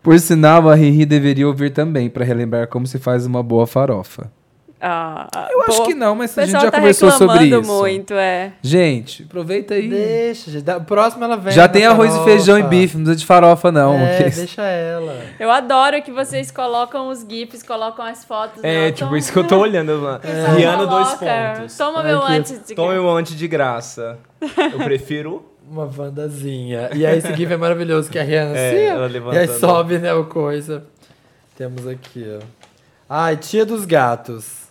por sinal, a Riri deveria ouvir também, para relembrar como se faz uma boa farofa. Ah, Eu acho pô, que não, mas a gente já tá conversou sobre isso. muito, é. Gente, aproveita aí. Deixa, gente. Da- Próximo ela vem. Já na tem arroz e farofa. feijão e bife, não precisa de farofa, não. É, porque- deixa ela. Eu adoro que vocês colocam os GIFs, colocam as fotos. É, né? tipo, isso que eu tô olhando. mano. Pessoal Rihanna, dois pontos. Toma meu antes de Tome o antes de graça. Eu prefiro. Uma Wandazinha. E aí esse GIF é maravilhoso, que a Rihanna É, assim, ela E aí levantando. sobe, né, o coisa. Temos aqui, ó. Ai, tia dos gatos.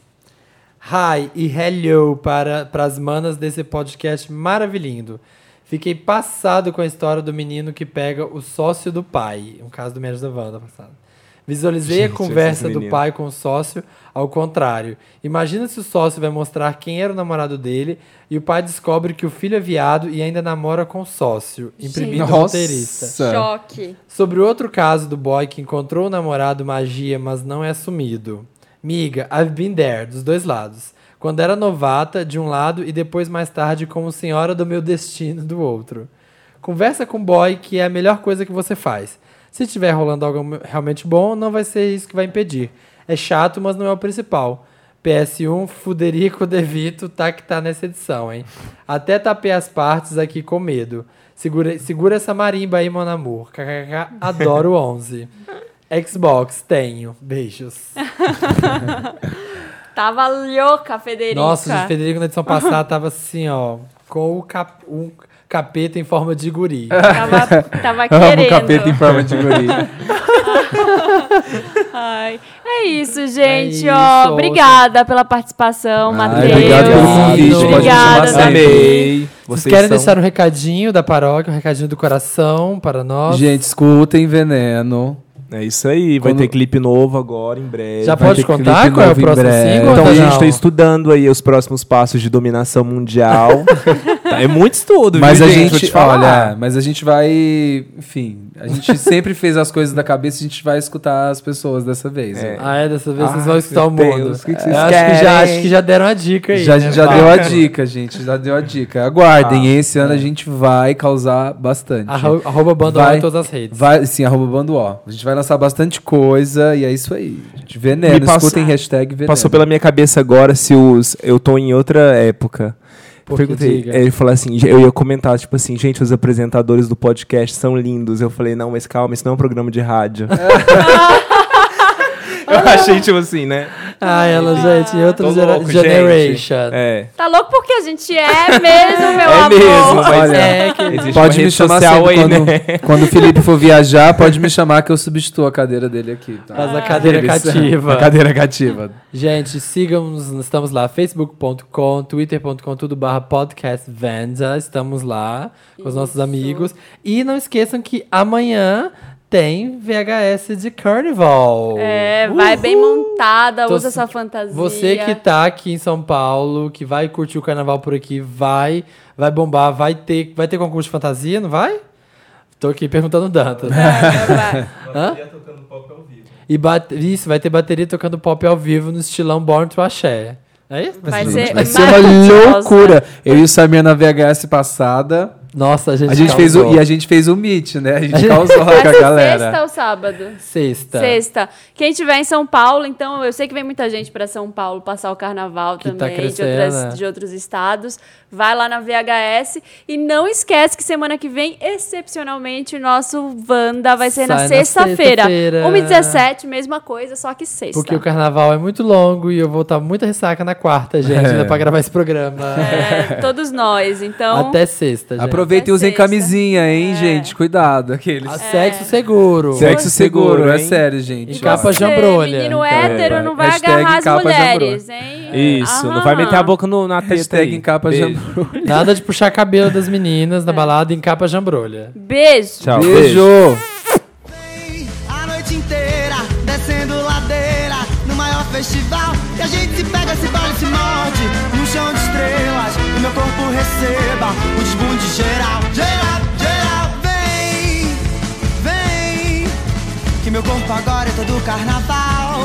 Hi e hello para as manas desse podcast maravilhindo. Fiquei passado com a história do menino que pega o sócio do pai. Um caso do Menos da Wanda passado. Visualizei Gente, a conversa do pai com o sócio ao contrário. Imagina se o sócio vai mostrar quem era o namorado dele e o pai descobre que o filho é viado e ainda namora com o sócio, imprimindo o Nossa. roteirista. Choque. Sobre o outro caso do boy que encontrou o namorado magia, mas não é assumido. Miga, I've been there, dos dois lados. Quando era novata, de um lado, e depois mais tarde como senhora do meu destino, do outro. Conversa com o boy, que é a melhor coisa que você faz. Se estiver rolando algo realmente bom, não vai ser isso que vai impedir. É chato, mas não é o principal. PS1, Fuderico De Vito tá que tá nessa edição, hein? Até tapei as partes aqui com medo. Segura, segura essa marimba aí, mon amor. KKK, adoro 11. Xbox, tenho. Beijos. Tava louca, Federica. Nossa, o Federico na edição passada tava assim, ó, com o cap, um capeta em forma de guri. Tava, tava Amo querendo. capeta em forma de guri. Ai, é isso, gente. É ó, isso, obrigada pela participação, Ai, Matheus. obrigado pelo convite, Obrigada, sempre. Amei. Vocês Vocês querem são- deixar um recadinho da paróquia, um recadinho do coração para nós? Gente, escutem Veneno. É isso aí, vai Quando- ter clipe novo agora, em breve. já vai pode contar qual é o próximo single? Então a gente não? tá estudando aí os próximos passos de dominação mundial. É muito estudo, Mas viu, a Vou gente, te falar. olha, mas a gente vai, enfim, a gente sempre fez as coisas da cabeça, a gente vai escutar as pessoas dessa vez. É. Ah, é? Dessa vez vocês Ah, vão escutar o mundo. Deus, o que que Eu vocês acho, que já, acho que já deram a dica aí. Já, né? já deu a dica, gente. Já deu a dica. Aguardem, Ah, esse ano a gente vai causar bastante. Arro- Arroba banda Vai- em todas as redes. Vai, sim, arroba bando ó. A gente vai lançar bastante coisa e é isso aí. Gente, veneno, Me passou- escutem hashtag veneno. Passou pela minha cabeça agora se os. Eu tô em outra época. Por que Perguntei. diga? Ele falou assim: eu ia comentar, tipo assim, gente, os apresentadores do podcast são lindos. Eu falei, não, mas calma, isso não é um programa de rádio. eu achei, tipo assim, né? Ah, ela, gente, em outra gera- louco, generation. gente. É. Tá louco porque a gente é mesmo, meu É amor. mesmo, mas Olha, É, que existe Pode me chamar sempre aí, quando, né? quando o Felipe for viajar, pode me chamar que eu substituo a cadeira dele aqui. Tá? faz a cadeira Eles- cativa. A cadeira cativa. Gente, sigam-nos, estamos lá, facebook.com, twitter.com, tudo barra podcast Vanda, estamos lá com os nossos amigos. E não esqueçam que amanhã tem VHS de Carnival. É, vai bem montada, Tô usa sua fantasia. Você que tá aqui em São Paulo, que vai curtir o carnaval por aqui, vai, vai bombar, vai ter, vai ter concurso de fantasia, não vai? Tô aqui perguntando o Dantas. Vai, vai, vai. Bateria tocando pop ao vivo. E bate- isso, vai ter bateria tocando pop ao vivo no estilão Born to Axé. É isso? Vai ser- ser Vai ser uma loucura. Eu e o Samir na VHS passada. Nossa, a gente, A gente fez o, causou. e a gente fez o meet, né? A gente causou Vai com a galera. sexta ou sábado? Sexta. Sexta. Quem tiver em São Paulo, então eu sei que vem muita gente para São Paulo passar o carnaval Que tá também, de, crescendo, outras- né? de outros estados. Vai lá na VHS e não esquece que semana que vem, excepcionalmente, o nosso Wanda vai ser na Sai na sexta-feira. sexta-feira. 1h17, mesma coisa, só que sexta. Porque o carnaval é muito longo e eu vou estar muito ressaca na quarta, gente, É. ainda pra gravar esse programa. É, todos nós, então... Até sexta, gente. Aproveita Aproveitem e é usem sexta. camisinha, hein, É. gente? Cuidado, aqueles. A sexo seguro. Sexo seguro, Seguro, é sério, gente. Em capa Você, jambrolha. Menino Então, hétero é. não vai Hashtag agarrar as mulheres, hein? Isso, não Aham. vai meter a boca no, na testa Hashtag aí. em capa Beijo. jambrolha. Nada de puxar cabelo das meninas na balada em capa jambrolha. Beijo. Tchau, Beijo. A noite inteira, descendo ladeira, no maior festival. E a gente se pega, se bala e se morde, num chão de estrelas. E meu corpo receba o desbunde geral. Geral, geral, vem, vem. Que meu corpo agora é todo carnaval.